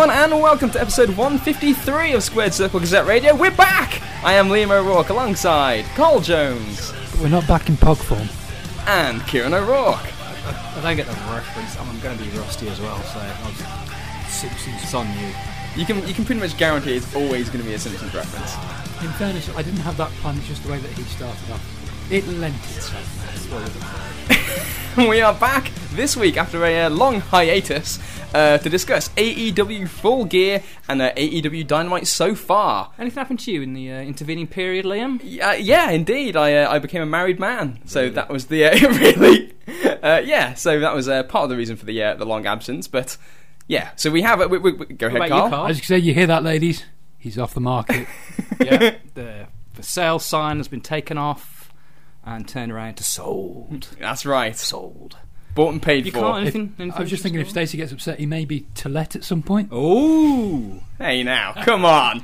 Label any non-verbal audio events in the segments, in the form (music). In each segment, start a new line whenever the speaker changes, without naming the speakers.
everyone, and welcome to episode 153 of Squared Circle Gazette Radio. We're back! I am Liam O'Rourke alongside Carl Jones
We're not back in pog form.
and Kieran O'Rourke.
I don't get the reference. I'm going to be rusty as well, so I'll just
Simpsons.
it's on you.
You can you can pretty much guarantee it's always going to be a Simpsons reference.
In fairness, I didn't have that plan. It's just the way that he started off. It lent itself.
we are back this week after a uh, long hiatus uh, to discuss AEW Full Gear and uh, AEW Dynamite so far.
Anything happened to you in the uh, intervening period, Liam?
Yeah, yeah, indeed. I uh, I became a married man, so that was the uh, (laughs) really, uh, yeah. So that was uh, part of the reason for the uh, the long absence. But yeah, so we have. We, we, we, go ahead,
about you,
Carl.
Carl?
As you say, you hear that, ladies? He's off the market. (laughs)
yeah. The the sale sign has been taken off and turned around to sold.
That's right.
Sold.
Bought and paid
You
for.
can't anything. anything
I was just thinking if Stacey gets upset, he may be to let at some point.
Oh,
Hey now, come on.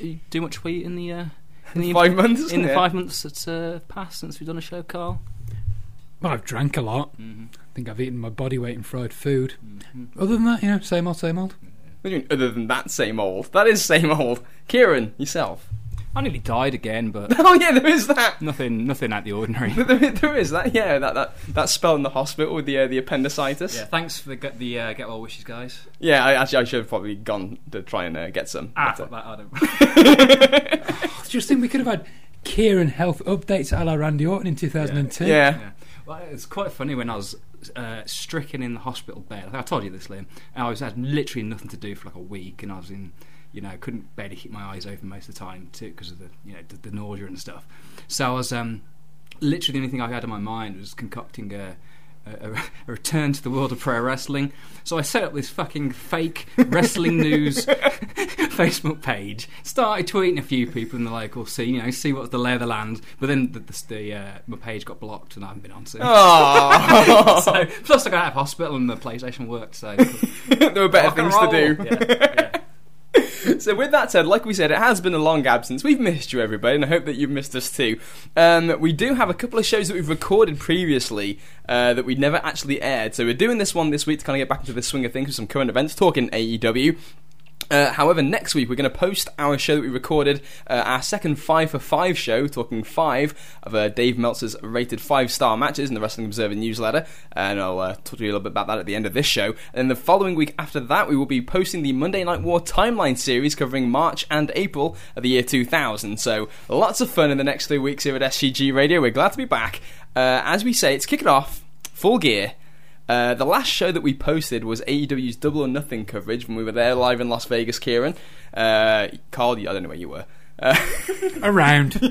you do much weight in the uh, in the
Five months
in the
yeah.
five months that's uh, passed since we've done a show, Carl.
Well, I've drank a lot.
Mm-hmm.
I think I've eaten my body weight in fried food. Other than that, you know, same old, same old.
What do you mean, other than that, same old? That is same old. Kieran, yourself.
I nearly died again, but (laughs)
Oh yeah, there is that.
nothing nothing out the ordinary. (laughs)
There, there is that. Yeah, that that that spell in the hospital with the uh, the appendicitis.
Yeah, thanks for the get the uh, get well wishes, guys.
Yeah, I, actually, I should have probably gone to try and uh, get some.
Ah,
but,
fuck that, I don't. (laughs)
I just think we could have had Kieran health updates a la Randy Orton in 2002.
yeah.
Yeah. Well, it's quite funny when I was uh, stricken in the hospital bed. I I told you this, Liam. And I was had literally nothing to do for like a week, and I was in, you know, I couldn't barely keep my eyes open most of the time too because of the, you know, the, the nausea and stuff. So I was um, literally the only thing I had in my mind was concocting a. A, (laughs) a return to the world of pro wrestling. So I set up this fucking fake wrestling (laughs) news (laughs) Facebook page. Started tweeting a few people in the local scene, you know, see what's the lay of the land. But then the, the, the uh, my page got blocked and I haven't been on since.
Oh,
So, plus, I got out of hospital and the PlayStation worked. So
there were better things to do.
Yeah, yeah.
So, with that said, like we said, it has been a long absence. We've missed you, everybody, and I hope that you've missed us too. Um, we do have a couple of shows that we've recorded previously uh, that we never actually aired. So, we're doing this one this week to kind of get back into the swing of things with some current events, talking AEW. Uh, however, next week we're going to post our show that we recorded, uh, our second 5 for 5 show, talking 5 of uh, Dave Meltzer's rated 5 star matches in the Wrestling Observer newsletter. And I'll uh, talk to you a little bit about that at the end of this show. And then the following week after that, we will be posting the Monday Night War timeline series covering March and April of the year 2000. So lots of fun in the next three weeks here at SCG Radio. We're glad to be back. Uh, as we say, it's kicking off, full gear. Uh, the last show that we posted was AEW's Double or Nothing coverage when we were there live in Las Vegas, Kieran. Uh, Carl, I don't know where you were. Uh, (laughs)
Around. (laughs)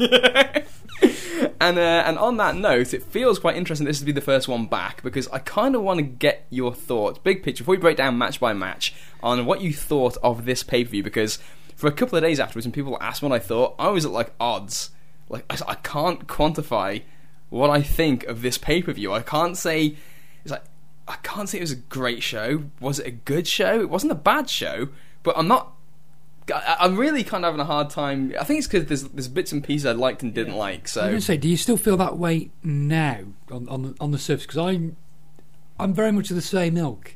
and uh, and on that note, it feels quite interesting this to be the first one back because I kind of want to get your thoughts, big picture, before we break down match by match, on what you thought of this pay per view. Because for a couple of days afterwards, when people asked what I thought, I was at like odds. Like I, I can't quantify what I think of this pay per view. I can't say I can't say it was a great show. Was it a good show? It wasn't a bad show, but I'm not. I- I'm really kind of having a hard time. I think it's because there's there's bits and pieces I liked and didn't like.
I was
So
going to say, do you still feel that way now on on the, on the surface? Because I'm I'm very much of the same ilk.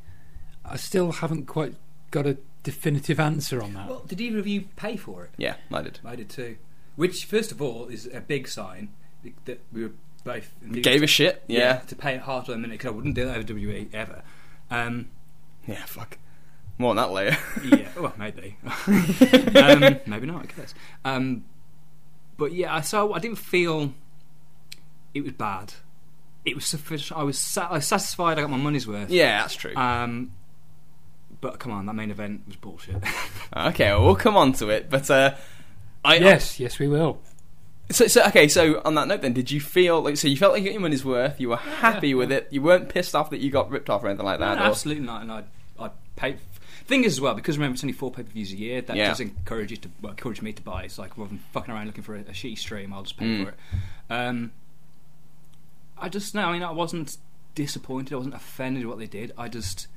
I still haven't quite got a definitive answer on that.
Well, did either of you pay for it?
yeah, I did.
I did too. Which, first of all, is a big sign that we were both
Gave a shit. Yeah.
to pay it half of a minute because I wouldn't do that over WWE ever. Um,
Yeah, fuck. More on that later. (laughs)
yeah, well, maybe, (laughs) um, maybe not. I guess. Um, but yeah, I so I didn't feel it was bad. It was sufficient. I was, sa- I was satisfied. I got my money's worth.
yeah, that's true.
Um, but come on, that main event was bullshit. (laughs)
okay, well, we'll come on to it. But uh, I
yes, yes, we will.
So, so okay. So on that note, then, did you feel like so you felt like you got your money's worth? You were happy
yeah,
with
yeah.
it. You weren't pissed off that you got ripped off or anything like that.
No, absolutely not. And I, I paid. Thing is, as well, because remember it's only four pay per views a year. That
Yeah.
does encourage you to well, encourage me to buy. It's like rather than fucking around looking for a, a shitty stream, I'll just pay
Mm.
for it. Um, I just no. I mean, I wasn't disappointed. I wasn't offended at what they did. I just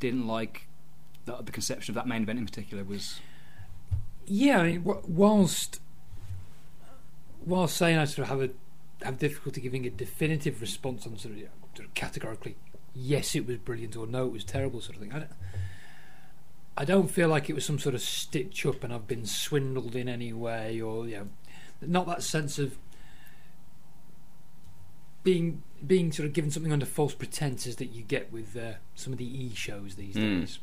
didn't like the, the conception of that main event in particular. Was
Yeah, I mean, whilst whilst saying I sort of have a have difficulty giving a definitive response on sort of, you know, sort of categorically yes it was brilliant or no it was terrible sort of thing. I don't, I don't feel like it was some sort of stitch up and I've been swindled in any way, or you know, not that sense of being being sort of given something under false pretenses that you get with uh, some of the e shows these
Mm.
days.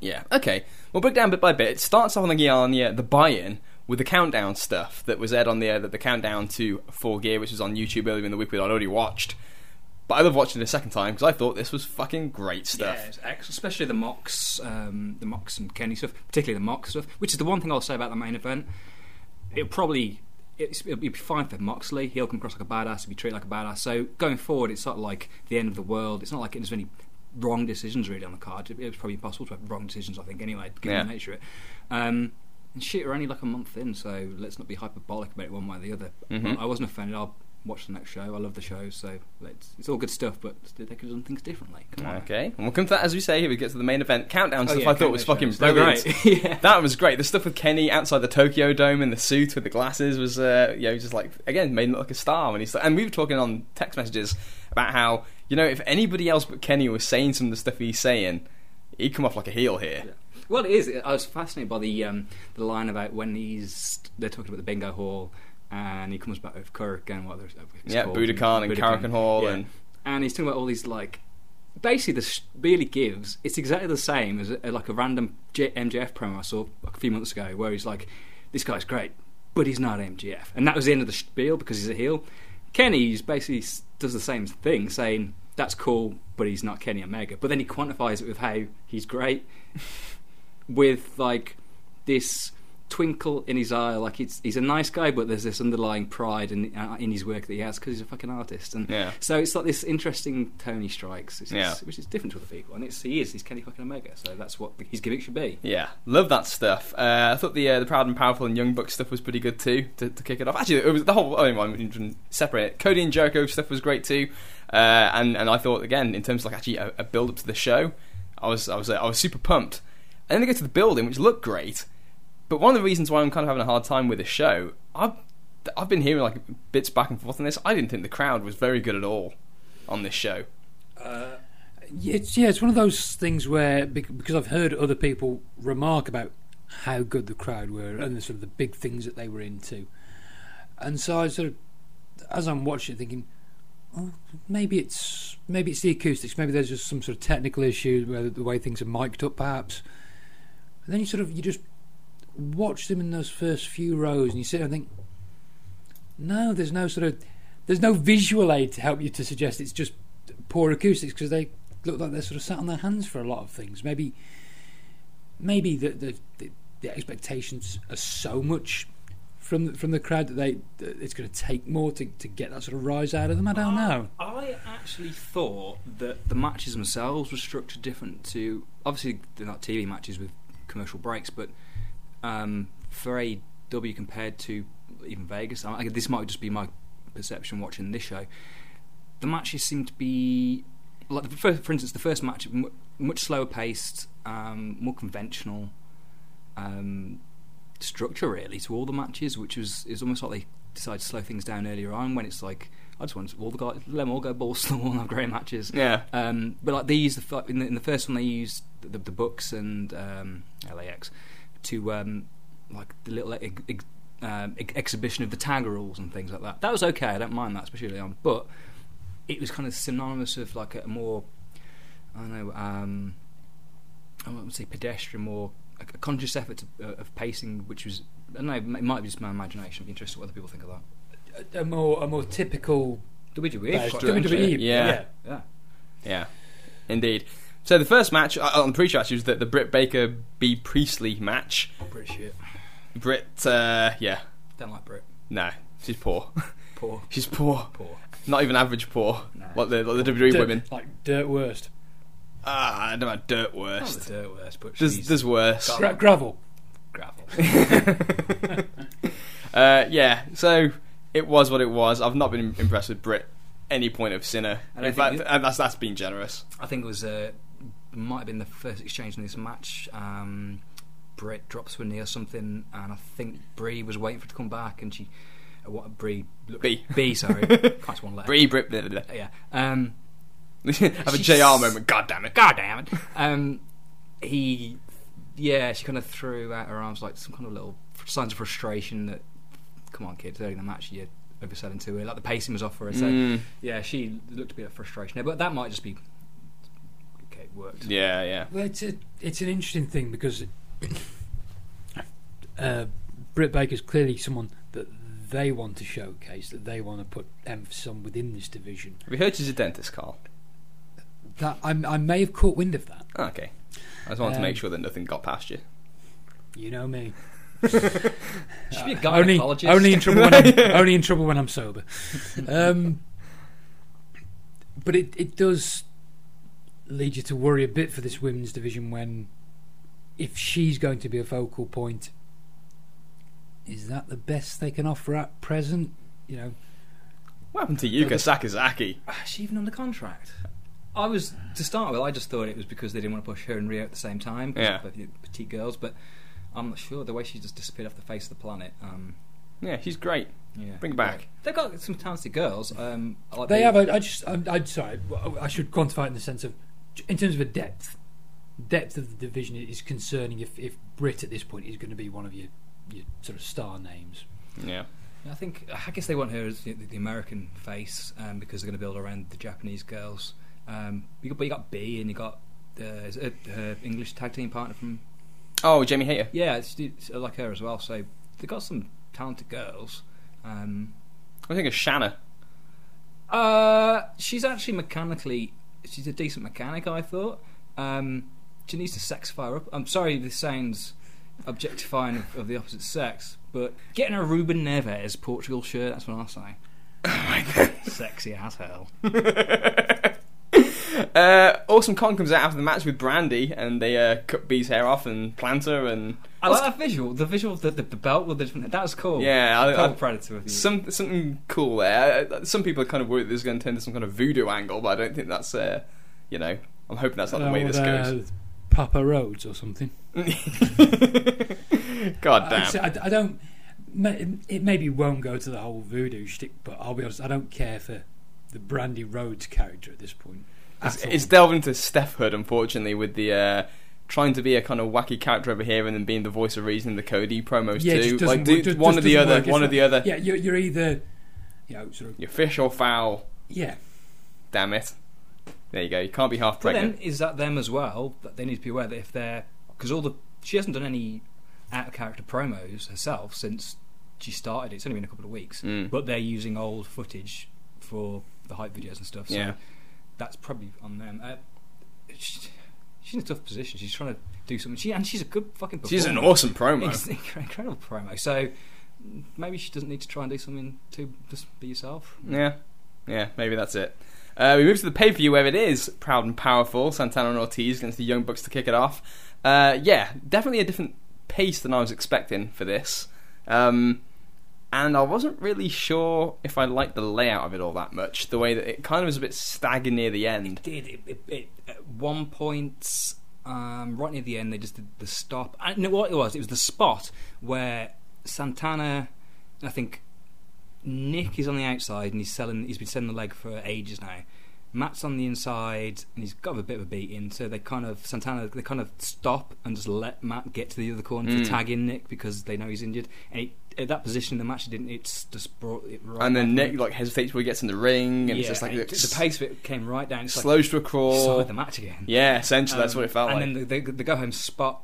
Yeah. Okay. We'll break down bit by bit. It starts off on the on the, the buy-in with the countdown stuff that was aired on the uh, the, the countdown to Full Gear, which was on YouTube earlier in the week, that I'd already watched. But I love watching it a second time because I thought this was fucking great stuff.
Yeah, it's especially the Mox, um, the Mox and Kenny stuff, particularly the Mox stuff, which is the one thing I'll say about the main event. It'll probably it's, it'll be fine for Moxley. He'll come across like a badass. He'll be treated like a badass. So going forward, it's sort of like the end of the world. It's not like there's any wrong decisions really on the card. It, it's probably impossible to have wrong decisions. I think anyway, given
Yeah.
the nature of it. Um, and shit, we're only like a month in, so let's not be hyperbolic about it one way or the other.
Mhm.
I wasn't offended. I'll watch the next show. I love the show, so it's, it's all good stuff. But they could have done things differently. Come on.
Okay, and we'll come to that as we say. Here we get to the main event countdown
Oh,
stuff.
yeah,
I thought was fucking
shows.
brilliant.
Great. (laughs) yeah.
That was great. The stuff with Kenny outside the Tokyo Dome in the suit with the glasses was, uh, you know, just like again made him look like a star when he's. And we were talking on text messages about how you know if anybody else but Kenny was saying some of the stuff he's saying, he'd come off like a heel here.
Well, it is. I was fascinated by the um, the line about when he's they're talking about the bingo hall, and he comes back with Kirk and what there's
Yeah, Budokan and Korakuen Hall and
and he's talking about all these like basically the really gives it's exactly the same as a, like a random J- MJF promo I saw like, a few months ago where he's like this guy's great but he's not MJF and that was the end of the spiel because he's a heel. Kenny's basically does the same thing saying that's cool but he's not Kenny Omega. But then he quantifies it with how he's great with like this twinkle in his eye like it's, he's a nice guy but there's this underlying pride in, uh, in his work that he has because he's a fucking artist and
Yeah.
so it's like this interesting Tony strikes, which is,
Yeah.
which is different to other people, and it's he is he's Kenny fucking Omega, so that's what his gimmick should be.
Yeah, love that stuff. Uh, I thought the uh, the Proud and Powerful and Young Bucks stuff was pretty good too to, to kick it off. Actually, it was the whole. Oh, I'm even separate. it. Cody and Jericho stuff was great too, uh, and and I thought again in terms of like actually a, a build up to the show, I was I was uh, I was super pumped. And then they go to the building, which looked great. But one of the reasons why I'm kind of having a hard time with this show, I've I've been hearing like bits back and forth on this. I didn't think the crowd was very good at all on this show.
Yeah, It's yeah, it's one of those things where because I've heard other people remark about how good the crowd were and the sort of the big things that they were into, and so I sort of, as I'm watching, it, thinking, oh, maybe it's maybe it's the acoustics, maybe there's just some sort of technical issue where the way things are mic'd up, perhaps. And then you sort of you just watch them in those first few rows, and you sit there and think, no, there's no sort of there's no visual aid to help you to suggest it's just poor acoustics because they look like they're sort of sat on their hands for a lot of things. Maybe, maybe the the, the, the expectations are so much from the, from the crowd that they that it's going to take more to, to get that sort of rise out of them. I don't know.
I actually thought that the matches themselves were structured different to obviously they're not TV matches with commercial breaks, but um, for AEW compared to even Vegas, I, this might just be my perception watching this show. The matches seem to be like the for instance, the first match m- much slower paced, um, more conventional. Um, structure really to all the matches, which was is almost like they decided to slow things down earlier on when it's like I just want all the guys let them all go balls to the wall and have great matches.
Yeah,
Um, but like they used the in the, in the first one they used the, the Bucks and um, LAX to um, like the little um, ex- exhibition of the tag rules and things like that. That was okay. I don't mind that, especially on. But it was kind of synonymous of like a more I don't know. Um, I wouldn't say pedestrian, more a, a conscious effort to, uh, of pacing, which was I don't know. It might be just my imagination. I'd be interested what other people think of that.
A, a more a more typical
WWE,
WWE,
WWE.
yeah.
yeah.
yeah, indeed. So the first match uh, on the pre-show actually was the, the Britt Baker Bea Priestley match.
British shit.
Britt, uh, yeah,
Don't like Brit.
no, she's poor.
Poor, (laughs)
she's poor.
poor.
Not even average poor.
No.
Like the like the WWE
Dirt-
women.
like dirt worst.
Ah, I don't know, dirt
Not
worst.
the dirt worst, but
There's,
she's
there's worse.
Gra- gravel.
gravel. (laughs) (laughs)
uh, yeah, so it was what it was. I've not been impressed with Britt any point of Sinner.
Don't
In fact,
you-
and that's that's been generous.
I think it was uh, might have been the first exchange in this match. Um, Britt drops to a knee or something, and I think Brie was waiting for it to come back, and she. Uh, what Brie?
B.
B. Sorry, (laughs) can't one letter.
Brie Britt. Blah, blah, blah.
Yeah. Um, (laughs)
Have a JR moment. God damn it.
God damn it. Um, he yeah, she kind of threw out her arms like some kind of little signs of frustration that, come on, kids, early in the match, you're overselling too early. Like the pacing was off for her. So,
Mm.
yeah, she looked a bit of frustration there. But that might just be. Okay, it worked.
Yeah, yeah.
Well, it's a, it's an interesting thing because uh, Britt Baker's clearly someone that they want to showcase, that they want to put emphasis on within this division.
Have you heard she's a dentist, Carl?
That I, I may have caught wind of that.
Oh, okay. I just wanted to
Um,
make sure that nothing got past you.
You know me.
She should be a (laughs)
only,
gynecologist.
only in trouble when I'm (laughs) only in trouble when I'm sober. Um, but it it does lead you to worry a bit for this women's division when if she's going to be a focal point, is that the best they can offer at present? You know,
What happened to Yuka Sakazaki?
Is she even under contract? I was to start with. I just thought it was because they didn't want to push her and Rio at the same time.
Yeah.
of the petite girls, but I'm not sure. The way she just disappeared off the face of the planet. Um,
Yeah, she's great.
yeah,
Bring her back.
They've got some talented girls. Um, like
they
the-
have. I, I just I'm, I'm sorry. I should quantify it in the sense of in terms of a depth. Depth of the division is concerning. If if Brit at this point is going to be one of your your sort of star names.
Yeah.
I think I guess they want her as the, the American face um, because they're going to build around the Japanese girls. Um, you got, but you got Bea and you got uh, is it her English tag team partner from
Oh, Jamie Hayter.
yeah, it's, it's like her as well. So they've got some talented girls. Um,
I think of Shanna.
uh, she's actually mechanically she's a decent mechanic. I thought um, she needs to sexify her up. I'm sorry, this sounds objectifying of, of the opposite sex, but getting a Ruben Neves Portugal shirt that's what I'll say. (laughs)
Oh my god.
Sexy as hell. (laughs)
Uh, Awesome Kong comes out after the match with Brandi, and they uh, cut Bea's hair off and plant her, and
I like that visual. The visual of the, the, the belt with the different. That was cool.
yeah, I,
Total
I,
predator with you.
some something cool there. Uh, Some people are kind of worried this is going to turn into some kind of voodoo angle, but I don't think that's. Uh, you know, I'm hoping that's not the way this goes.
Uh, Papa Rhodes or something. (laughs)
God
I,
damn.
I, I don't. It maybe won't go to the whole voodoo shtick, but I'll be honest. I don't care for the Brandi Rhodes character at this point.
It's,
at all.
it's delved into Stephhood, unfortunately, with the uh, trying to be a kind of wacky character over here, and then being the voice of reason in the Cody promos
Yeah,
too.
just
Like do,
work- just-
one
just
or the other,
work.
One or the other.
Yeah, you're, you're either, you know, sort of.
You're fish or foul.
Yeah,
Damn it. There you go. You can't be half
But
pregnant.
then is that them as well? That they need to be aware that if they're because all the she hasn't done any out of character promos herself since she started. It's only been a couple of weeks,
Mm.
but they're using old footage for the hype videos and stuff. So
Yeah.
That's probably on them. Uh, she, she's in a tough position. She's trying to do something. She and she's a good fucking.
She's an awesome promo.
It's incredible promo. So maybe she doesn't need to try and do something to just be yourself.
Yeah, yeah, maybe that's it. Uh, we move to the pay per view where it is proud and powerful. Santana and Ortiz against the Young Bucks to kick it off. Uh, yeah, definitely a different pace than I was expecting for this. Um, and I wasn't really sure if I liked the layout of it all that much. The way that it kind of was a bit staggered near the end.
did. It, it, it, at one point, um, right near the end, they just did the stop. I know what it was. It was the spot where Santana, I think, Nick is on the outside and he's selling. He's been selling the leg for ages now. Matt's on the inside and he's got a bit of a beating. So they kind of Santana they kind of stop and just let Matt get to the other corner
Mm.
to tag in Nick because they know he's injured. And it, at that position, the match didn't. It's just brought it right.
And then. Nick like hesitates before he gets in the ring, and it's just like
it- the pace of it came right down. It's like
slows to a crawl.
started the match again.
Yeah, essentially that's
Um,
what it felt
and
like.
And then the, the, the go home spot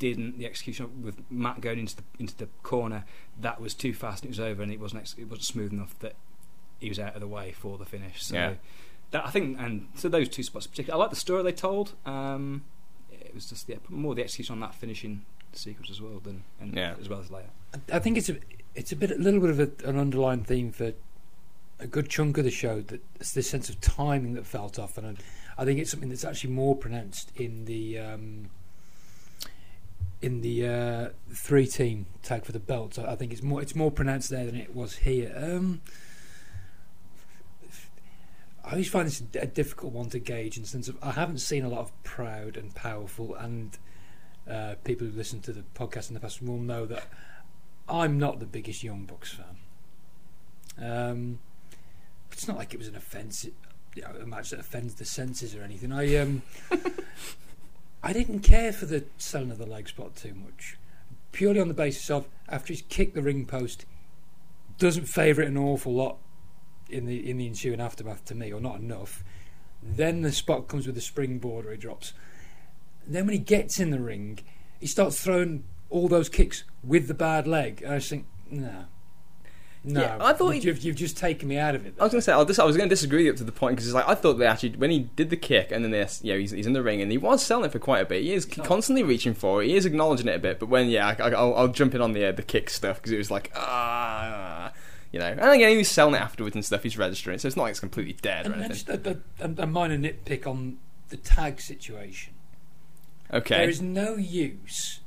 didn't. The execution with Matt going into the into the corner that was too fast. and It was over, and it wasn't ex- it wasn't smooth enough that he was out of the way for the finish. So
Yeah.
That I think, and so those two spots particularly. I like the story they told. Um, it was just yeah, more the execution on that finishing sequence as well than and
Yeah.
as well as later.
I think it's a it's a bit a little bit of a, an underlying theme for a good chunk of the show that it's this sense of timing that felt off, and I, I think it's something that's actually more pronounced in the um, in the uh, three team tag for the belt. I I think it's more it's more pronounced there than it was here. Um, I always find this a difficult one to gauge in the sense of I haven't seen a lot of proud and powerful and uh, people who listen to the podcast in the past will know that I'm not the biggest Young Bucks fan. Um, it's not like it was an offence, you know, a match that offends the senses or anything. I um, (laughs) I didn't care for the selling of the leg spot too much, purely on the basis of after he's kicked the ring post, doesn't favour it an awful lot in the in the ensuing aftermath to me, or not enough. Then the spot comes with the springboard, where he drops. Then when he gets in the ring, he starts throwing all those kicks with the bad leg, and I just think, no. No,
Yeah, I thought
you've, you've, just taken me out of it.
I was going to say, I'll dis- I was going to disagree up to the point because it's like I thought they actually when he did the kick and then this, you know, he's, he's in the ring and he was selling it for quite a bit. He is constantly reaching for it. He is acknowledging it a bit. But when yeah, I, will I'll jump in on the uh, the kick stuff because it was like ah, you know. And again, he was selling it afterwards and stuff. He's registering, so it's not like it's completely dead
and, and
anything.
just a, a, a minor nitpick on the tag situation.
Okay,
There is no use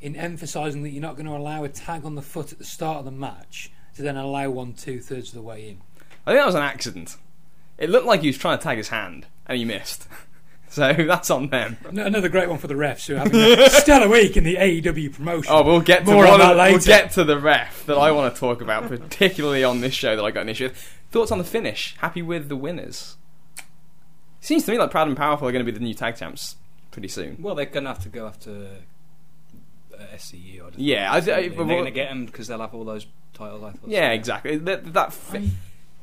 in emphasising that you're not going to allow a tag on the foot at the start of the match to then allow one two thirds of the way in.
I think that was an accident. It looked like he was trying to tag his hand and he missed. (laughs) (laughs) So that's on them.
No- Another great one for the refs who are having a (laughs) stellar week in the AEW promotion.
Oh, we'll get to
More on that
of the- We'll get to the ref that I want to talk about, particularly on this show that I got an issue with. Thoughts on the finish? Happy with the winners? Seems to me like Proud and Powerful are going to be the new tag champs pretty soon.
Well, they're going to have to go after uh, SCU. I'd
Yeah, I- I-
they're
well-
going to get them because they'll have all those titles. I thought.
Yeah, exactly. That, that fi-
I-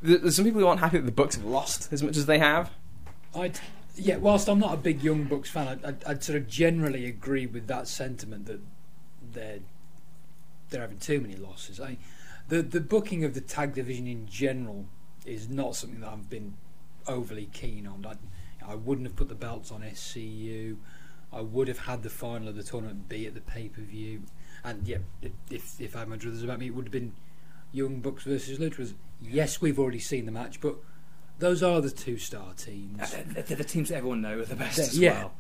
There's some people who aren't happy that the Bucks have lost as much as they have.
I'd, yeah, whilst I'm not a big Young Bucks fan, I'd, I'd, I'd sort of generally agree with that sentiment that they're they're having too many losses. I, the the booking of the tag division in general is not something that I've been overly keen on. I, I wouldn't have put the belts on SCU. I would have had the final of the tournament be at the pay per view, and yeah, if if, I had my druthers about me, it would have been Young Bucks versus Luchas. Yes, we've already seen the match, but those are the two star teams.
Uh, They're, they're the teams that everyone know are the best as
yeah.
well.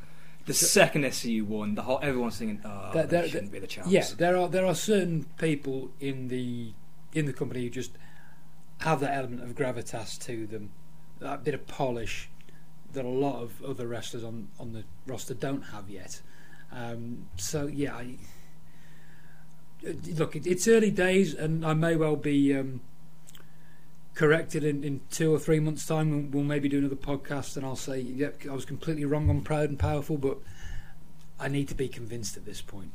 The second SCU won, the whole everyone's thinking, "Oh,
There-
they
there-
shouldn't be the champs."
Yeah, there are there are certain people in the in the company who just have that element of gravitas to them, that bit of polish that a lot of other wrestlers on on the roster don't have yet. Um, so yeah, I, uh, look, it, it's early days, and I may well be. Um, Corrected in, in two or three months' time, we'll, we'll maybe do another podcast, and I'll say, "Yep, I was completely wrong on Proud and Powerful," but I need to be convinced at this point.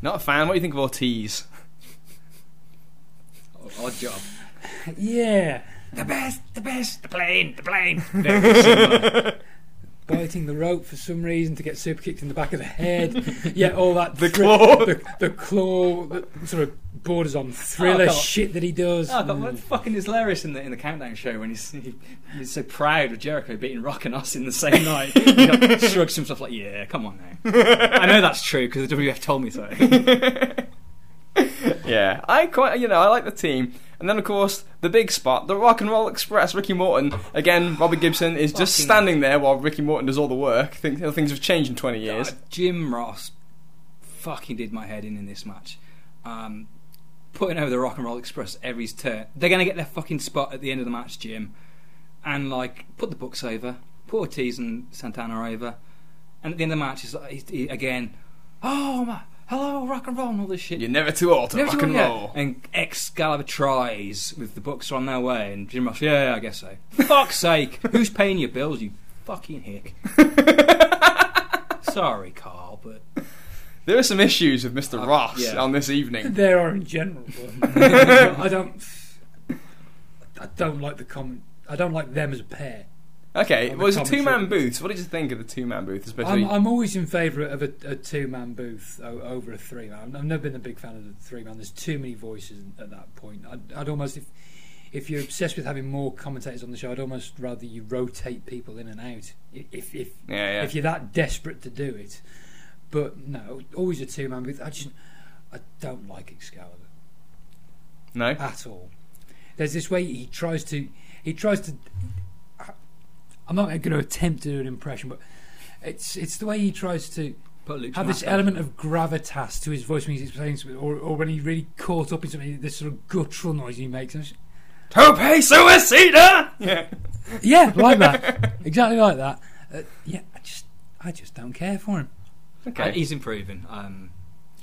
Not a fan. What do you think of Ortiz? (laughs)
Odd job. (laughs)
Yeah,
The best, the best, the plane, the plane. (laughs) Very similar.
Biting the rope for some reason to get super kicked in the back of the head. (laughs) yeah, all that.
The
thri-
claw.
The, the claw that sort of borders on oh, thriller
Oh,
shit that he does.
Oh, God, what's mm. fucking hilarious in the in the countdown show when he's he, he's so proud of Jericho beating Rock and Us in the same night. (laughs) He like, shrugs himself like, "Yeah, come on now." I know that's true because the WF told me so. (laughs)
yeah, I quite, you know, I like the team. And then, of course, the big spot, the Rock and Roll Express, Ricky Morton. Again, Robert Gibson is just
Fucking-
standing there while Ricky Morton does all the work. Think things have changed in 20 years.
God, Jim Ross fucking did my head in in this match. Um, putting over the Rock and Roll Express every turn. They're going to get their fucking spot at the end of the match, Jim. And, like, put the Bucks over, put Ortiz and Santana over. And at the end of the match, like, he's he, again, oh, my, hello, rock and roll, and all this shit.
You're never too old to
Never
rock
too
and
long, yeah.
roll.
And Excalibur tries with the Bucks are on their way, and Jim Ross, yeah, yeah, I guess so. (laughs) Fuck's sake, who's paying your bills, you fucking hick? (laughs) Sorry, Carl, but
There are some issues with Mr.
Uh,
Ross
yeah.
on this evening. (laughs)
There are in general, but I don't. I don't like the comment. I don't like them as a pair.
Okay, well, it's a two man booth. So what did you think of the two man booth? Especially,
I'm, I'm always in favour of a, a two-man booth over a three-man. I've never been a big fan of the three-man. There's too many voices at that point. I'd, I'd almost, if if you're obsessed with having more commentators on the show, I'd almost rather you rotate people in and out. If if
yeah, yeah.
if you're that desperate to do it. But no, always a two-man booth. I just I don't like Excalibur
no?
at all. There's this way he tries to he tries to. I'm not going to attempt to do an impression, but it's it's the way he tries to
put Luke
have this
Schumacher-
element of gravitas to his voice when he's explaining something, or, or when he's really caught up in something. This sort of guttural noise he makes. And I just-
Tope suicida! Yeah.
yeah, like that, (laughs) exactly like that. Uh, yeah, I just I just don't care for him.
Okay.
Uh, he's improving. Um,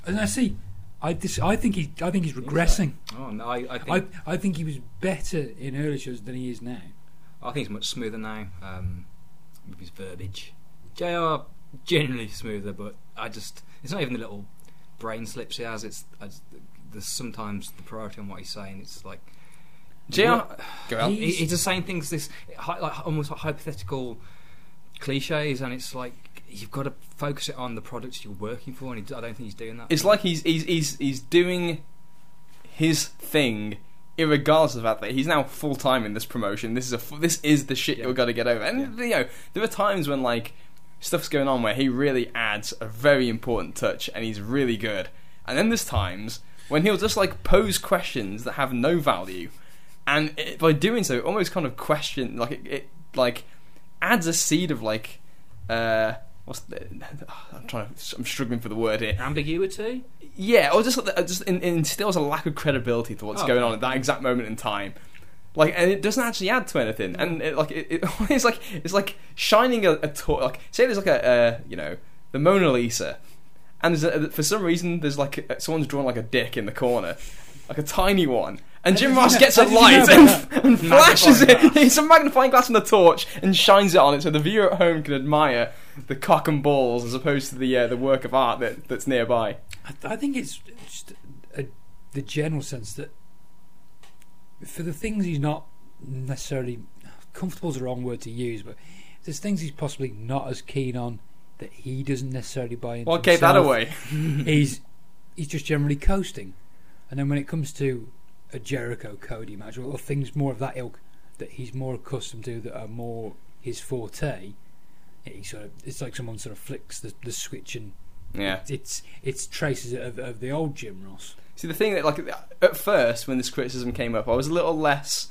And I see. I dis- I think he I think he's regressing.
oh, no, I, I think
I I think he was better in early shows than he is now.
I think he's much smoother now um, with his verbiage. JR generally smoother, but I just it's not even the little brain slips he has. It's I just, there's sometimes the priority on what he's saying. It's like
JR, go on.
he, he's just saying things this like almost like hypothetical cliches, and it's like you've got to focus it on the products you're working for, and he, I don't think he's doing that.
It's like he's he's he's he's doing his thing, irregardless of the fact that he's now full time in this promotion. This is a fu- this is the shit
Yeah.
you've got to get over. And you know, there are times when like stuff's going on where he really adds a very important touch, and he's really good. And then there's times when he'll just like pose questions that have no value, and it, by doing so, almost kind of question like it, it like adds a seed of like. Uh, What's the, (sighs) I'm trying to. I'm struggling for the word here.
ambiguity.
Yeah, or just uh, just instills a lack of credibility to what's
Oh,
going on at that exact moment in time. Like, and it doesn't actually add to anything. And it, like, it, it, (laughs) it's like it's like shining a, a tor- like say there's like a uh, you know the Mona Lisa, and there's a, for some reason there's like a, someone's drawn like a dick in the corner, like a tiny one. And Jim (laughs)
did
Ross gets a
how did you
light and, (laughs) and (laughs) flashes
Magnifying
it. It's a magnifying glass and a torch and shines it on it so the viewer at home can admire the cock and balls as opposed to the uh, the work of art that, that's nearby.
I, I think it's just a, the general sense that for the things he's not necessarily comfortable is the wrong word to use, but there's things he's possibly not as keen on that he doesn't necessarily buy into.
Well, gave that
himself.
away.
he's he's just generally coasting, and then when it comes to a Jericho Cody match or, or things more of that ilk that he's more accustomed to that are more his forte, he sort of it's like someone sort of flicks the, the switch and
Yeah.
it's it's traces of, of the old Jim Ross.
See, the thing that, like, at first when this criticism came up, I was a little less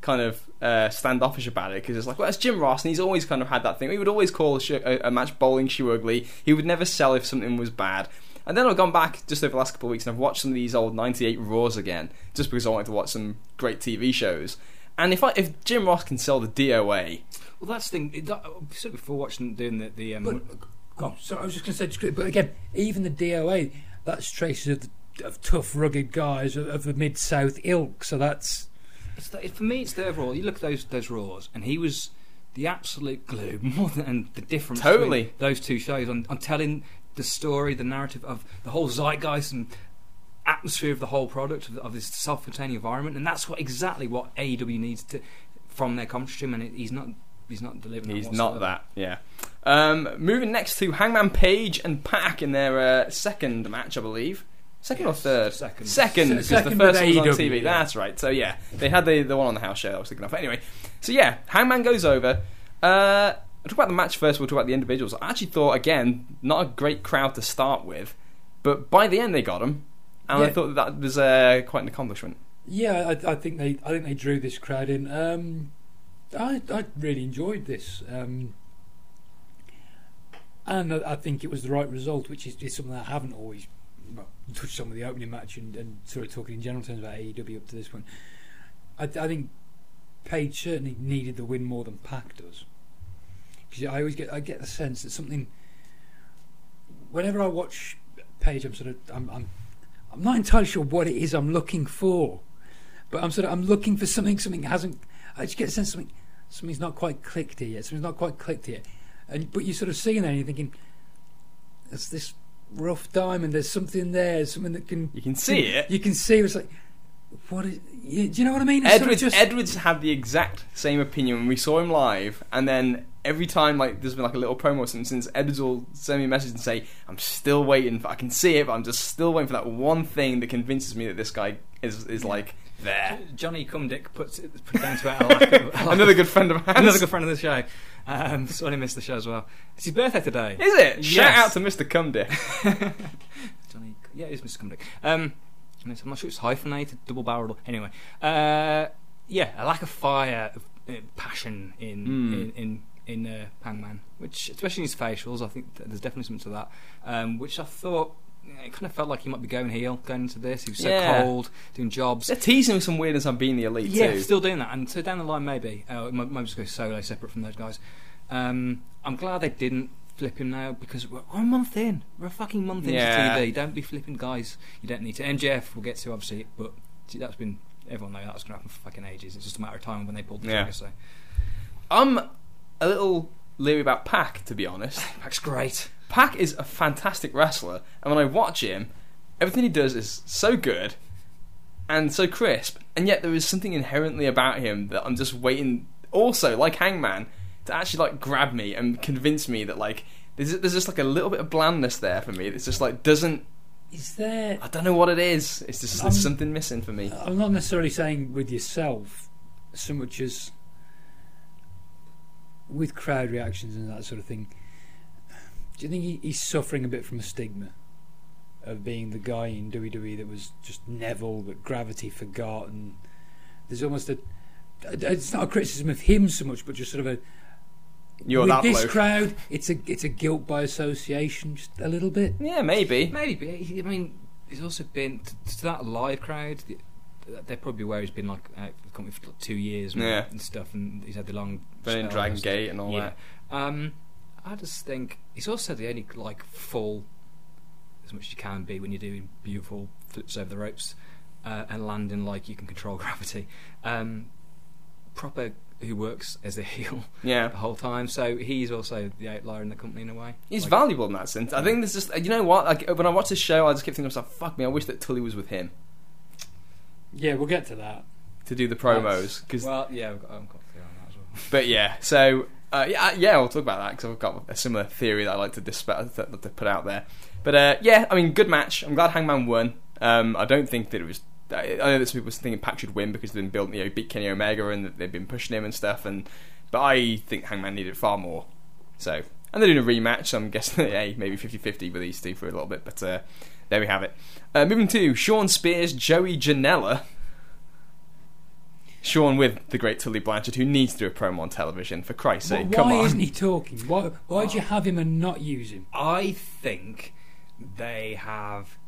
kind of uh, standoffish about it because it's like, well, it's Jim Ross, and he's always kind of had that thing. He would always call a, sh- a, a match bowling shoe ugly. He would never sell if something was bad. And then I've gone back just over the last couple of weeks and I've watched some of these old '98 Raws again, just because I wanted to watch some great TV shows. And if I, if Jim Ross can sell the DOA,
Well, that's the thing. It, that, I said before watching doing the the um,
But, oh, so I was just going to say, just- but again, even the DOA, that's traces of, the, of tough, rugged guys of, of the mid South ilk. So that's
It's the, for me, it's the overall. You look at those those Raws, and he was the absolute glue (laughs) more than and the difference.
Totally.
between those two shows on, on telling the story, the narrative of the whole zeitgeist and atmosphere of the whole product of, of this self-contained environment, and that's what exactly what AEW needs to from their commentary team, and it, he's not he's not delivering.
He's not that, yeah. Um, moving next to Hangman Page and Pac in their uh, second match, I believe. Second or third?
second.
Second,
Se-
because the first one
with
was on
AEW,
TV.
yeah.
That's right. So yeah, they had the the one on the house show. that I was thinking of. Anyway, so yeah, Hangman goes over. Uh, I'll talk about the match first. We'll talk about the individuals. I actually thought again, not a great crowd to start with, but by the end they got them, and I thought that, that was uh, quite an accomplishment.
yeah. I, I think they I think they drew this crowd in. Um, I I really enjoyed this. Um, and I, I think it was the right result, which is, is something I haven't always well, touched on with the opening match and, and sort of talking in general terms about AEW up to this point. I, I think Page certainly needed the win more than Pac does. Because I always get I get the sense that something. Whenever I watch Page, I'm sort of I'm, I'm I'm not entirely sure what it is I'm looking for, but I'm sort of I'm looking for something. Something hasn't. I just get a sense something something's not quite clicked here yet. Something's not quite clicked here, and but you're sort of seeing that and you're thinking, "There's this rough diamond. There's something there. Something that can
You can see it.
You can see. It's like what is? You, do you know what I mean? It's sort of
Edwards,
just-
Edwards had the exact same opinion we saw him live, and then every time like there's been like a little promo or something since Edwards will send me a message and say, "I'm still waiting. For, I can see it, but I'm just still waiting for that one thing that convinces me that this guy is is like there."
Johnny Cumdick puts it, put it down to about (laughs) a lack of,
Another good friend of ours.
another good friend of the show. Um, sorry, I missed the show as well. It's his birthday today.
Is it? Shout out to Mr. Cumdick. (laughs)
Johnny, yeah, it is Mr. Cumdick. Um, I'm not sure it's hyphenated, double barreled. Anyway, uh, yeah, a lack of fire, of, uh, passion in
Mm.
in in, in uh, Hangman, which especially in his facials, I think th- there's definitely something to that. Um, which I thought. It kind of felt like he might be going heel going into this. He was so
Yeah.
cold, doing jobs.
They're teasing with some weirdness on being the elite
Yeah,
too.
still doing that, and so down the line maybe uh, might just go solo, separate from those guys. Um, I'm glad they didn't flip him now because we're, we're a month in. We're a fucking month into
Yeah.
TV. Don't be flipping guys. You don't need to. MJF we'll get to obviously, but see, that's been everyone knows that's going to happen for fucking ages. It's just a matter of time when they pull the
Yeah.
trigger. So
I'm a little leery about Pac, to be honest. (laughs)
That's great.
Pac is a fantastic wrestler, and when I watch him, everything he does is so good and so crisp, and yet there is something inherently about him that I'm just waiting. Also, like Hangman, to actually like grab me and convince me that like there's there's just like a little bit of blandness there for me. It's just like doesn't.
Is there?
I don't know what it is. It's just there's something missing for me.
I'm not necessarily saying with yourself so much as with crowd reactions and that sort of thing. Do you think he, he's suffering a bit from a stigma of being the guy in WWE that was just Neville that gravity forgot, and there's almost a. It's not a criticism of him so much, but just sort of a.
You're
with
that
this
bloke.
crowd, it's a it's a guilt by association, just a little bit.
Yeah, maybe.
Maybe. I mean, he's also been to, to that live crowd. They're probably where he's been like out of the company for like two years and,
Yeah.
and stuff, and he's had the long
Been in
spell
Dragon
and stuff.
Gate and all
yeah.
that.
Um, I just think he's also the only like full as much as you can be when you're doing beautiful flips over the ropes uh, and landing like you can control (laughs) gravity. Um, proper who works as a heel
Yeah.
the whole time, so he's also the outlier in the company in a way.
He's
Like,
valuable in that sense. I think there's just you know what? Like when I watch this show, I just keep thinking to myself, "Fuck me! I wish that Tully was with him
Yeah, we'll get to that.
to do the promos." Because,
Well, yeah, I've got, I've got a theory on that as well.
but yeah, so uh, yeah, uh, yeah, I'll talk about that because I've got a similar theory that I like to dispel to, to put out there. But uh, yeah, I mean, good match. I'm glad Hangman won. Um, I don't think that it was. I I know that some people were thinking Pac should win because they've been building, you know, beat Kenny Omega and that they've been pushing him and stuff. And but I think Hangman needed far more. So and they're doing a rematch. So I'm guessing, (laughs) hey, maybe 50-50 with these two for a little bit. But uh, there we have it. Uh, moving to Shawn Spears, Joey Janela. Shawn with the great Tully Blanchard, who needs to do a promo on television. For Christ's
Why,
sake, come
why isn't he talking? Why why'd you have him and not use him?
I think they have.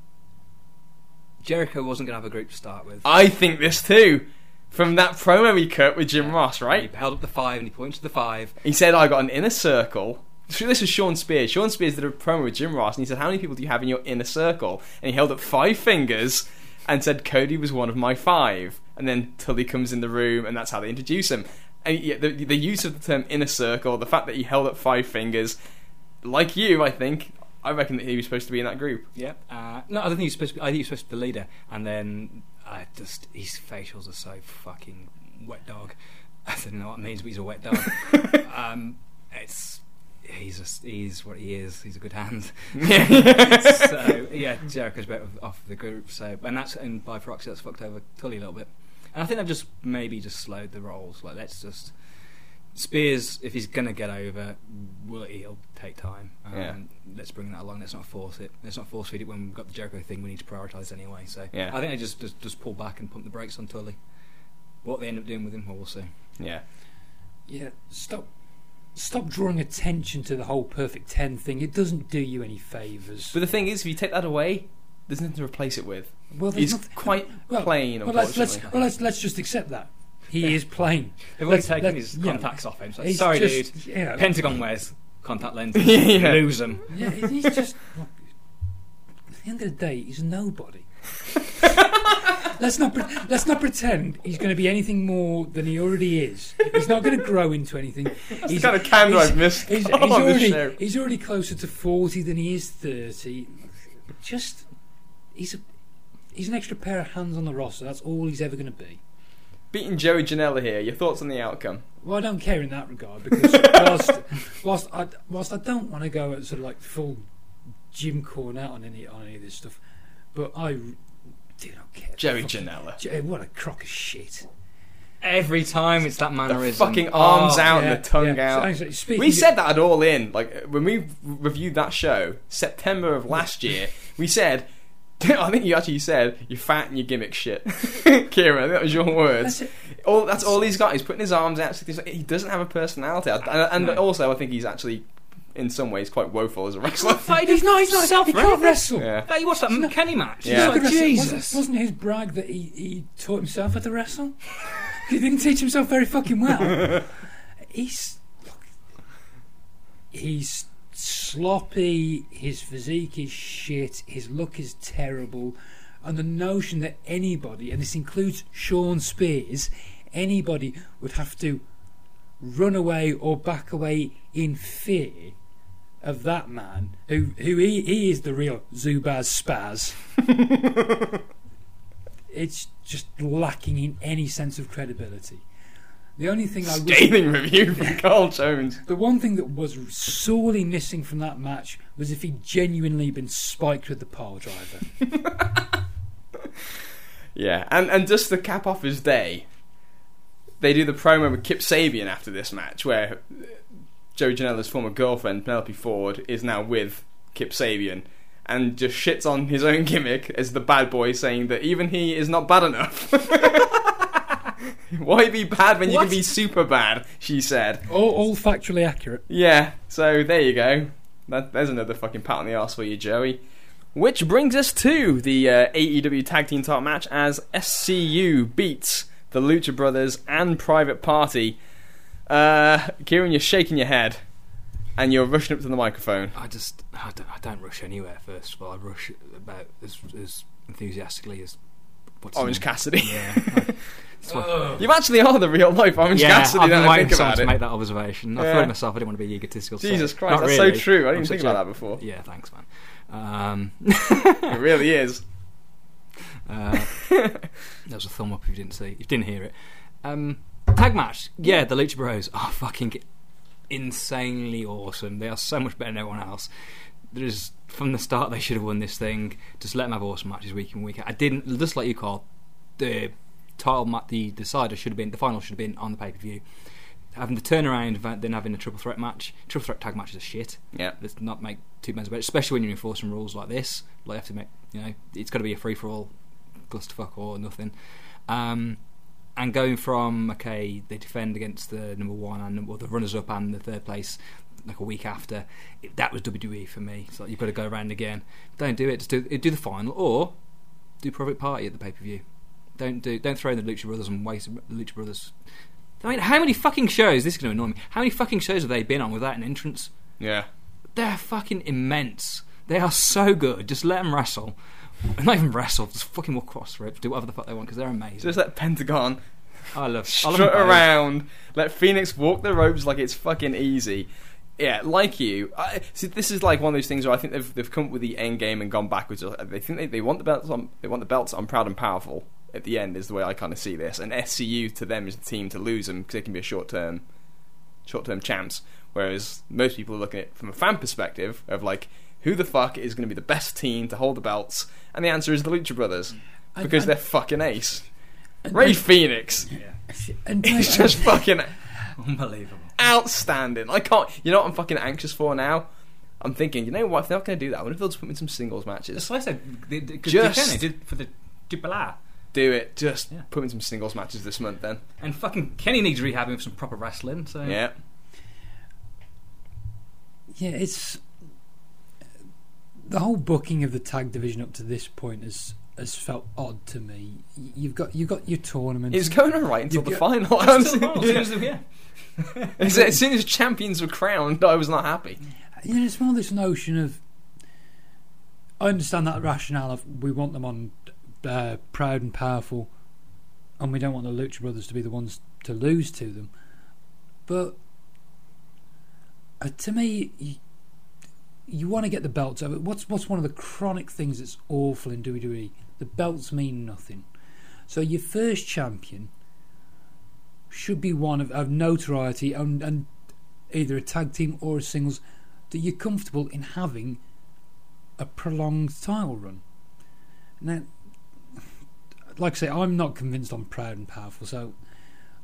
Jericho wasn't going to have a group to start with.
I think this too. From that promo he cut with Jim Ross, right?
He held up the five and he pointed to the five.
He said, I got an inner circle. This was Shawn Spears. Shawn Spears did a promo with Jim Ross, and he said, How many people do you have in your inner circle? And he held up five fingers and said, Cody was one of my five. And then Tully comes in the room, and that's how they introduce him. And yeah, the, the use of the term inner circle, the fact that he held up five fingers, like you, I think, I reckon that he was supposed to be in that group.
Yeah. Uh, no, I don't think he's supposed to. Be, I think he's supposed to be the leader. And then I just his facials are so fucking wet dog. (laughs) I don't know what it means, but he's a wet dog. (laughs) um, it's he's just he's what he is. He's a good hand. Yeah. (laughs) so yeah, Jericho's better off the group. So and that's and by proxy that's fucked over Tully a little bit. And I think they've just maybe just slowed the roles. Like let's just Spears, if he's gonna get over, will he'll take time. Um,
Yeah.
Let's bring that along. Let's not force it. Let's not force feed it when we've got the Jericho thing. We need to prioritise anyway. So
Yeah.
I think they just, just just pull back and pump the brakes on Tully. What they end up doing with him, well, we'll see.
Yeah.
Yeah, stop. Stop drawing attention to the whole perfect ten thing. It doesn't do you any favours.
But the thing is, if you take that away, there's nothing to replace it with.
Well, there's
He's
not-
quite
well,
plain,
Well, let's, let's, well, let's let's just accept that he is plain. (laughs)
They've already
Let's-
taken
let's-
his
yeah.
contacts off him. So sorry,
just-
dude.
Yeah,
Pentagon wears contact lenses. (laughs)
Yeah.
Lose them.
yeah, he's just. Look, at the end of the day, he's nobody. (laughs) let's not pre- let's not pretend he's going to be anything more than he already is. He's not going to grow into anything.
That's
he's,
the kind of candor I've missed
He's, he's
on
already he's already closer to forty than he is thirty. Just he's a he's an extra pair of hands on the roster. That's all he's ever going to be.
Beating Joey Janela here. Your thoughts on the outcome?
Well, I don't care in that regard because whilst whilst I whilst I don't want to go at sort of like full Jim Cornette on any on any of this stuff, but I do not care.
Joey
Fucking-
Janela.
What a crock of shit.
Every time it's that
The
mannerism.
fucking oh, arms
Oh,
out
Yeah,
and the tongue
yeah.
out.
So, speaking
We said that at All In, like when we reviewed that show, September of last year. We said, (laughs) I think you actually said you're fat and you gimmick shit, (laughs) Kira. That was your words.
That's.
All that's all he's got. He's putting his arms out. He doesn't have a personality, and, and
No.
also I think he's actually, in some ways, quite woeful as a wrestler.
He's not. He's not.
Himself,
He can't wrestle.
yeah.
Watched that
He's not-
Kenny match?
Yeah.
Like. Jesus.
Wasn't, wasn't his brag that he, he taught himself how to wrestle? (laughs) he didn't teach himself very fucking well. he's look, he's sloppy. His physique is shit. His look is terrible, and the notion that anybody, and this includes Shawn Spears, anybody would have to run away or back away in fear of that man, who who he, he is the real Zubaz Spaz. (laughs) it's just lacking in any sense of credibility. The only thing I wish,
Scathing review from (laughs) Carl Jones.
the one thing that was sorely missing from that match was if he'd genuinely been spiked with the pile driver. (laughs)
Yeah, and and just to cap off his day, they do the promo with Kip Sabian after this match, where Joey Janela's former girlfriend Penelope Ford is now with Kip Sabian, and just shits on his own gimmick as the bad boy, saying that even he is not bad enough. (laughs) (laughs) Why be bad when you can be super bad? She said.
all, all factually accurate.
Yeah, so there you go. That, there's another fucking pat on the arse for you, Joey. Which brings us to the uh, AEW Tag Team Title match as SCU beats the Lucha Brothers and Private Party. Uh, Kieran, you're shaking your head and you're rushing up to the microphone.
I just I don't, I don't rush anywhere. First of all, I rush about as as enthusiastically as what's
Orange
name?
Cassidy.
Yeah, (laughs) I- what-
You actually are the real life Orange
yeah.
Cassidy
I've been waiting for someone to make that observation. I
Yeah.
thought myself I didn't want to be egotistical. so-
Jesus Christ,
Not
that's
really.
so true. I
I'm
didn't think about
a-
that before.
Yeah, thanks, man. Um, (laughs)
It really is. (laughs)
Uh, that was a thumb up if you didn't see, if you didn't hear it. Um, tag match, yeah, the Lucha Bros are fucking insanely awesome. They are so much better than everyone else. There's from the start they should have won this thing. Just let them have awesome matches week in week out. I didn't just like you call the title match. The decider should have been the final should have been on the pay per view. Having the turnaround, then having a triple threat match. Triple threat tag matches are shit.
Yeah.
Let's not make two men's about it, especially when you're enforcing rules like this. Like you have to make, you know, it's got to be a free for all, clusterfuck or nothing. Um, and going from okay, they defend against the number one and well, the runners up and the third place like a week after. It, that was WWE for me. So like you've got to go around again. Don't do it. Just do do the final or do Private Party at the pay per view. Don't do don't throw in the Lucha Brothers and waste the Lucha Brothers. I mean, how many fucking shows? This is going to annoy me. How many fucking shows have they been on without an entrance?
Yeah.
They're fucking immense. They are so good. Just let them wrestle. Not even wrestle. Just fucking walk across the ropes. Do whatever the fuck they want because they're amazing.
Just let Pentagon
I love. I love
strut around, let Fénix walk the ropes like it's fucking easy. Yeah, like you. I, see, this is like one of those things where I think they've they've come up with the end game and gone backwards. Uh, they think they, they want the belts. On, they want the belts. I'm proud and powerful. At the end is the way I kind of see this. And SCU to them is the team to lose them because they can be a short term, short term champs. Whereas most people are looking at it from a fan perspective of like, who the fuck is going to be the best team to hold the belts? And the answer is the Lucha Brothers because
I-
they're fucking ace.
And-
Rey Fénix (laughs)
And
is
I-
just fucking
Unbelievable.
Outstanding. I can't. You know what I'm fucking anxious for now? I'm thinking, you know what? If they're not going to do that, I wonder if they'll just put me in some singles matches.
That's what I said. They, they, 'cause
Just-
they can, they did for the Dupla.
Do it. Just
Yeah.
put me in some singles matches this month then.
And fucking Kenny needs rehabbing with some proper wrestling. So
Yeah.
yeah, it's the whole booking of the tag division up to this point has has felt odd to me. You've got you've got your tournament.
It's going alright until
You
the
get-
final. (laughs)
yeah. (laughs)
As as soon as champions were crowned, I was not happy.
you know, it's more this notion of. I understand that rationale of we want them on uh, proud and powerful, and we don't want the Lucha Brothers to be the ones to lose to them. But uh, to me, you, you want to get the belts over. What's what's one of the chronic things that's awful in WWE? The belts mean nothing. So your first champion should be one of, of notoriety and, and either a tag team or a singles that you're comfortable in having a prolonged title run. Now, like I say, I'm not convinced I'm proud and powerful, so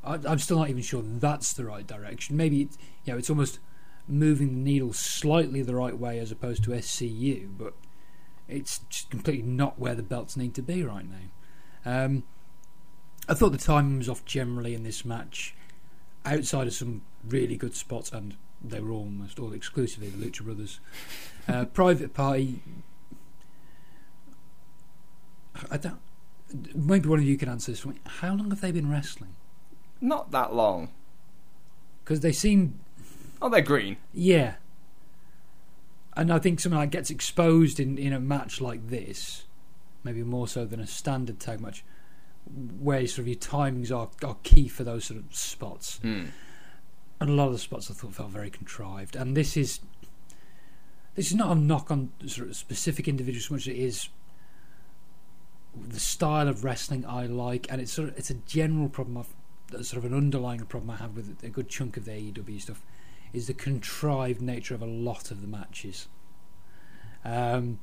I, I'm still not even sure that's the right direction. Maybe it's, you know, it's almost moving the needle slightly the right way as opposed to SCU, but it's just completely not where the belts need to be right now. Um, I thought the timing was off generally in this match, outside of some really good spots, and they were almost all exclusively the Lucha Brothers. Uh, (laughs) Private Party. I don't. Maybe one of you can answer this for me. How long have they been wrestling?
Not that long.
Because they seem,
Oh, they're green.
yeah. And I think something like gets exposed in, in a match like this, maybe more so than a standard tag match, where sort of your timings are, are key for those sort of spots.
Hmm.
and a lot of the spots I thought felt very contrived. And this is this is not a knock on sort of specific individuals so much as it is the style of wrestling I like, and it's sort of it's a general problem of sort of an underlying problem I have with a good chunk of the AEW stuff is the contrived nature of a lot of the matches. Um,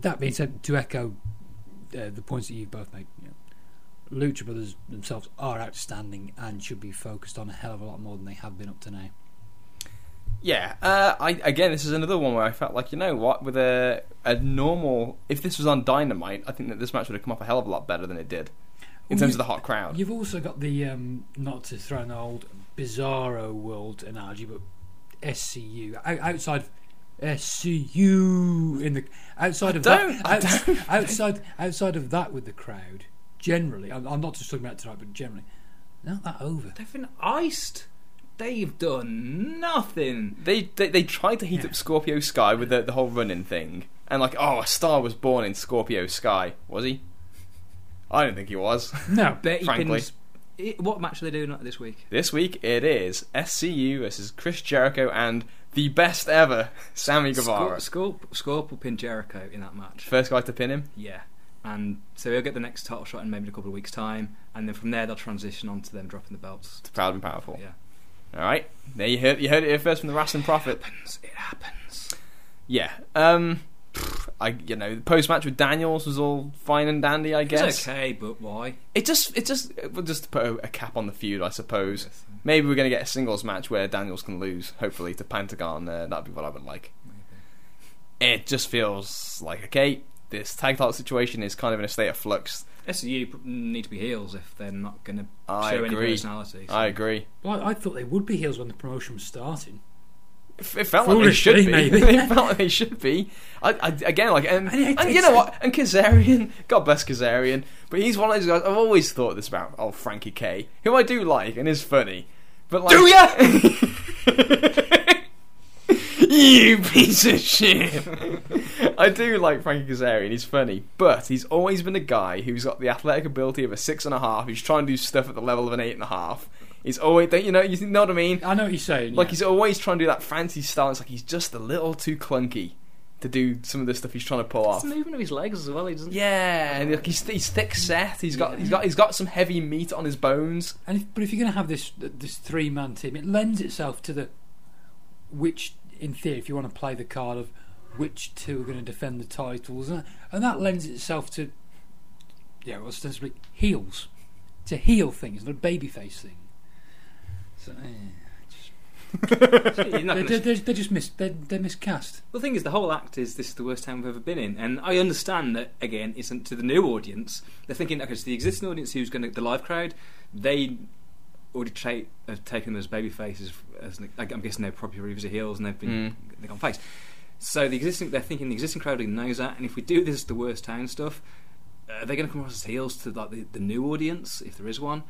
that being said, to echo uh, the points that you've both made, you know, Lucha Brothers themselves are outstanding and should be focused on a hell of a lot more than they have been up to now.
Yeah, uh, I again, this is another one where I felt like you know what, with a a normal, if this was on Dynamite, I think that this match would have come off a hell of a lot better than it did in
Well,
terms of the hot crowd.
You've also got the um, not to throw an old Bizarro world analogy, but SCU outside SCU in the outside of that
don't.
outside outside of that with the crowd. Generally, I'm, I'm not just talking about tonight, but generally, not that over.
They've been iced. They've done nothing.
They, they they tried to heat
Yeah.
up Scorpio Sky with the the whole running thing, and like, oh, a star was born in Scorpio Sky. Was he? I don't think he was. (laughs)
No,
Betty
Frankly.
Pins. I- What match are they doing this week?
This week it is SCU versus Chris Jericho and the best ever (laughs) Sammy Guevara.
Scorp, Scorp, Scorp will pin Jericho in that match.
First guy to pin him.
Yeah. And so he'll get the next title shot in maybe a couple of weeks' time, and then from there they'll transition on to them dropping the belts.
It's proud and powerful.
Yeah.
All right, there you heard you heard it here first from the Wrestling Prophet.
happens. It happens.
Yeah. Um, I you know the post match with Daniels was all fine and dandy. I guess
It's okay, but why?
it just it just it just put a, cap on the feud, I suppose. Maybe we're going to get a singles match where Daniels can lose, hopefully to Pentagon. Uh, that'd be what I would like. It just feels like okay, this tag title situation is kind of in a state of flux.
SCU pr- need to be heels if they're not going to
I
show any personality. so-
I agree.
well, I thought they would be heels when the promotion was starting.
It it felt like they should be. (laughs)
maybe.
they felt like they should be. I, I, again, like, and,
And
and you know what? And Kazarian, God bless Kazarian, but he's one of those guys. I've always thought this about old Frankie K, who I do like and is funny. But like,
Do (laughs) (laughs)
you piece of shit. I do like Frankie Kazarian. He's funny, but he's always been a guy who's got the athletic ability of a six and a half. Who's trying to do stuff at the level of an eight and a half. He's always, don't you know, you know what I mean?
I know what you're saying.
Like
yeah.
he's always trying to do that fancy style. It's like he's just a little too clunky to do some of the stuff he's trying to pull
It's
off.
the movement of his legs as well. He doesn't.
Yeah, and like he's he's thick set. He's got he's got he's got some heavy meat on his bones.
And if, but if you're going to have this this three man team, it lends itself to the which, in theory, if you want to play the card of which two are going to defend the titles, and, and that lends itself to yeah, ostensibly heels. It's a heel thing, it's not a babyface thing. So, eh, just- (laughs)
You're
they're, they're, they're just mis they're, they're miscast.
The thing is, the whole act is this is the worst time we've ever been in, and I understand that again, isn't to the new audience. They're thinking, okay, so the existing audience who's going to the live crowd, they already tra- have taken them as baby faces. As I'm guessing they're probably reviews of heels, and they've been they've gone face. So the existing, they're thinking the existing crowd knows that, and if we do this the worst town stuff, uh, they're going to come across as heels to like the, the new audience if there is one.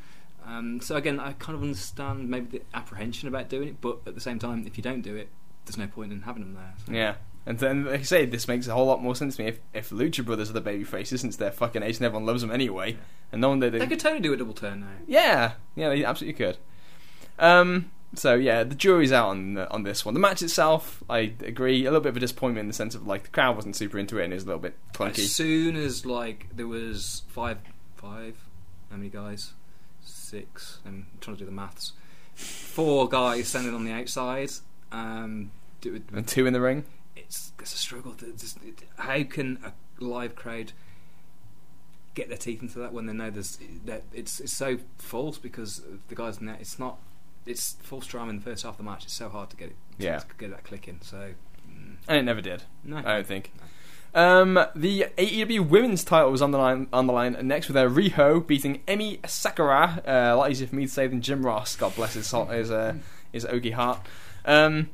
Um, so again, I kind of understand maybe the apprehension about doing it, but at the same time, if you don't do it, there's no point in having them there. So.
Yeah. And then, like I say, this makes a whole lot more sense to me if, if Lucha Brothers are the baby faces, since they're fucking ace and everyone loves them anyway, and no one they,
They
they
could totally do a double turn now.
yeah yeah they absolutely could. Um. So yeah, the jury's out on on this one. The match itself, I agree, a little bit of a disappointment in the sense of like the crowd wasn't super into it and it was a little bit clunky.
As soon as like there was five, five, how many guys? Six. I'm trying to do the maths. Four guys standing on the outside. Um, do
And two in the ring.
it's it's a struggle. To, just, it, how can a live crowd get their teeth into that when they know there's that it's it's so false because the guys in there it's not it's false drama in the first half of the match. It's so hard to get it
Yeah.
get that clicking. So mm,
And it never did.
no,
I don't think. Um, the AEW Women's title was on the line. On the line next with uh, Riho beating Emi Sakura. Uh, a lot easier for me to say than Jim Ross. God bless his soul- his uh, his Okie heart. Um,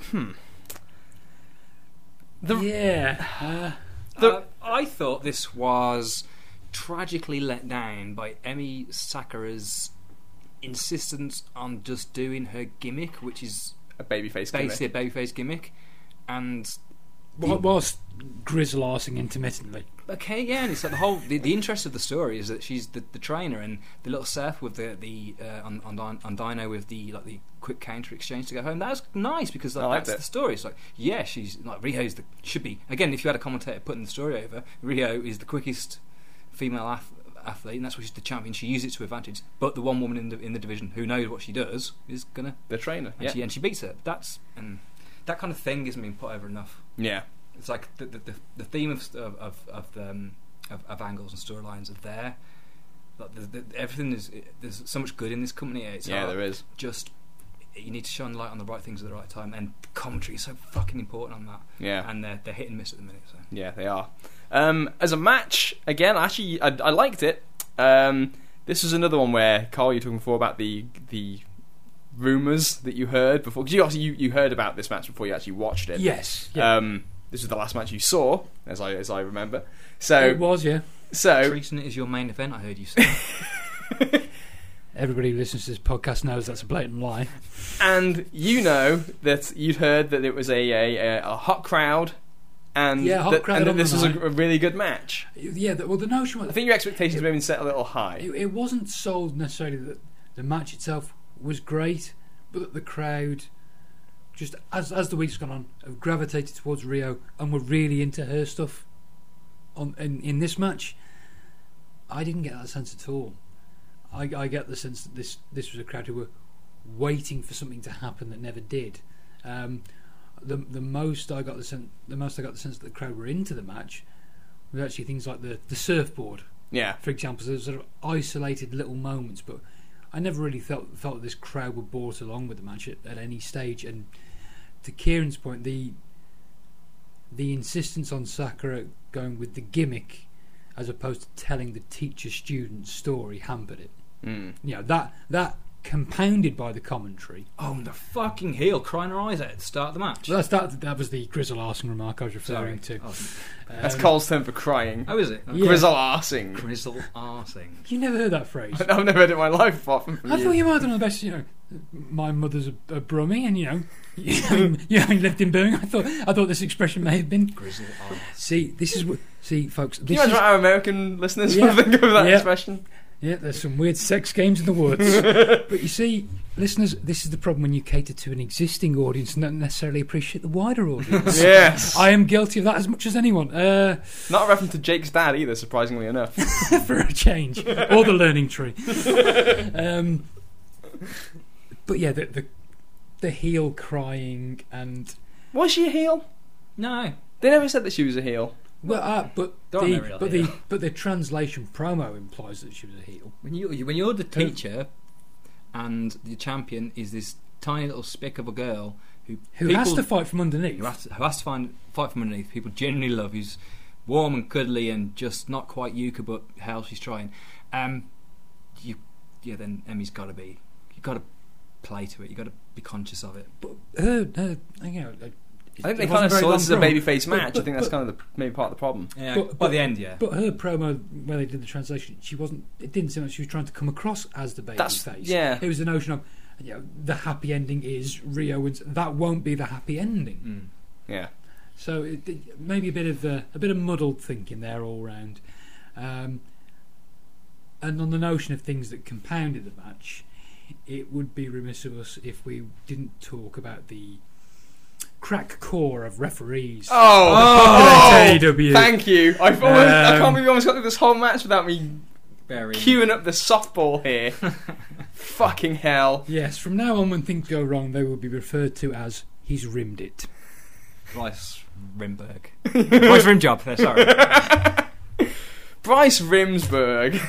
hmm. The
yeah, uh,
The-
Uh, I thought this was tragically let down by Emi Sakura's insistence on just doing her gimmick, which is
a babyface
basically
gimmick.
a babyface gimmick, and
Wh- Whilst grizzle arsing intermittently.
Okay, yeah, and it's like the whole the, the interest of the story is that she's the, the trainer and the little Seth with the the uh, on, on Din- on Dino with the like the quick counter exchange to go home. That was nice because like,
I liked
that's
it.
the story. It's like yeah, she's like Riho's the should be again. If you had a commentator putting the story over, Riho is the quickest female ath- athlete, and that's why she's the champion. She uses it to advantage. But the one woman in the in the division who knows what she does is gonna
The trainer.
and,
Yeah.
she, and she beats her. That's and that kind of thing isn't being put over enough.
yeah.
It's like the the, the, the theme of of of, of, um, of of angles and storylines are there. Like the, the, everything is there's so much good in this company. It's
Yeah, there is.
Just you need to shine light on the right things at the right time, and commentary is so fucking important on that.
Yeah.
and they're they're hit and miss at the minute. So
Yeah, they are. Um, as a match, again, actually, I, I liked it. Um, this was another one where Carl, you were talking before about the the rumors that you heard before. Because you obviously you, you heard about this match before you actually watched it.
Yes. Yeah.
Um, this was the last match you saw, as I as I remember. So
it was, yeah.
so
treating it as your main event, I heard you say. (laughs)
Everybody who listens to this podcast knows that's a blatant lie.
and you know that you'd heard that it was a a, a, a hot crowd. And
Yeah,
that, and that this was a, a really good match.
Yeah, the, well, the notion was
I think your expectations may have been set a little high.
it, it wasn't sold necessarily that the match itself was great, but that the crowd, just as as the weeks gone on, have gravitated towards Riho and were really into her stuff. On in, in this match, I didn't get that sense at all. I, I get the sense that this this was a crowd who were waiting for something to happen that never did. Um, the the most I got the sense the most I got the sense that the crowd were into the match was actually things like the the surfboard
Yeah.
for example, there's sort of isolated little moments, but I never really felt felt that this crowd were brought along with the match at, at any stage. And to Kieran's point, the the insistence on Sakura going with the gimmick as opposed to telling the teacher-student story hampered it.
Mm.
You know that that compounded by the commentary.
oh, and the fucking heel crying her eyes out at the start of the match.
Well, that's that. That was the Grizzle Arsing remark I was referring
Sorry.
to.
Oh,
That's
Um,
Carl's term for crying.
oh, is it?
Yeah.
Grizzle arsing.
Grizzle arsing.
You never heard that phrase? (laughs)
I've never heard it in my life apart from from
I
you.
thought you might have done the best. You know, my mother's a, a Brummie, and you know, you having, you having lived in Birmingham, I thought I thought this expression may have been.
Grizzle arse.
See, this is what. See, folks,
Can
this
you imagine
is
what our American listeners
Yeah.
would think of that
Yeah.
expression?
Yeah. There's some weird sex games in the woods, (laughs) but you see, listeners, this is the problem when you cater to an existing audience and don't necessarily appreciate the wider audience. (laughs)
yes.
I am guilty of that as much as anyone. Uh,
Not a reference to Jake's dad either, surprisingly enough. (laughs)
for a change, or the learning tree. Um, but yeah, the, the the heel crying and
Was she a heel?
No.
They never said that she was a heel.
Well, uh, but
Don't
the but
yeah.
the but the translation promo implies that she was a heel.
When you when you're the teacher, and the champion is this tiny little speck of a girl who
Who
people,
has to fight from underneath?
who has to, who has to find fight from underneath. People genuinely love. Who's warm and cuddly and just not quite Yuka, but hell, she's trying. Um, you yeah, then Emi's got to be. You got to play to it. You've got to be conscious of it.
But her, her, you know,
I think they kind of saw this as a
promo.
babyface
But-
match. I think that's
but-
kind of the, maybe part of the problem.
Yeah,
But-
by
but-
the end, yeah.
But her promo, where they did the translation, she wasn't. It didn't seem like she was trying to come across as the baby
That's-
face.
yeah.
It was the notion of, you know, the happy ending is Riho wins. That won't be the happy ending.
Mm.
Yeah.
So it, it, maybe a bit of uh, a bit of muddled thinking there all round. Um, and on the notion of things that compounded the match, it would be remiss of us if we didn't talk about the crack corps of referees.
Oh,
Popular AEW.
thank you. I've almost, I
Um,
can't believe we almost got through this whole match without me
Very.
queuing up the softball here. (laughs) Fucking hell.
Yes, from now on, when things go wrong, they will be referred to as "he's rimmed it."
Bryce Remsburg. (laughs) Bryce Rimjob. There, sorry. (laughs)
Bryce
Remsburg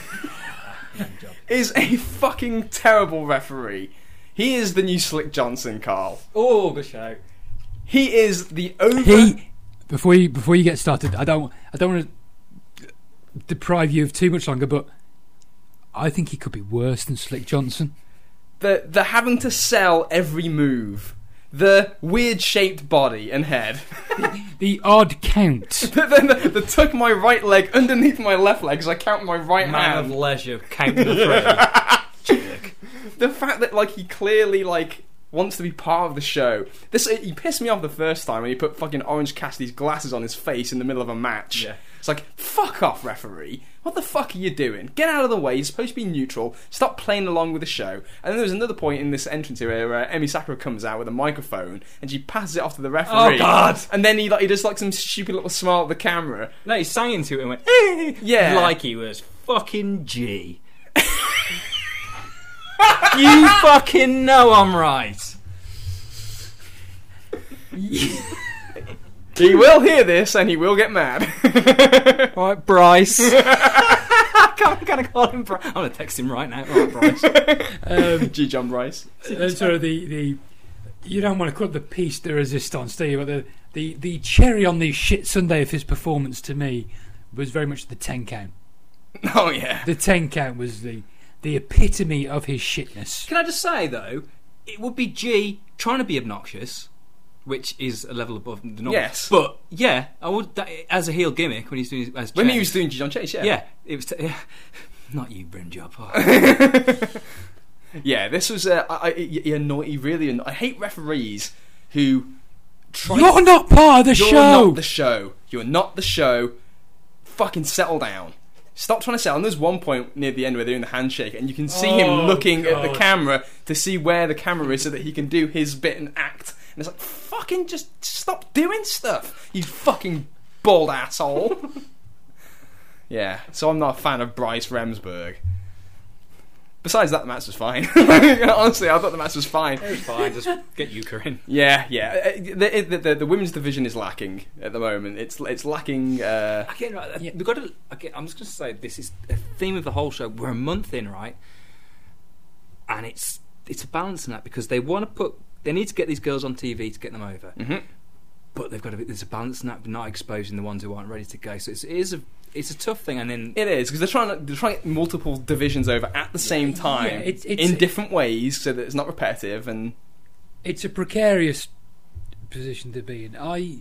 is a fucking terrible referee. He is the new Slick Johnson, Carl.
Oh, good shout.
He is the over.
He before you before you get started, I don't I don't want to deprive you of too much longer, but I think he could be worse than Slick Johnson.
the the having to sell every move, the weird shaped body and head, (laughs)
The odd count. (laughs)
then the, the tuck my right leg underneath my left leg as I count my right
Man of leisure, count the (laughs) three. Jerk.
The fact that like he clearly like wants to be part of the show. This he pissed me off the first time when he put fucking Orange Cassidy's glasses on his face in the middle of a match.
Yeah.
It's like, fuck off, referee. What the fuck are you doing? Get out of the way. You're supposed to be neutral. Stop playing along with the show. And then there was another point in this entrance here where uh, Emi Sakura comes out with a microphone and she passes it off to the referee.
Oh, God.
And then he like he does like some stupid little smile at the camera.
No, he sang into it and went, eh, (laughs)
Yeah.
like he was fucking G. (laughs) you fucking know I'm right.
He will hear this and he will get mad. (laughs)
Right, Bryce. (laughs) I'm gonna call him Bryce. I'm gonna text him right now. Right, Bryce.
Um, (laughs)
G. John Bryce.
uh, sort of the, the you don't want to call it the piece de resistance, do you? But the, the, the cherry on the shit Sunday of his performance to me was very much the ten count.
Oh yeah.
The ten count was the the epitome of his shitness.
Can I just say though, it would be G trying to be obnoxious, which is a level above the norm.
Yes.
but yeah, I would that, as a heel gimmick when he's doing as
When he
Chase.
was doing John Chase, yeah.
yeah, it was. T- yeah. (laughs) Not you, Bryn Job. (laughs)
Yeah, this was. Uh, I, I, he annoy, he really. Anno- I hate referees who try.
You're not part of the
You're
show.
not the show. You're not the show. Fucking settle down. Stop trying to sell. And there's one point near the end where they're doing the handshake, and you can see him
Oh,
looking at the
God.
camera to see where the camera is, so that he can do his bit and act. And it's like, fucking, just stop doing stuff. You fucking bald asshole. (laughs) yeah. So I'm not a fan of Bryce Remsburg. Besides that, the match was fine. (laughs) Honestly, I thought the match was fine.
It was fine. Just get Yuka in. (laughs)
Yeah, yeah. Uh, The, the, the, the women's division is lacking at the moment. It's it's lacking. Uh,
Again, right,
Yeah.
we've got to. Again, I'm just going to say this is a theme of the whole show. We're a month in, right? And it's it's a balancing that because they want to put. They need to get these girls on TV to get them over,
mhm.
but they've got to. Be, there's a balancing act, not exposing the ones who aren't ready to go. So it's, it is a it's a tough thing. And then
It is because they're trying to they're trying to get multiple divisions over at the same time
Yeah, it's- it's-
in different ways, so that it's not repetitive. And
it's a precarious position to be in. I,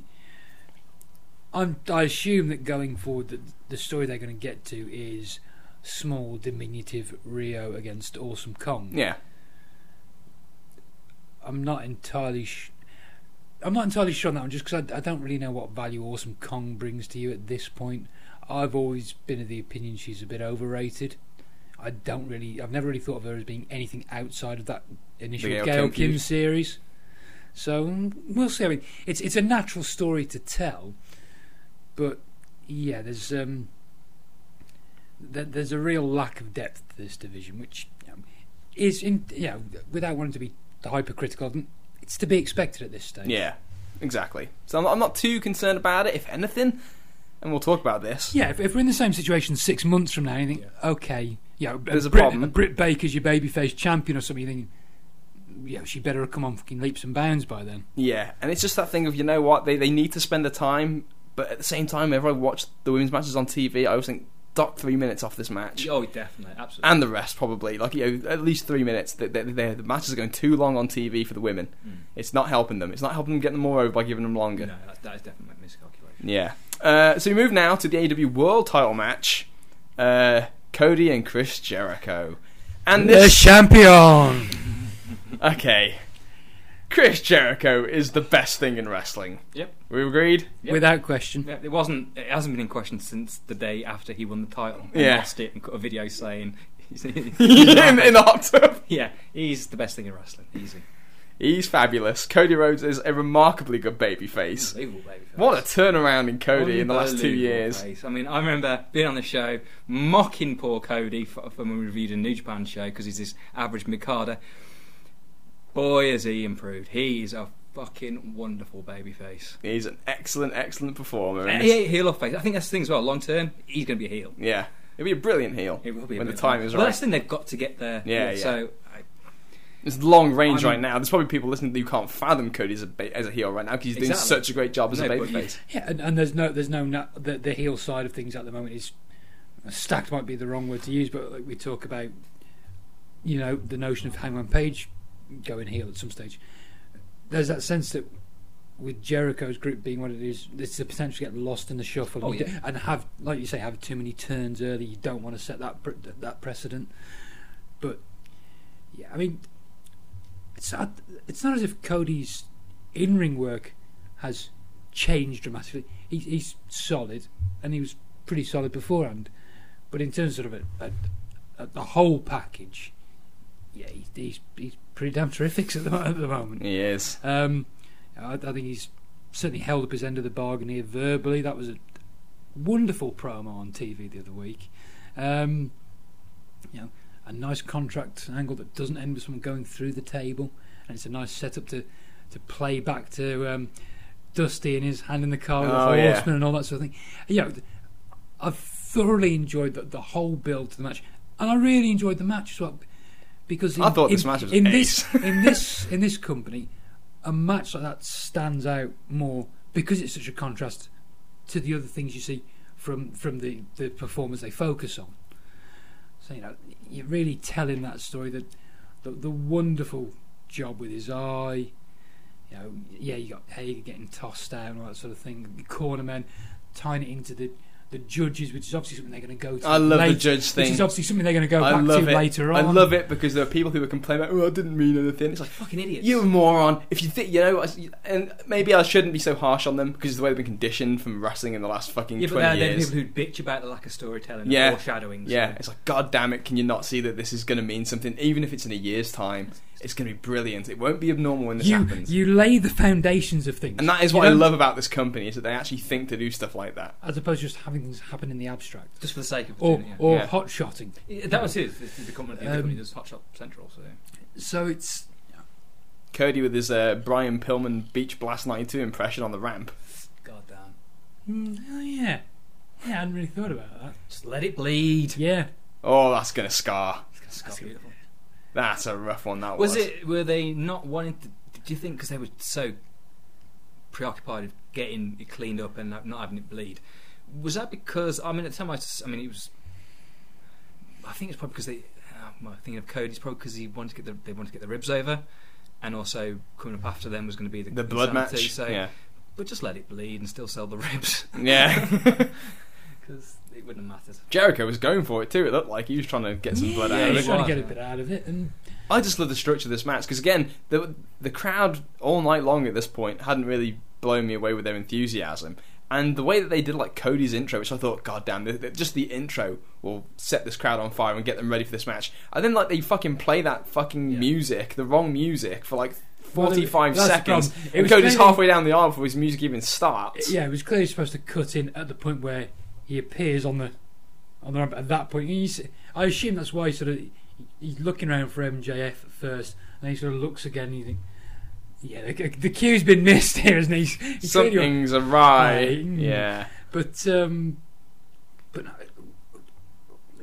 I'm, I assume that going forward, that the story they're going to get to is small, diminutive Riho against Awesome Kong.
yeah,
I'm not entirely. Sh- I'm not entirely sure on that one, just because I, I don't really know what value Awesome Kong brings to you at this point. I've always been of the opinion she's a bit overrated. I don't really. I've never really thought of her as being anything outside of that initial
Gail
Gail,
Kim
Kim, series. So mm, we'll see. I mean, it's it's a natural story to tell, but yeah, there's um, there, there's a real lack of depth to this division, which you know, is in you know without wanting to be hypercritical of them, it's to be expected at this stage.
yeah, exactly. So I'm, I'm not too concerned about it. If anything, and we'll talk about this.
Yeah, if, if we're in the same situation six months from now, you think, okay, yeah,
There's a
Brit,
problem.
Britt Baker's your babyface champion or something. You think, yeah, she better have come on fucking leaps and bounds by then.
Yeah, and it's just that thing of you know what they they need to spend the time, but at the same time, whenever I watch the women's matches on TV, I always think dock three minutes off this match.
oh, definitely, absolutely.
and the rest probably like you know at least three minutes. The, the, the, the matches are going too long on TV for the women.
Mm.
It's not helping them. It's not helping them get them more over by giving them longer.
no, that, that is definitely a miscalculation.
Yeah. Uh, so we move now to the AW World Title match. Uh, Cody and Chris Jericho, and
the
this
champion. (laughs)
okay. Chris Jericho is the best thing in wrestling.
Yep.
We agreed.
Yep.
Without question.
Yeah, it wasn't. It hasn't been in question since the day after he won the title. and
Yeah.
lost it and cut a video saying, (laughs) (laughs)
in, in the hot tub.
"Yeah, he's the best thing in wrestling. Easy,
He's fabulous. Cody Rhodes is a remarkably good babyface.
unbelievable baby."
What a turnaround in Cody in the last two years.
face. I mean, I remember being on the show mocking poor Cody for, for when we reviewed a New Japan show because he's this average Mikada. Boy, has he improved. He's a fucking wonderful babyface.
He's an excellent, excellent performer.
Uh,
and
he, heel or face. I think that's the thing as well. Long term, he's going to be a heel.
Yeah, it'll be a brilliant heel
It will be a
when the time is
well,
right.
that's the thing. They've got to get there.
Yeah, yeah.
So I,
It's long range
I'm-
right now. There's probably people listening who can't fathom Cody as a ba- as a heel right now because he's doing such a great job as
No,
a
you-
babyface.
Yeah, and, and there's no, there's no, the, the heel side of things at the moment is stacked. Might be the wrong word to use, but like we talk about, you know, the notion of Hangman Page going heel at some stage. There's that sense that with Jericho's group being what it is, there's the potential to get lost in the shuffle
Oh,
and,
yeah.
and have, like you say, have too many turns early. You don't want to set that that precedent. But yeah, I mean, it's not, it's not as if Cody's in ring work has changed dramatically. He's, he's solid, and he was pretty solid beforehand. But in terms of a, a, a, the whole package, yeah, he's, he's he's pretty damn terrific at the, at the moment.
He is.
Um, I, I think he's certainly held up his end of the bargain here verbally. That was a wonderful promo on TV the other week. Um, you know, a nice contract angle that doesn't end with someone going through the table, and it's a nice setup to to play back to um, Dusty and his hand in the car with
Oh,
the
yeah.
horseman and all that sort of thing. You know, I've thoroughly enjoyed the, the whole build to the match, and I really enjoyed the match as well because in,
I thought
in,
this match was
in
ace.
this in (laughs) this in this company, a match like that stands out more because it's such a contrast to the other things you see from from the the performers they focus on. So you know, you're really telling that story that the, the wonderful job with his eye. You know, yeah, you got Hager getting tossed down, all that sort of thing. The cornermen tying it into the the judges, which is obviously something they're going to go to.
I love the
later,
judge
Which
thing.
is obviously something they're going to go
I
back
love
to
it.
later on.
I love it because there are people who were complaining about, oh, I didn't mean anything. It's like,
Fucking idiots.
you moron. If you think, you know, and maybe I shouldn't be so harsh on them because of the way they've been conditioned from wrestling in the last fucking
yeah, but
20
there are then
years.
people who bitch about the lack of storytelling
Yeah.
and foreshadowing. so-
Yeah, it's like, God damn it, can you not see that this is going to mean something? Even if it's in a year's time, it's going to be brilliant. It won't be abnormal when this
you
happens.
you lay the foundations of things,
and that is
You
what I love about this company, is that they actually think to do stuff like that.
as opposed to just having things happen in the abstract
just for the sake of
or
doing it.
or
Yeah.
hot shotting.
Yeah. that was his. The, the company, the
Um,
company does Hot Shot Central. So
So it's
Cody with his uh, Brian Pillman Beach Blast 92 impression on the ramp.
god damn,
mm, oh yeah, yeah. I hadn't really thought about that.
just let it bleed.
Yeah,
Oh, that's going to scar.
It's gonna be beautiful.
That's a rough one, that was.
Was it? Were they not wanting? To, do you think because they were so preoccupied with getting it cleaned up and not having it bleed? Was that because? I mean, at the time, I, I mean, it was. I think it's probably because they. Well, thinking of Cody, it's probably because he wanted to get the they wanted to get the ribs over, and also coming up after them was going to be the,
The blood match?
So,
yeah.
but just let it bleed and still sell the ribs
Yeah. (laughs)
because it wouldn't have mattered.
Jericho was going for it too, it looked like. He was trying to get some blood
yeah,
out of
he's
it.
trying to get a bit out of it, and
I just love the structure of this match because again, the the crowd all night long at this point hadn't really blown me away with their enthusiasm, and the way that they did like Cody's intro, which I thought, god damn, the, the- just the intro will set this crowd on fire and get them ready for this match. And then like they fucking play that fucking
Yeah.
music, the wrong music, for like forty five
that's the
seconds.
It was
Cody's halfway down the aisle before his music even starts.
yeah, it was clearly supposed to cut in at the point where he appears on the on the ramp. At that point, see- I assume that's why he sort of he's looking around for MJF at first, and then he sort of looks again, and you think, yeah, the, the cue's been missed here, isn't he? (laughs) He's, he's
Something's awry.
Right. Mm.
Yeah.
but um, but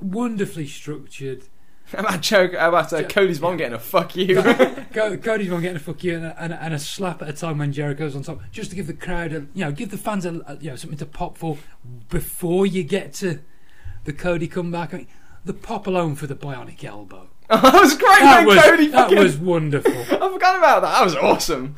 wonderfully structured. (laughs)
How about joke? How about uh, Cody's mom getting a fuck you?
Co- (laughs) Cody's mom getting a fuck you and a, and, a, and a slap at a time when Jericho's on top, just to give the crowd, a, you know, give the fans a, a- you know something to pop for before you get to the Cody comeback. I mean, the pop alone for the bionic elbow. (laughs)
that was great.
That
when
was
Cody
that
fucking-
was wonderful.
I forgot about that. That was awesome.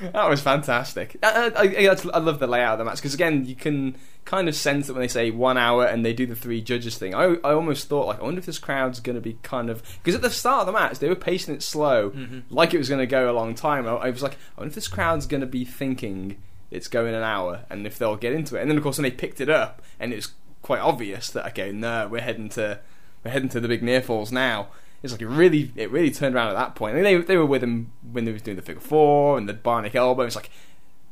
That was fantastic. I, I, I, I love the layout of the match because again, you can kind of sense that when they say one hour and they do the three judges thing. I, I almost thought like, I wonder if this crowd's going to be kind of because at the start of the match they were pacing it slow,
Mm-hmm.
like it was going to go a long time. I, I was like, I wonder if this crowd's going to be thinking it's going an hour and if they'll get into it. And then of course when they picked it up and it was quite obvious that okay, no, we're heading to we're heading to the big near falls now. It's like it really, it really turned around at that point. And they they were with him when they was doing the figure four and the bionic elbow. It's like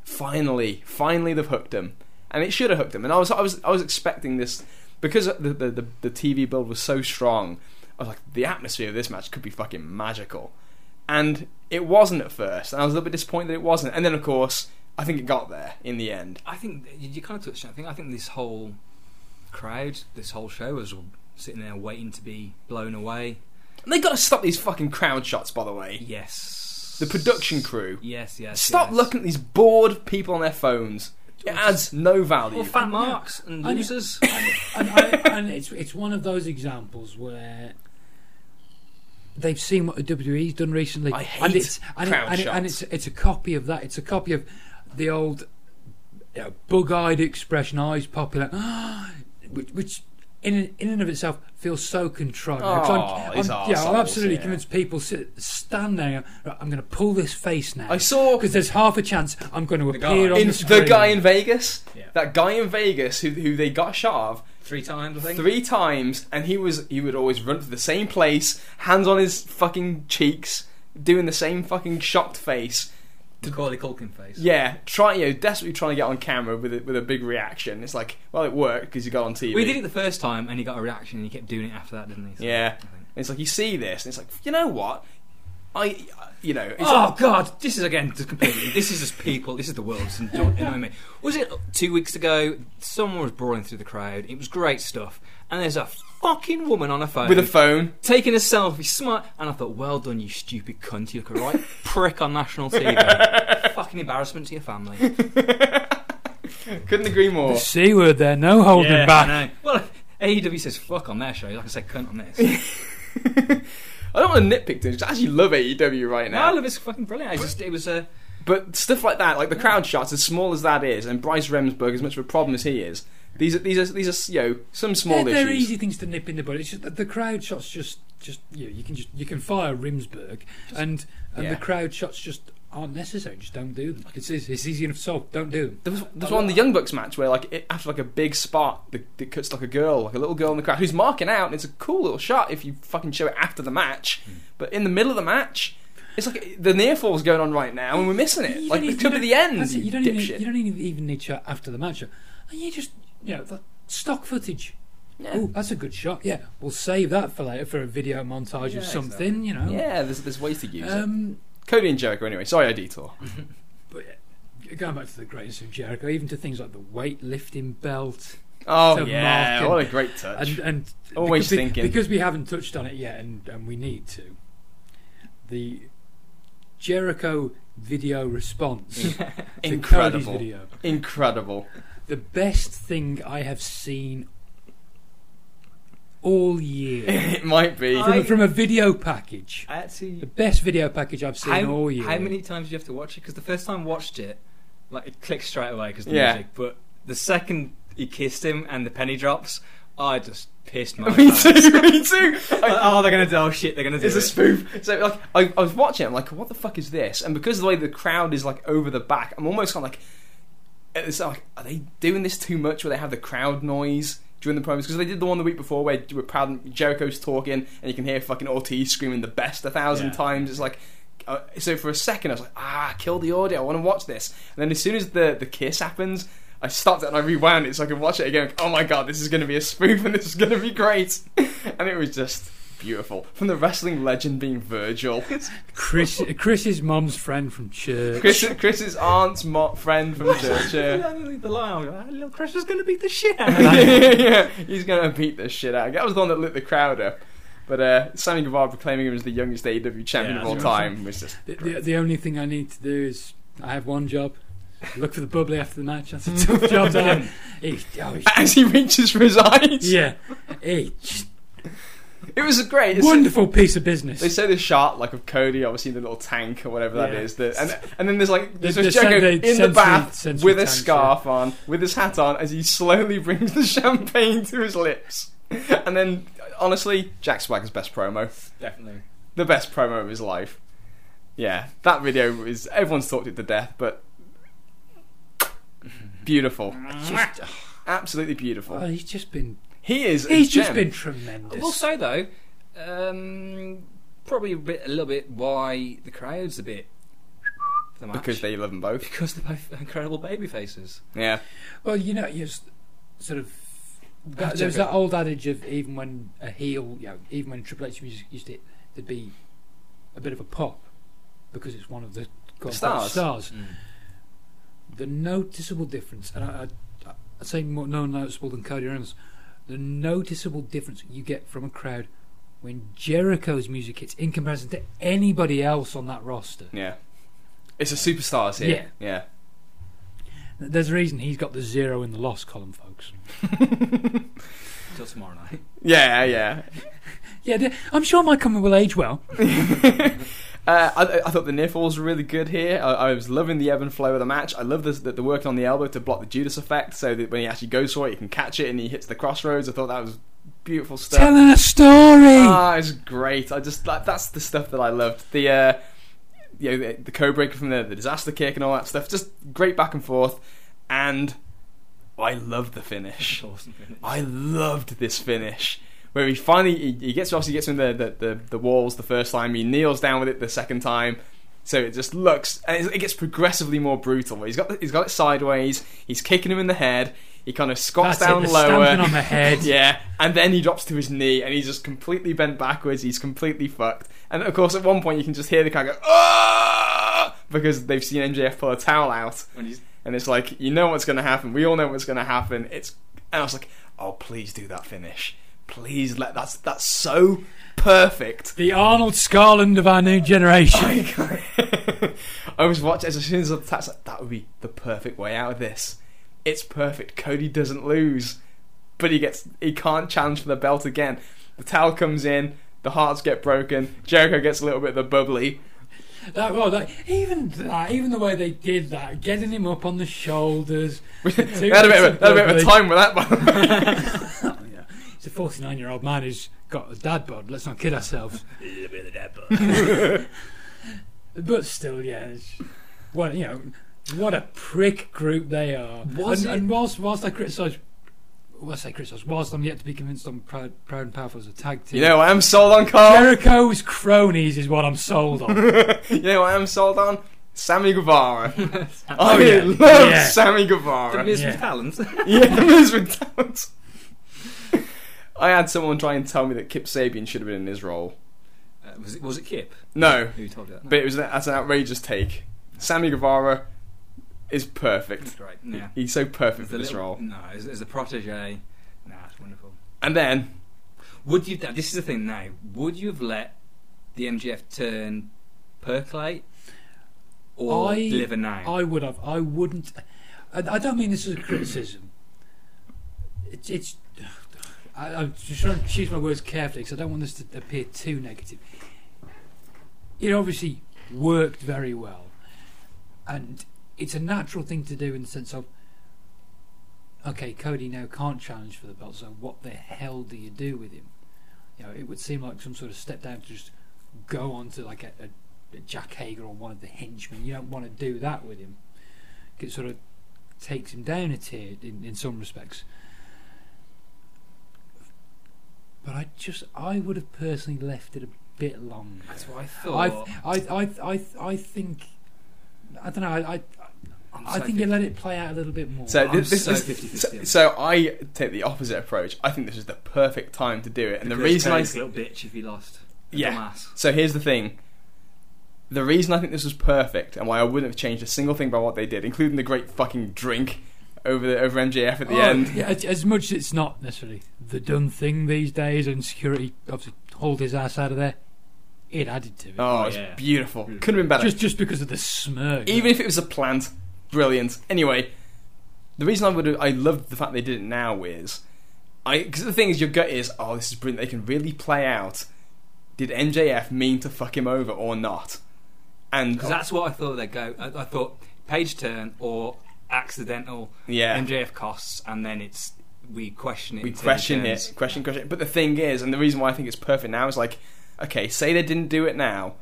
finally, finally they've hooked him, and it should have hooked him. And I was, I was, I was expecting this because the the, the, the TV build was so strong. I was like, the atmosphere of this match could be fucking magical, and it wasn't at first. And I was a little bit disappointed that it wasn't. And then of course, I think it got there in the end.
I think you, kind of touched on. I think I think this whole crowd, this whole show was sitting there waiting to be blown away.
And they got to stop these fucking crowd shots, by the way.
Yes,
The production crew.
Yes, yes.
Stop
yes.
looking at these bored people on their phones. It adds no value.
Or fat marks and
I
losers.
and, I, and it's it's one of those examples where they've seen what the WWE's done recently,
I
and
hate
it's and, it-
crowd
and, it- and
shots.
it's it's a copy of that. It's a copy of the old you know, bug-eyed expression, eyes popular, (gasps) which, which in in and of itself feels so contrived.
Oh,
I'm, I'm- yeah, I'm absolutely
yeah.
convinced people sit, stand there. I'm going to pull this face now.
I saw
because there's half a chance I'm going to
The guy.
appear on
in
the screen.
the guy in Vegas.
Yeah.
That guy in Vegas who who they got shot of
Three times, I think.
three times, and he was he would always run to the same place, hands on his fucking cheeks, doing the same fucking shocked face.
Macaulay Culkin face.
Yeah, try you know, desperately trying to get on camera with a, with a big reaction. It's like, well, it worked because you got on TV.
We did it the first time, and he got a reaction, and he kept doing it after that, didn't he? So,
Yeah. It's like you see this, and it's like, you know what? I, you know, it's
Oh God! This is again just completely. This is just people. This is the world. It's enjoy- annoying me. Was it two weeks ago? Someone was brawling through the crowd. It was great stuff. And there's a fucking woman on a phone
with a phone.
taking a selfie, smart. And I thought, well done, you stupid cunt. You look a right (laughs) prick on national TV. (laughs) fucking embarrassment to your family. (laughs)
Couldn't agree more.
The C word there, no holding
Yeah,
back.
I. Well, AEW says fuck on their show. Like I said, cunt on this.
I don't want to nitpick things. I actually love AEW right
no, I
now.
love it's fucking brilliant. I just it was a.
But stuff like that, like the crowd shots, as small as that is, and Bryce Remsburg, as much of a problem as he is, these are these are these are you know some small
They're, they're
issues.
easy things to nip in the bud. It's just that the crowd shots just just you, know, you can just you can fire Remsburg and and
yeah.
the crowd shots just aren't necessary. Just don't do them. It's it's, it's easy enough to solve. Don't do them.
There was, there was one in the Young Bucks match where, like, it, after like a big spot, the, it cuts like a girl, like a little girl in the crowd who's marking out, and it's a cool little shot if you fucking show it after the match.
Hmm.
But in the middle of the match, it's like the near fall's going on right now, and we're missing it.
You
Like it could be the end.
it,
You,
don't even you don't even, need shot after the match. And you just you know the stock footage.
yeah.
Oh, that's a good shot. Yeah, we'll save that for later for a video montage
Yeah,
of something. You know.
yeah, there's there's ways to use it.
Um,
Cody and Jericho, anyway. Sorry, I detour. (laughs)
but yeah, going back to the greatness of Jericho, even to things like the weightlifting belt,
Oh
To
yeah, what a great touch.
and and
Always
because we-
thinking.
because we haven't touched on it yet, and, and we need to. The Jericho video response (laughs) to Cody's
Incredible,
video.
incredible.
The best thing I have seen all year (laughs)
it might be.
I-
from, from a video package.
I actually.
The best video package I've seen
How,
all year.
how many times do you have to watch it? Because the first time I watched it, like it clicked straight away because the
Yeah.
music. But the second he kissed him and the penny drops, I just pissed my (laughs)
me
pants.
too. me too. (laughs)
Like, oh, they're gonna do oh shit. They're gonna do
It's a spoof. So like I, I was watching it, I'm like, what the fuck is this? And because of the way the crowd is like over the back, I'm almost kind of like, it's like, are they doing this too much? Where they have the crowd noise during the promos? Because they did the one the week before where where proud Jericho's talking and you can hear fucking Ortiz screaming the best a thousand
Yeah.
times. It's like. Uh, so for a second, I was like, "Ah, kill the audio! I want to watch this." And then as soon as the the kiss happens, I stopped it and I rewound it so I could watch it again. Like, oh my god, this is going to be a spoof and this is going to be great! (laughs) and it was just beautiful. From the wrestling legend being Virgil,
Chris, Chris's mom's friend from church.
Chris, Chris's aunt's mo- friend from church. Yeah.
the line. I was like, "Oh, Chris is gonna beat the shit out of (laughs) that.
yeah, he's gonna beat the shit out. That was the one that lit the crowd up. But uh, Sammy Guevara proclaiming him as the youngest AEW champion
Yeah,
of all
that's
time was just
The, the, the only thing I need to do is I have one job. Look for the bubbly after the match. That's a tough job to do. He, oh, he- (laughs)
as he reaches for his eyes.
yeah, he, just
It was a great. It's-
wonderful piece of business.
They say the shot like of Cody, obviously in the little tank or whatever that
Yeah.
is. The, and and then there's like there's
The- the
Jericho in the
sensory-
bath
sensory
with a
tanks,
scarf on, with his hat on, as he slowly (laughs) brings the champagne to his lips. And then, honestly, Jack Swagger's best promo,
Definitely.
the best promo of his life. Yeah, that video is everyone's talked it to death, but beautiful,
Just-
absolutely beautiful.
oh, he's just been
He is. a
he's just
gem.
been tremendous.
I will say though, um, probably a bit, a little bit why the crowd's a bit. for The match.
because they love them both.
because they're both incredible baby faces.
Yeah,
Well, you know, you s- sort of. That,
check
there's that old adage of even when a heel, you know, even when Triple H used, used it, there'd be a bit of a pop because it's one of the quote,
stars.
stars. The noticeable difference, and I, I, I'd say more no noticeable than Cody Rhodes, the noticeable difference you get from a crowd when Jericho's music hits in comparison to anybody else on that roster.
yeah. It's a superstars here. Yeah.
There's a reason he's got the zero in the loss column, folks. (laughs)
Till tomorrow night.
Yeah, yeah. (laughs)
Yeah, I'm sure my coming will age well. (laughs)
Uh, I, I thought the near falls were really good here. I, I was loving the ebb and flow of the match. I love this, that the working on the elbow to block the Judas effect, so that when he actually goes for it, he can catch it and he hits the Cross Rhodes. I thought that was beautiful stuff.
Telling a story.
Ah, it's great. I just like that's the stuff that I loved. The uh, you know the, the code breaker from the, the disaster kick and all that stuff. Just great back and forth, and I loved the finish.
Awesome finish.
I loved this finish where he finally he, he gets obviously gets in the, the, the, the walls the first time. He kneels down with it the second time. So it just looks, and it, it gets progressively more brutal. He's got he's got it sideways. He's kicking him in the head. He kind of squats
That's it,
down
the
lower.
stamping on the head. (laughs)
yeah, and then he drops to his knee, and he's just completely bent backwards. He's completely fucked. And of course, at one point, you can just hear the guy go, "Ah!" because they've seen MJF pull a towel out,
When he's
and it's like you know what's going to happen. We all know what's going to happen. It's, and I was like, "Oh, please do that finish. Please let that's that's so perfect."
The Arnold Skaaland of our new generation. (laughs)
I, (laughs) I was watching as soon as I was like, that would be the perfect way out of this. It's perfect. Cody doesn't lose, but he gets he can't challenge for the belt again. The towel comes in, the hearts get broken. Jericho gets a little bit of the bubbly.
That, well, that, even that, even the way they did that, getting him up on the shoulders. (laughs)
they had a bit of a, had a bit of a time with that. By the way.
Oh, yeah. He's a 49 year old man who's got a dad bod. Let's not kid ourselves. (laughs) A little bit of a dad bod. (laughs) but still, yeah. It's, what you know, what a prick group they are.
Was
and,
it-
and whilst whilst I criticise, well, I say criticise, whilst I'm yet to be convinced I'm proud, proud and powerful as a tag team.
You know, I am sold on Carl.
Jericho's cronies is what I'm sold on. (laughs)
you know, what I am sold on Sammy Guevara.
Oh,
I
yeah.
love
Yeah.
Sammy
the
Guevara.
Miz
Yeah.
with talent.
yeah, the Miz with talent. I had someone try and tell me that Kip Sabian should have been in his role.
Uh, was it was it Kip?
No,
Who told you that?
but it was that's an outrageous take. Sammy Guevara is perfect.
great. Yeah.
He's so perfect
As
for this
little-
role.
No, as, as a protege. Nah, it's wonderful.
And then
Would you? This is the thing now. Would you have let the MJF turn percolate or
I-
deliver now?
I would have. I wouldn't. I, I don't mean this as a criticism. It's. it's I, I'm just trying to choose my words carefully because I don't want this to appear too negative. It obviously worked very well, and it's a natural thing to do in the sense of. Okay, Cody now can't challenge for the belt, so what the hell do you do with him? You know, it would seem like some sort of step down to just go on to like a, a, a Jake Hager or one of the henchmen. You don't want to do that with him. It sort of takes him down a tier in, in some respects. But I just, I would have personally left it a bit longer.
That's what I
I,
thought.
I, I, I, I think, I don't know. I, I,
I'm
I
so
think you let it play out a little bit more.
so this, this,
so
this-
50-50
so, so I take the opposite approach. I think this is the perfect time to do it, and the reason I
a little bitch if he lost.
Yeah. So here's the thing. The reason I think this was perfect and why I wouldn't have changed a single thing by what they did, including the great fucking drink over the over MJF at the
Oh,
end.
yeah, as, as much as it's not necessarily the done thing these days, and security obviously hold his ass out of there, it added to it.
Oh, it's
yeah.
beautiful.
Beautiful.
Couldn't have been better.
just just because of the smirk.
Even if it was a plant, brilliant. Anyway, the reason I would have, I loved the fact they did it now is, I because the thing is, your gut is, oh, this is brilliant. They can really play out. Did MJF mean to fuck him over or not? And
Because that's what I thought they'd go. I, I thought page turn or accidental
yeah,
MJF costs, and then it's we question it.
we question it, question, question. But the thing is, and the reason why I think it's perfect now is like, okay, say they didn't do it now.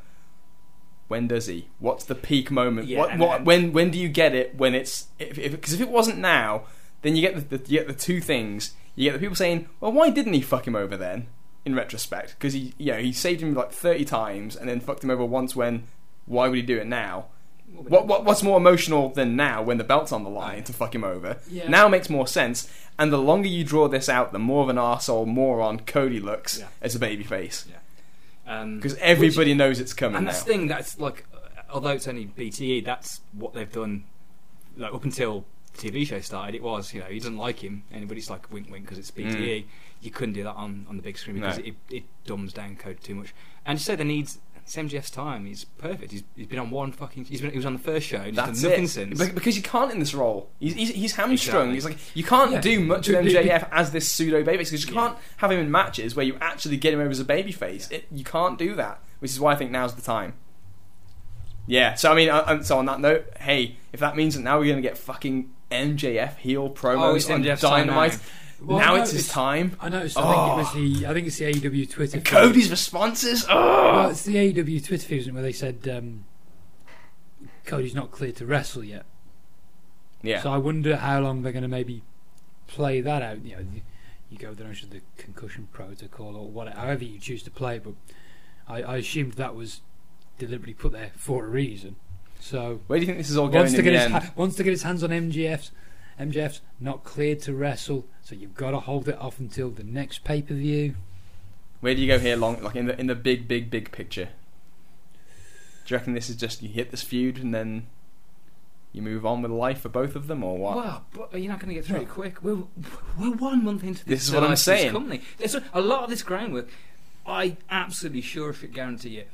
When does he? What's the peak moment?
Yeah,
what, what, when, when do you get it? When it's if because if, 'cause if it wasn't now, then you get the, the you get the two things. You get the people saying, "Well, why didn't he fuck him over then?" In retrospect, because he, you know, he saved him like thirty times and then fucked him over once. When why would he do it now? What, what what's more emotional than now when the belt's on the line to fuck him over?
Yeah.
Now makes more sense. And the longer you draw this out, the more of an arsehole moron Cody looks
Yeah.
as a babyface.
Um,
Because everybody knows it's coming
and
now.
that's the thing. That's like, uh, although it's only BTE, that's what they've done. Like up until the TV show started, it was you know he doesn't like him. Anybody's like wink wink because it's BTE. You couldn't do that on, on the big screen because
Mm. No.
it, it dumbs down code too much. And you say they need it's MJF's time. He's perfect. He's, he's been on one fucking. He's been, he was on the first show. And he's
That's
done nothing
it.
since.
Be- Because you can't in this role. He's, he's, he's hamstrung.
Exactly.
He's like you can't
Yeah.
do much with (laughs) MJF as this pseudo babyface because you
Yeah.
can't have him in matches where you actually get him over as a babyface. It, you can't do that, which is why I think now's the time. Yeah. So I mean, uh, um, so on that note, hey, if that means that now we're going to get fucking MJF heel
Oh,
promos
it's
on
MJF's time
Dynamite,
now.
Well,
now
I
it's his time.
I noticed. I think
Oh.
it was the. I think it's the AEW Twitter.
And
feed.
Cody's responses. Oh!
Well, it's the AEW Twitter feed where they said um, Cody's not clear to wrestle yet.
Yeah.
So I wonder how long they're going to maybe play that out. You know, you, you go down to the concussion protocol or whatever, however you choose to play. But I, I assumed that was deliberately put there for a reason. So
Where do you think this is all going
wants to get
the
his
end?
ha- wants to get his hands on MJF's. MJF's not cleared to wrestle, so you've got to hold it off until the next pay per view.
Where do you go here, long like in the in the big, big, big picture? Do you reckon this is just you hit this feud and then you move on with life for both of them, or what?
Well, but you're not going to get through it quick. We're, we're one month into this.
This is what I'm
life of this
saying.
Company. There's a, a lot of this groundwork. I absolutely sure if it guarantee you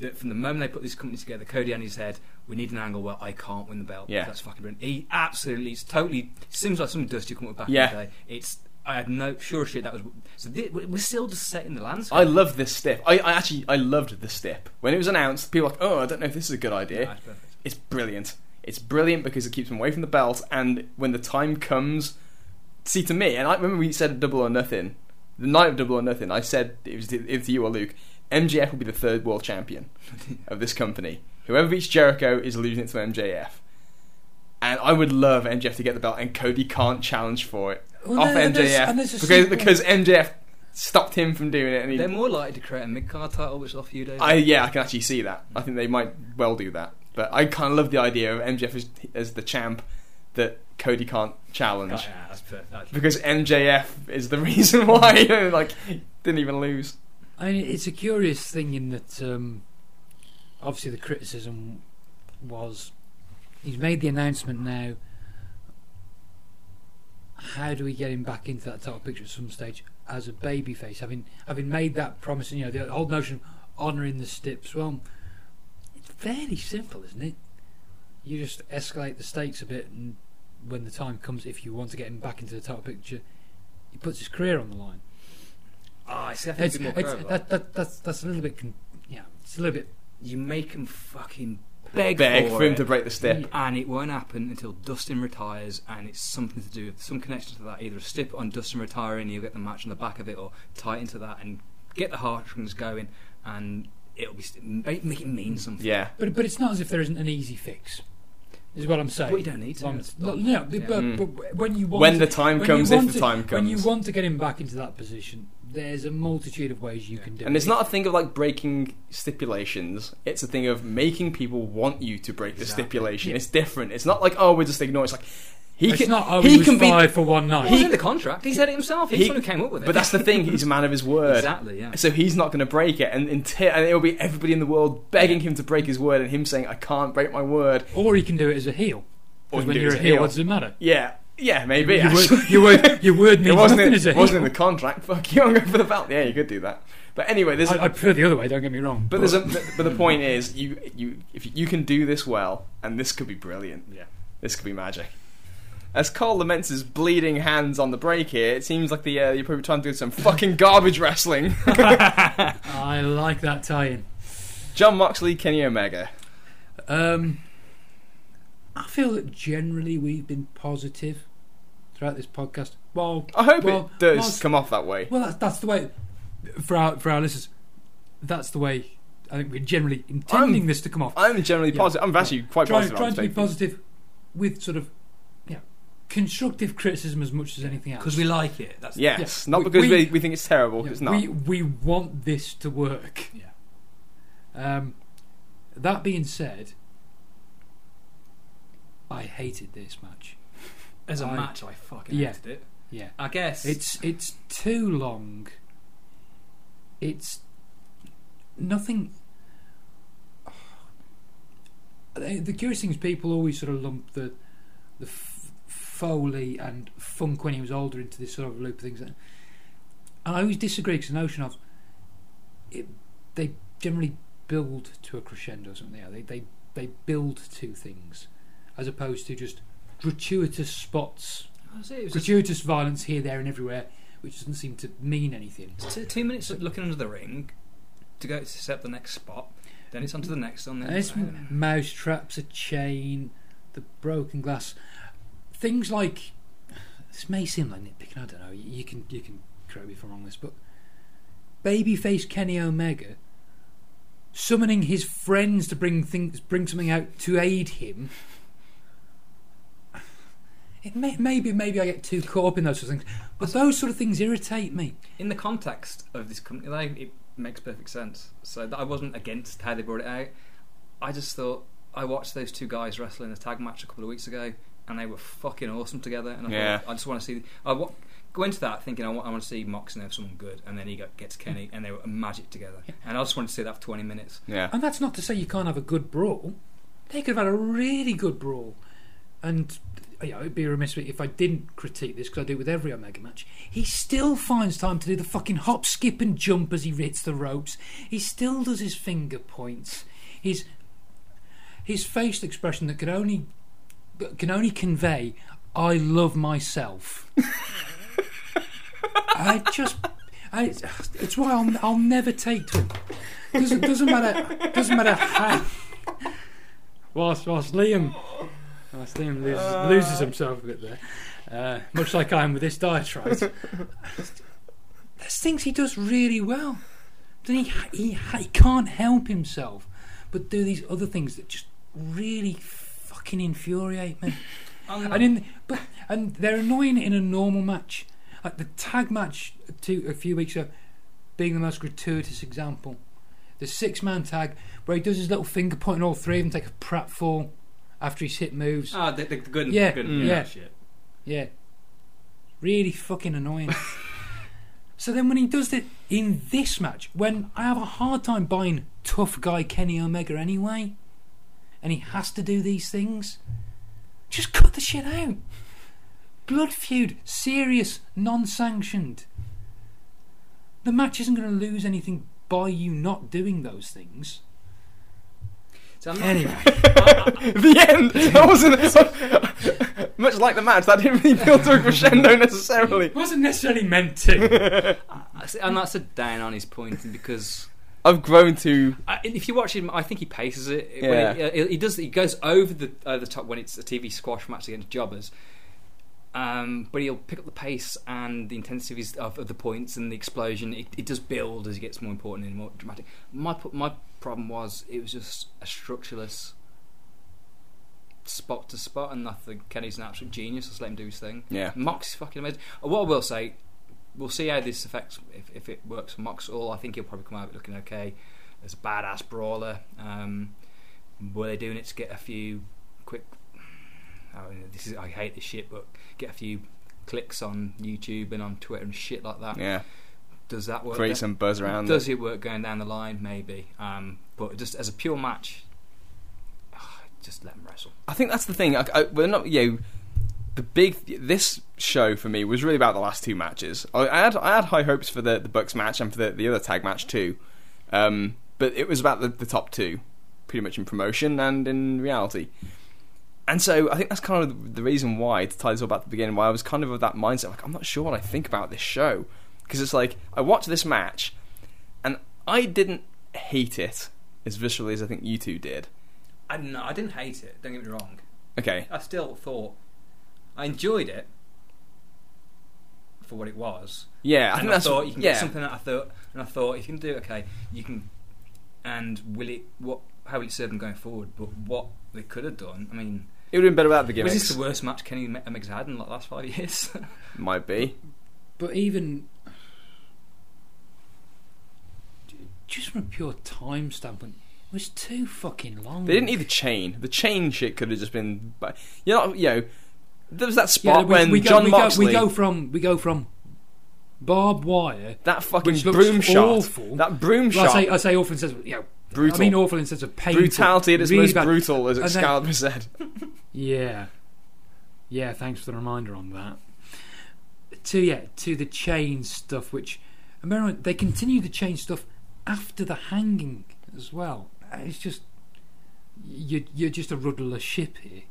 that from the moment they put this company together, Cody and his head, we need an angle where I can't win the belt.
Yeah.
that's fucking brilliant. He absolutely, it's totally seems like something dusty come up back
Yeah.
in the day. It's I had no sure shit that was. So thi- we're still just setting the landscape.
I love this step. I, I actually I loved this step when it was announced. People were like, oh, I don't know if this is a good idea. It's brilliant. It's brilliant because it keeps them away from the belt, and when the time comes, see to me, and I remember we said Double or Nothing, the night of Double or Nothing. I said it was it was you or Luke. MJF will be the third world champion of this company. Whoever beats Jericho is losing it to MJF. And I would love MJF to get the belt, and Cody can't challenge for it
Well,
off
and there's-
MJF
and there's
because
simple-
because MJF stopped him from doing it, and he
They're more likely to create a mid card title, which is off you, Dave.
I yeah, I can actually see that. I think they might well do that. But I kind of love the idea of MJF as, as the champ that Cody can't challenge
Oh, yeah, that's perfect.
Because MJF is the (laughs) reason why you (laughs) know, like didn't even lose.
I mean, it's a curious thing in that um, obviously the criticism was he's made the announcement now. How do we get him back into that title picture at some stage as a babyface? Having having made that promise, and you know the whole notion of honouring the steps. Well, it's fairly simple, isn't it? You just escalate the stakes a bit, and when the time comes, if you want to get him back into the title picture, he puts his career on the line.
Oh, I see. I think
It's,
it's, more
it's,
clever.
that, that, that's that's a little bit, con- yeah, it's a little bit.
you make him fucking beg,
Beg
for,
for him
it,
to break the step.
and it won't happen until Dustin retires, and it's something to do with some connection to that. Either a stip on Dustin retiring, you'll get the match on the back of it, or tie into that and get the heartstrings going, and it'll be make, make it mean something.
Yeah,
But but it's not as if there isn't an easy fix. Is what I'm saying.
But you don't need to.
Um, no,
not-
no, but,
yeah.
but,
Mm.
but when you want
when
to-
the time
when
comes, if
want
the
to-
time
when you want to get him back into that position, there's a multitude of ways you
Yeah.
can do it.
And
it.
it's not a thing of like breaking stipulations. It's a thing of making people want you to break the stipulation.
Yeah.
It's different. It's not like oh we're just ignore. it. It's like he
It's
can.
not. Oh,
he
he was
can be-
for one night.
He's in the contract. He said it himself. He's
He-
the one who came up with it.
But that's the thing. He's a man of his word. (laughs)
exactly. Yeah.
So he's not going to break it, and until and it'll be everybody in the world begging him to break his word, and him saying, "I can't break my word."
or he can do it as a heel.
Or
Because
he
when
can do it
you're
as
a
a
heel,
heel.
what does it matter?
Yeah, yeah, maybe.
your,
actually.
word, (laughs) your word, your word means
it wasn't,
nothing
in,
as a
it wasn't in the contract. (laughs) Fuck you, I'm going for the belt. Yeah, you could do that. But anyway, there's
I, I prefer the other way. Don't get me wrong.
but there's a but the point is you you if you can do this well, and this could be brilliant.
Yeah.
This could be magic. As Cole laments his bleeding hands on the break here, it seems like the uh, you're probably trying to do some fucking garbage wrestling. (laughs)
I like that tie-in.
Jon Moxley, Kenny Omega.
Um, I feel that generally we've been positive throughout this podcast. Well,
I hope
Well,
it does
Mox-
come off that way.
well, that's, that's the way for our for our listeners. That's the way I think we're generally intending
I'm-
this to come off.
I'm generally
Yeah.
positive. I'm actually quite
Trying,
positive.
trying to be positive with sort of you know, constructive criticism as much as anything else.
Because we like it. That's
Yes,
Yeah.
not
We-
because we,
we-
we think it's terrible.
Yeah,
it's not.
We we want this to work.
Yeah.
Um, that being said, I hated this match.
As a
I-
match, I fucking
Yeah.
hated it.
Yeah,
I guess
it's it's too long. It's nothing. (sighs) The the curious thing is, people always sort of lump the the f- Foley and Funk when he was older into this sort of loop of things, and I always disagree because the notion of it, they generally build to a crescendo, or something. They they they build to things, as opposed to just gratuitous spots
That's it. It was just
gratuitous violence here, there, and everywhere, which doesn't seem to mean anything.
two, two minutes of looking under the ring to go to set the next spot. Then it's on to the next one. Then
it's mouse traps, a chain, the broken glass, things like this may seem like nitpicking. I don't know. You, can you can correct me if I'm wrong on this, but babyface Kenny Omega summoning his friends to bring things, bring something out to aid him. It may, maybe maybe I get too caught up in those sort of things, but those sort of things irritate me.
In the context of this company, like, it makes perfect sense. So that I wasn't against how they brought it out. I just thought I watched those two guys wrestle in a tag match a couple of weeks ago, and they were fucking awesome together. And I
Yeah.
thought I just want to see. I wa- go into that thinking I want, I want to see Mox and have someone good, and then he got, gets Kenny, and they were magic together. And I just wanted to see that for twenty minutes.
Yeah.
And that's not to say you can't have a good brawl. They could have had a really good brawl. And you know, it'd be remiss if I didn't critique this because I do it with every Omega match. He still finds time to do the fucking hop, skip, and jump as he hits the ropes. He still does his finger points. His his facial expression that could only that can only convey "I love myself." (laughs) I just, I, it's why I'll, I'll never take to him. Doesn't doesn't matter doesn't matter how. Whilst whilst Liam, whilst Liam loses, loses himself a bit there, uh, much like I am with this diatribe. (laughs) There's things he does really well. Then he, he he can't help himself, but do these other things that just really fucking infuriate me. (laughs) And in but and they're annoying in a normal match, like the tag match two a few weeks ago, being the most gratuitous example. The six man tag where he does his little finger point and all three of them take a prat fall after he's hit moves.
Ah, the, the, the good,
Yeah,
good,
mm.
yeah.
shit.
Yeah. Really fucking annoying. (laughs) so then when he does it in this match, when I have a hard time buying tough guy Kenny Omega anyway, and he has to do these things, just cut the shit out. Blood feud, serious, non sanctioned. The match isn't going to lose anything by you not doing those things.
So I'm not,
Anyway, (laughs)
the end. (laughs) That wasn't (laughs) much like the match. That didn't really build to a crescendo necessarily.
it wasn't necessarily meant to.
I see- and that's a down on his point because
I've grown to.
I, if you watch him, I think he paces it.
Yeah.
When he, uh, he does. He goes over the over the top when it's a TV squash match against jobbers. Um, but he'll pick up the pace and the intensity of, of, the points and the explosion. It, it does build as he gets more important and more dramatic. My my problem was it was just a structureless spot to spot, and I think Kenny's an absolute genius. Just let him do his thing.
Yeah.
Mox is fucking amazing. Uh, What I will say, we'll see how this affects if, if it works for Mox. All I think he'll probably come out looking okay as a badass brawler. Um, were they doing it to get a few quick? I mean, this is I hate this shit, but get a few clicks on YouTube and on Twitter and shit like that.
Yeah.
Does that work?
Create
then?
some buzz around
Does
it.
it work going down the line? Maybe. Um, but just as a pure match, (sighs) just let them wrestle.
I think that's the thing. I, I, we're not, you know, the big this show for me was really about the last two matches. I, had I had high hopes for the the Bucks match and for the, the other tag match too, um, but it was about the, the top two, pretty much in promotion and in reality. And so I think that's kind of the reason why to tie this all back to the beginning. Why I was kind of of that mindset, like I'm not sure what I think about this show because it's like I watched this match, and I didn't hate it as viscerally as I think you two did.
I no, I didn't hate it. Don't get me wrong.
Okay,
I still thought I enjoyed it for what it was.
yeah, I
and
think
I
that's
thought you can
yeah.
get something that I thought, and I thought if you can do it, okay, you can. And will it? What? How will it serve them going forward? But what they could have done, I mean,
It would have been better without the gimmicks.
was this the worst match Kenny Omega's had in the last five years? (laughs)
Might be.
But even just from a pure time standpoint, it was too fucking long.
They didn't need the chain. The chain shit could have just been. but- You know, you know, there was that
Yeah,
spot
we,
when
we go,
John
we go, we go from we go from barbed wire.
that fucking broom shot,
awful.
that broom
Well, I say I say awful in sense of you know
brutal,
I mean awful in sense of painful.
brutality at its
really
most
bad.
brutal, as
And then-
Excalibur said. (laughs) (laughs)
Yeah, yeah. Thanks for the reminder on that. To yeah, to the chain stuff, which remember they continue the chain stuff after the hanging as well. It's just you're, you're just a rudderless ship here.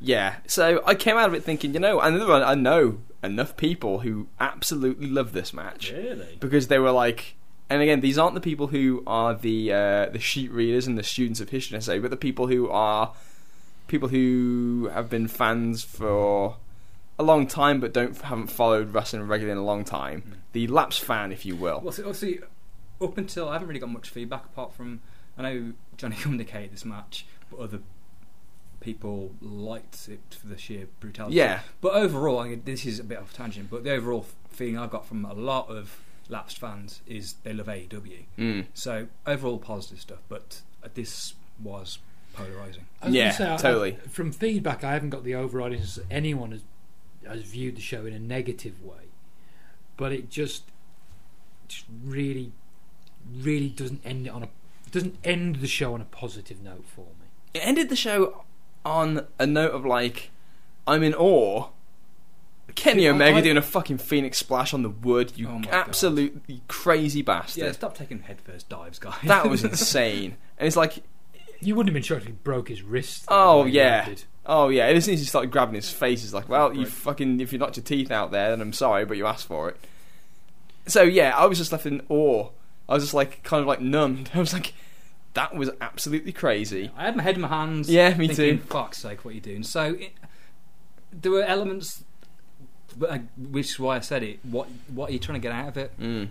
Yeah, so I came out of it thinking, you know, and I know enough people who absolutely love this match.
really?
because they were like, and again, these aren't the people who are the uh, the sheet readers and the students of history, necessarily, but the people who are people who have been fans for a long time but don't haven't followed wrestling regularly in a long time,
Mm.
the lapsed fan, if you will.
Well, see, obviously, up until I haven't really got much feedback apart from I know Johnny (laughs) Undercade this match, but other people liked it for the sheer brutality.
yeah,
But overall, I mean, this is a bit off tangent, but the overall feeling I've got from a lot of lapsed fans is they love AEW.
mm.
So overall positive stuff, but uh, this was polarizing.
Was
Yeah,
say,
totally.
I- from feedback, I haven't got the overriding sense that anyone has has viewed the show in a negative way, but it just, just really, really doesn't end it on a doesn't end the show on a positive note for me.
it ended the show on a note of like, I'm in awe. Kenny
I-
Omega
I-
doing a fucking Phoenix splash on the wood, you
Oh my God.
absolutely crazy bastard.
Yeah, stop taking headfirst dives, guys.
That was (laughs) insane. And it's like,
You wouldn't have been shocked if he broke his wrist.
Oh,
the way he
yeah. oh yeah, and as soon as he started grabbing his face, it's like, well, you fucking, if you knocked your teeth out there, then I'm sorry, but you asked for it. So yeah, I was just left in awe. I was just like, kind of like numbed. (laughs) I was like, that was absolutely crazy.
I had my head in my hands.
Yeah, me
thinking,
too.
Fuck's sake, what are you doing? So it, there were elements, which is why I said it. What what are you trying to get out of it?
Mm.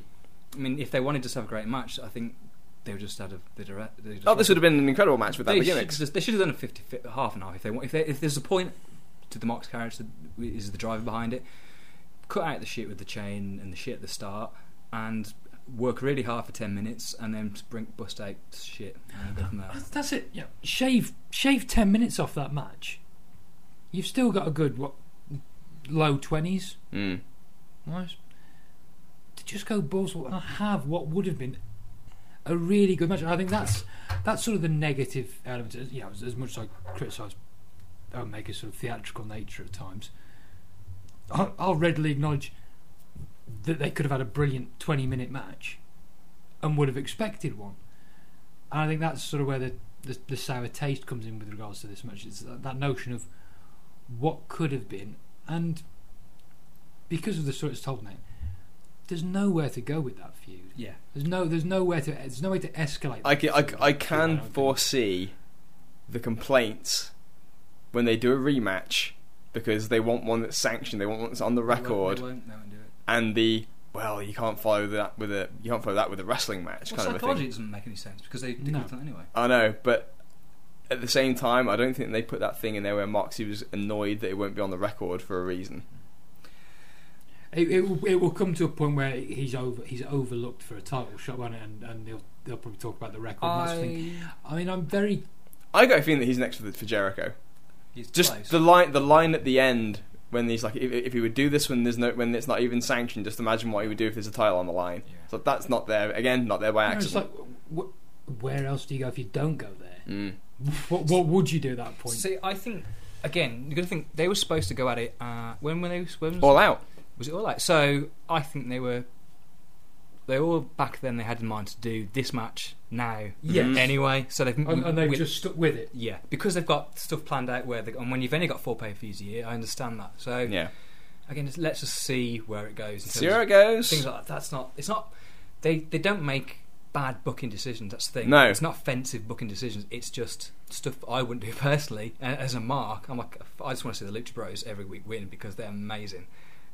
I mean, if they wanted to have a great match, I think they would just had a the direct. They just
Oh, this would have been an incredible match with that
they
the
should, they should have done a 50, fi- half and half if they want. If, they, if there's a point to the Mox character is the driver behind it, cut out the shit with the chain and the shit at the start, and work really hard for ten minutes, and then bring bust out shit and go from there.
That's, that's it. Yeah, shave shave ten minutes off that match. You've still got a good what low twenties.
Mm.
Nice. To just go balls and have what would have been a really good match. And I think that's that's sort of the negative element. You know, as, as much as I criticise Omega's sort of theatrical nature at times, I'll, I'll readily acknowledge that they could have had a brilliant twenty-minute match and would have expected one. And I think that's sort of where the, the, the sour taste comes in with regards to this match. It's that, that notion of what could have been, and because of the story it's told now, there's nowhere to go with that feud.
Yeah.
There's no, there's nowhere to, there's no way to escalate.
I can, I,
feud,
I
I
can
don't think.
foresee the complaints when they do a rematch because they want one that's sanctioned, they want one that's on the
They won't-
record,
They won't, they won't do it.
And the well, you can't follow that with a you can't follow that with a wrestling match
Well,
kind of a
psychology
thing.
doesn't make any sense because they do
No.
it anyway.
I know, but at the same time, I don't think they put that thing in there where Moxie was annoyed that it won't be on the record for a reason.
It, it, will, it will come to a point where he's over, he's overlooked for a title shot, won't it? and and they'll they'll probably talk about the record. and that's the thing. I mean, I'm very
I got a feeling that he's next for, the, for Jericho.
He's
Just
close.
the line, the line at the end when he's like, if, if he would do this when there's no, when it's not even sanctioned, just imagine what he would do if there's a title on the line.
Yeah.
So that's not there again, not there by
you know, it's
accident.
like, wh- where else do you go if you don't go there?
Mm.
What what would you do at that point?
See, I think again, you're gonna think they were supposed to go at it. Uh, when were they? When was,
All out.
was it all out? So I think they were. They all back then they had in mind to do this match now.
Yes. Mm-hmm.
Anyway, so they've
and, and they've
with-
just stuck with it.
yeah because they've got stuff planned out where they and when you've only got four pay per views a year, I understand that. So
Yeah.
again, just, let's just see where it goes. in
See where it goes.
things like that. That's not. It's not. They they don't make bad booking decisions. That's the thing.
No.
it's not offensive booking decisions. It's just stuff I wouldn't do (laughs) personally. A- As a mark, I'm like, I just want to see the Lucha Bros every week win because they're amazing.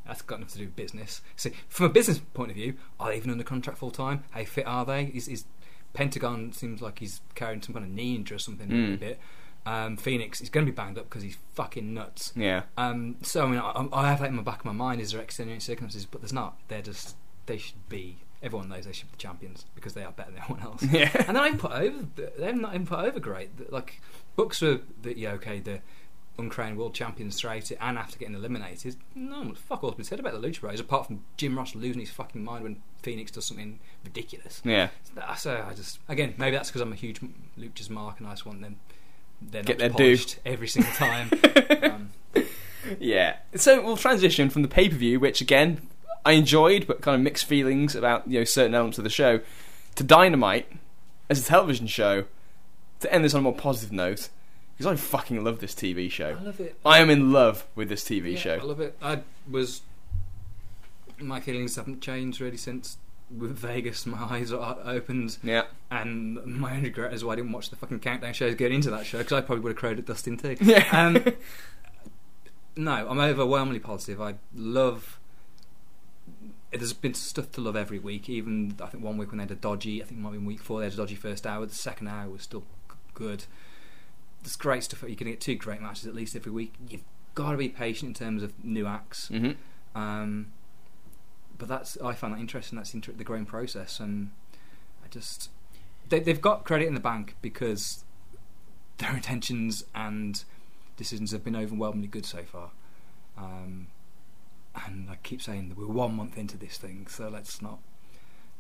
That's got nothing to do with business. See, from a business point of view, are they even under contract full time? How fit are they? Is, is Pentagon seems like he's carrying some kind of knee injury or something
Mm.
a bit. Um, Fénix is going to be banged up because he's fucking nuts.
Yeah.
Um, so I mean, I, I have that in the back of my mind. Is there extenuating circumstances? But there's not. They're just. They should be. Everyone knows they should be the champions because they are better than everyone else. (laughs)
Yeah.
and they're not even put over. They're not even put over great. Like books were that yeah okay the uncrowned world champions throughout it and after getting eliminated. No, fuck all's been said about the Lucha Bros apart from Jim Ross losing his fucking mind when Fénix does something ridiculous.
Yeah.
So I just again maybe that's because I'm a huge Lucha's mark and I just want them. They're
Get
not
their due.
polished every single time. (laughs) um,
Yeah. So we'll transition from the pay per view, which again I enjoyed, but kind of mixed feelings about you know certain elements of the show, to Dynamite as a television show. To end this on a more positive note, because I fucking love this TV show.
I love it.
I am in love with this TV
Yeah,
show.
I love it. I was. My feelings haven't changed really since with Vegas. My eyes are opened,
Yeah.
and my only regret is why I didn't watch the fucking countdown shows going into that show because I probably would have crowed at Dustin too. (laughs)
Yeah.
Um, no, I'm overwhelmingly positive. I love. There's been stuff to love every week. Even I think one week when they had a dodgy, I think it might be week four, they had a dodgy first hour. The second hour was still good. There's great stuff. You're going to get two great matches at least every week. You've got to be patient in terms of new acts.
hmm
Um, but that's I find that interesting. That's inter- the growing process, and I just they, they've got credit in the bank because their (laughs) intentions and decisions have been overwhelmingly good so far. Um, and I keep saying that we're one month into this thing, so let's not.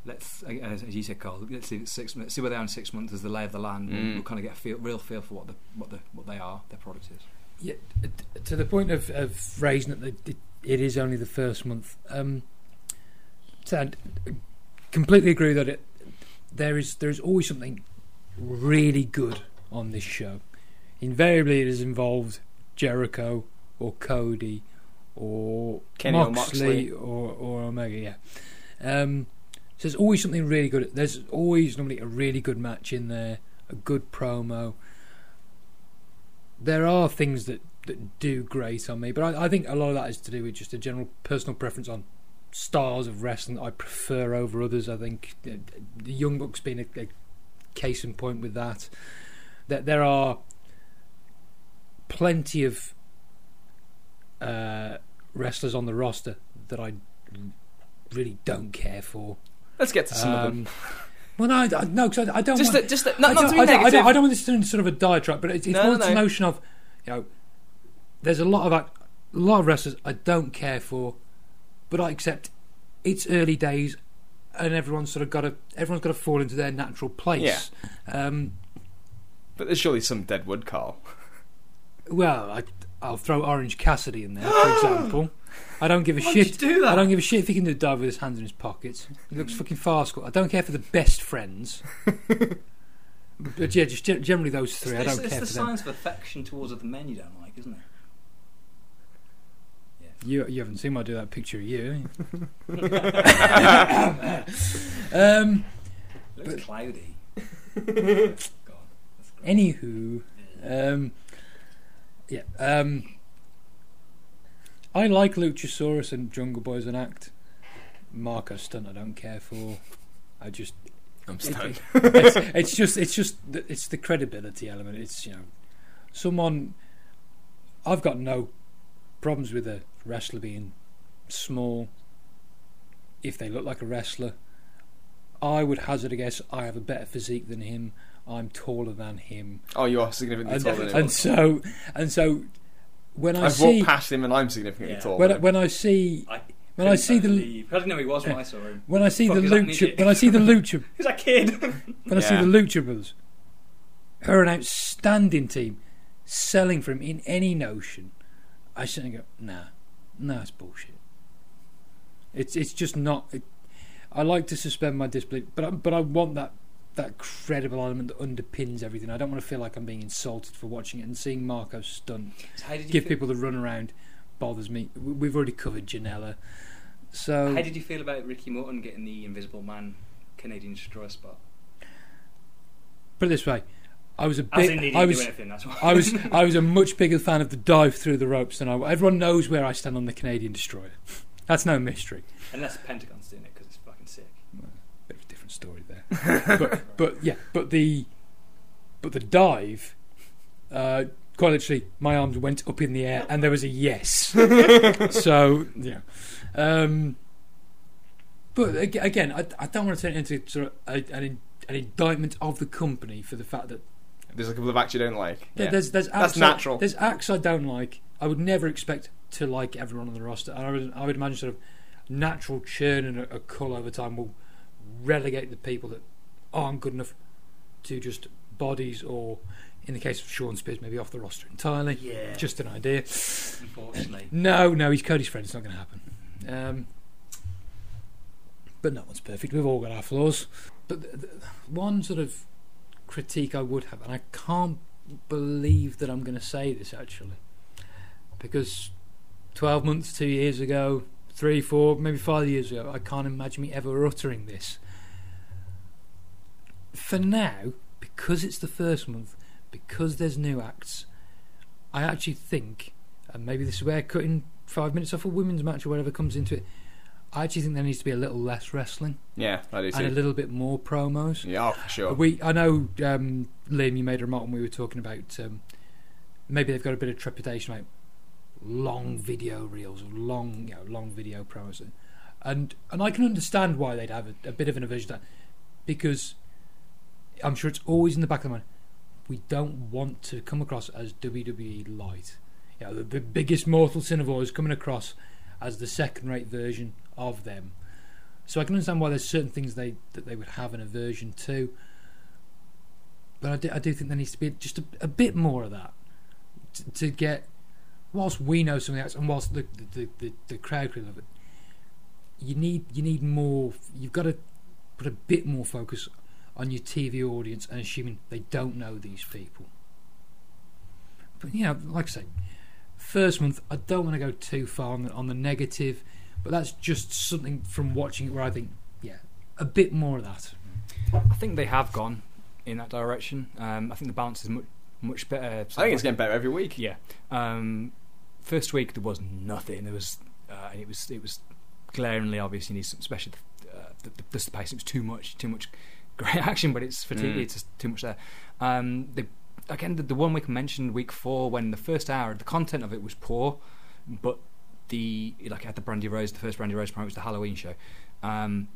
Let's, as as you said, Carl. Let's see six. Let's see where they are in six months as the lay of the land. We'll,
Mm.
we'll kind of get a feel, real feel for what the what the what they are, their product is.
Yeah, to the point of, of raising it, that it, it is only the first month. Um, so I completely agree that it there is there is always something really good on this show. Invariably, it has involved Jericho or Cody or
Kenny or
Moxley,
Moxley.
or, or Omega. Yeah. Um, so there's always something really good. There's always normally a really good match in there, a good promo. There are things that, that do great on me, but I, I think a lot of that is to do with just a general personal preference on styles of wrestling that I prefer over others. I think the Young Bucks being a, a case in point with that. That there are plenty of uh, wrestlers on the roster that I really don't care for.
Let's get to some of them.
Um, well, no, I, no, because I, I don't
Just,
want.
a, just a, not,
I don't,
to be
I, don't, I, don't, I don't want this to into sort of a diatribe, but it's, it's
No,
more
no,
this
no.
notion of, you know, there's a lot of a lot of wrestlers I don't care for, but I accept it's early days, and everyone's sort of got to everyone's got to fall into their natural place. Um,
But there's surely some deadwood, Carl.
well, I, I'll throw Orange Cassidy in there, for (gasps) example. I don't give a
Why
shit.
do that?
I don't give a shit if he can do a dive with his hands in his pockets. He looks fucking farcical. I don't care for the best friends. (laughs) but yeah, just ge- generally those three. I
it's,
don't
it's
care
the
for them.
signs of affection towards other men you don't like, isn't it?
You you haven't seen my do that picture of you. have you? (laughs) um,
It looks cloudy. (laughs) God, that's
anywho, um, yeah. Um, I like Luchasaurus and Jungle Boy as an act. Marko Stunt, I don't care for. I just
I'm
It-
stunned. (laughs)
it's, it's just it's just it's the credibility element. It's you know someone I've got no problems with a wrestler being small if they look like a wrestler. I would hazard a guess I have a better physique than him. I'm taller than him,
Oh, you are significantly
and,
taller than him.
and so and so when I
I've
see
walked past him and I'm significantly
Yeah.
taller.
when, I-
him.
when I see
I
when I
couldn't
see the
believe- I didn't know he was when I saw him.
when I see
Fuck,
the
is that an
lucha
idiot?
when I see the (laughs) lucha
Who's that kid?
When I see
Yeah.
the Lucha Brothers, who are an outstanding team, selling for him in any notion, I sit and go, nah, nah, it's bullshit. It's it's just not. It, I like to suspend my disbelief, but I, but I want that that credible element that underpins everything. I don't want to feel like I'm being insulted for watching it and seeing Marko Stunt.
So how did you
Give
feel,
people the run around bothers me. We- We've already covered Janela, so
How did you feel about Ricky Morton getting the Invisible Man Canadian Destroyer spot?
put it this way, I was a
in, he
bit—I was.
Anything,
I was (laughs) I was a much bigger fan of the dive through the ropes than I. Everyone knows where I stand on the Canadian Destroyer. (laughs) That's no mystery.
Unless the Pentagon's doing it because it's fucking sick.
Bit of a different story there. But but yeah, but the but the dive. Uh, quite literally, my arms went up in the air and there was a yes. (laughs) so yeah. Um, but again, I, I don't want to turn it into sort of a, an, an indictment of the company for the fact that
There's a couple of acts you don't like.
There-
Yeah.
There's there's
That's
acts I-
natural.
there's acts I don't like. I would never expect to like everyone on the roster. And I would I would imagine sort of natural churn and a, a cull over time will relegate the people that aren't good enough to just bodies or in the case of Shawn Spears maybe off the roster entirely.
Yeah.
Just an idea.
Unfortunately.
No, no, he's Cody's friend. It's not going to happen. Um, but no one's perfect. We've all got our flaws. But the, the, one sort of critique I would have, and I can't believe that I'm going to say this actually, because 12 months, two years ago, three, four, maybe five years ago, I can't imagine me ever uttering this. For now, because it's the first month, because there's new acts, I actually think and maybe this is where cutting five minutes off a women's match or whatever comes into it. I actually think there needs to be a little less wrestling
Yeah, I do
and a little bit more promos.
Yeah, oh, for sure.
We, I know, um, Liam, you made a remark when we were talking about um, maybe they've got a bit of trepidation about long video reels, long, you know, long video promos, and and I can understand why they'd have a, a bit of an aversion to that because I'm sure it's always in the back of the mind. We don't want to come across as WWE light. You know, the, the biggest mortal sin of all is coming across as the second-rate version of them. So I can understand why there's certain things they that they would have an aversion to. But I do, I do think there needs to be just a, a bit more of that to, to get. Whilst we know something else, and whilst the the, the, the crowd could love it, you need you need more. You've got to put a bit more focus on your TV audience and assuming they don't know these people. But you know, like I say, first month I don't want to go too far on the, on the negative, but that's just something from watching it where I think, yeah, a bit more of that.
I think they have gone in that direction. Um, I think the balance is much much better.
I think it's getting better every week.
Yeah. Um, first week there was nothing. There was, uh, and it was it was glaringly obvious. You need some, especially the, uh, the, the, the pace. It was too much, too much (laughs) great action, but it's TV.
Mm.
It's just too much there. Um, the, again, the, the one week mentioned, week four, when the first hour, the content of it was poor, but the like at the Brandi Rhodes, the first Brandi Rhodes promo was the Halloween show. Um,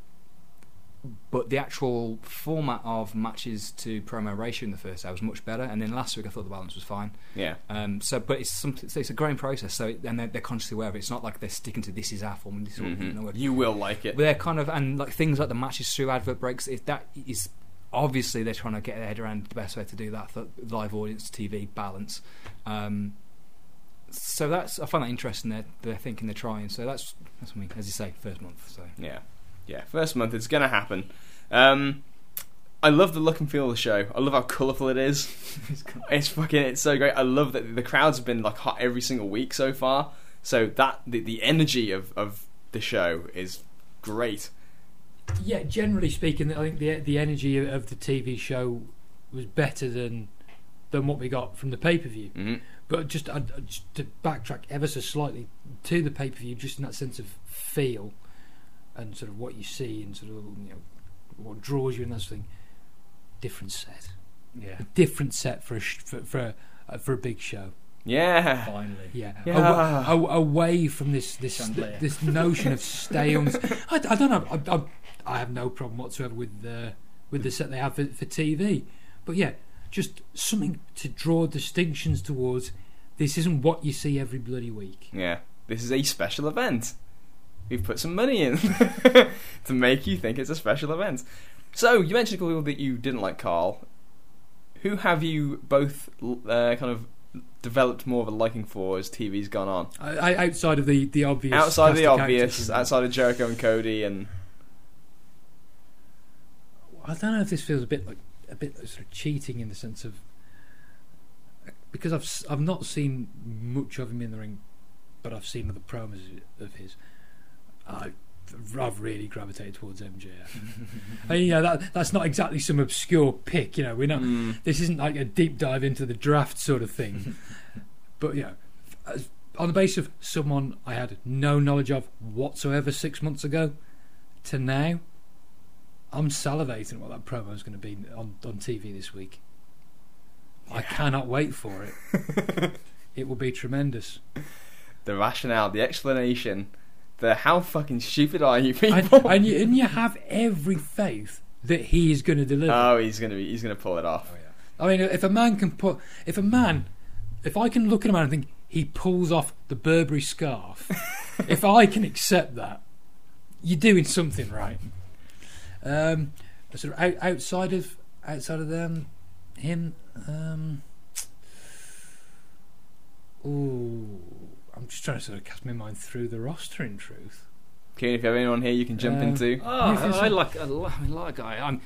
but the actual format of matches to promo ratio in the first hour was much better, and then last week I thought the balance was fine.
Yeah.
Um, so, but it's something. So it's a growing process. So, it, and they're, they're consciously aware of it. It's not like they're sticking to this is our form. and This is what we
Mhm.
know.
You will like it.
But they're kind of and like things like the matches through advert breaks. If that is obviously they're trying to get their head around the best way to do that live audience TV balance. Um, so that's I find that interesting. They're they're thinking they're trying. So that's that's what I mean. As you say, first month. So
Yeah, yeah. First month, it's gonna happen. Um, I love the look and feel of the show. I love how colourful it is. (laughs) It's fucking, it's so great. I love that the crowds have been like hot every single week so far. So that the, the energy of of the show is great.
Yeah, generally speaking, I think the the energy of the TV show was better than than what we got from the pay per view.
hmm
But just, uh, just to backtrack ever so slightly to the pay per view, just in that sense of feel and sort of what you see and sort of you know what draws you and that sort of thing. Different set,
yeah,
a different set for a sh- for for a, uh, for a big show.
Yeah.
finally.
Yeah,
Yeah.
Aw- away from this this
Chandelier.
this notion of staleness. (laughs) I, I don't know. I, I, I have no problem whatsoever with the with the set they have for, for TV. But yeah, just something to draw distinctions towards. This isn't what you see every bloody week.
Yeah. This is a special event. We've put some money in (laughs) to make you think it's a special event. So you mentioned a couple people that you didn't like, Carl. Who have you both uh, kind of developed more of a liking for as TV's gone on?
I, I, outside of the the obvious,
outside of the obvious, outside of Jericho and Cody, and
I don't know if this feels a bit like a bit sort of cheating in the sense of because I've I've not seen much of him in the ring, but I've seen other promos of his. I I've really gravitated towards MJF. (laughs) and, you know that that's not exactly some obscure pick. You know we're not.
Mm,
This isn't like a deep dive into the draft sort of thing. (laughs) but you know, as, on the basis of someone I had no knowledge of whatsoever six months ago to now, I'm salivating what that promo is going to be on, on TV this week. I cannot wait for it. (laughs) it will be tremendous.
the rationale, the explanation, the how fucking stupid are you
And,
people?
and, you, and you have every faith that he is going to deliver.
oh, he's gonna be, he's gonna pull it off.
I mean, if a man can put, if a man, if I can look at a man and think he pulls off the Burberry scarf, (laughs) if I can accept that, you're doing something right. Um, sort of out, outside of outside of them, him. Um, ooh, I'm just trying to sort of cast my mind through the roster. In truth,
Kieran, if you have anyone here you can jump
Um,
into,
Oh, I,
Yes, yes,
I like I like, I like a guy. I'm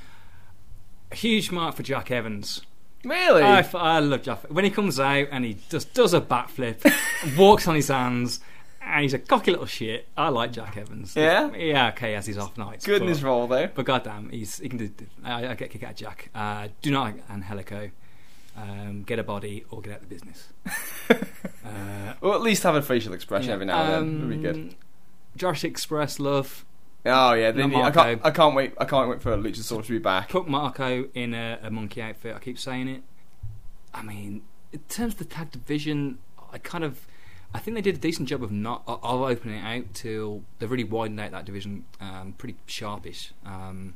a huge mark for Jack Evans.
really?
I love Jack when he comes out and he just does a backflip, (laughs) walks on his hands, and he's a cocky little shit. I like Jack Evans.
Yeah?
yeah. Okay, as his off nights.
Good in his role though.
but goddamn, he's he can do. I, I get a kick out of Jack. Uh, do not like Angelico. Um, get a body or get out of the business. (laughs) uh,
or at least have a facial expression every now and then. Would be good.
Um, Jurassic Express love.
Oh yeah, they I can't. I can't wait. I can't wait for Luchasaurus to be back.
Put Marko in a, a monkey outfit. I keep saying it. I mean, in terms of the tag division, I kind of, I think they did a decent job of not of opening it out till they've really widened out that division, um, pretty sharpish. Um,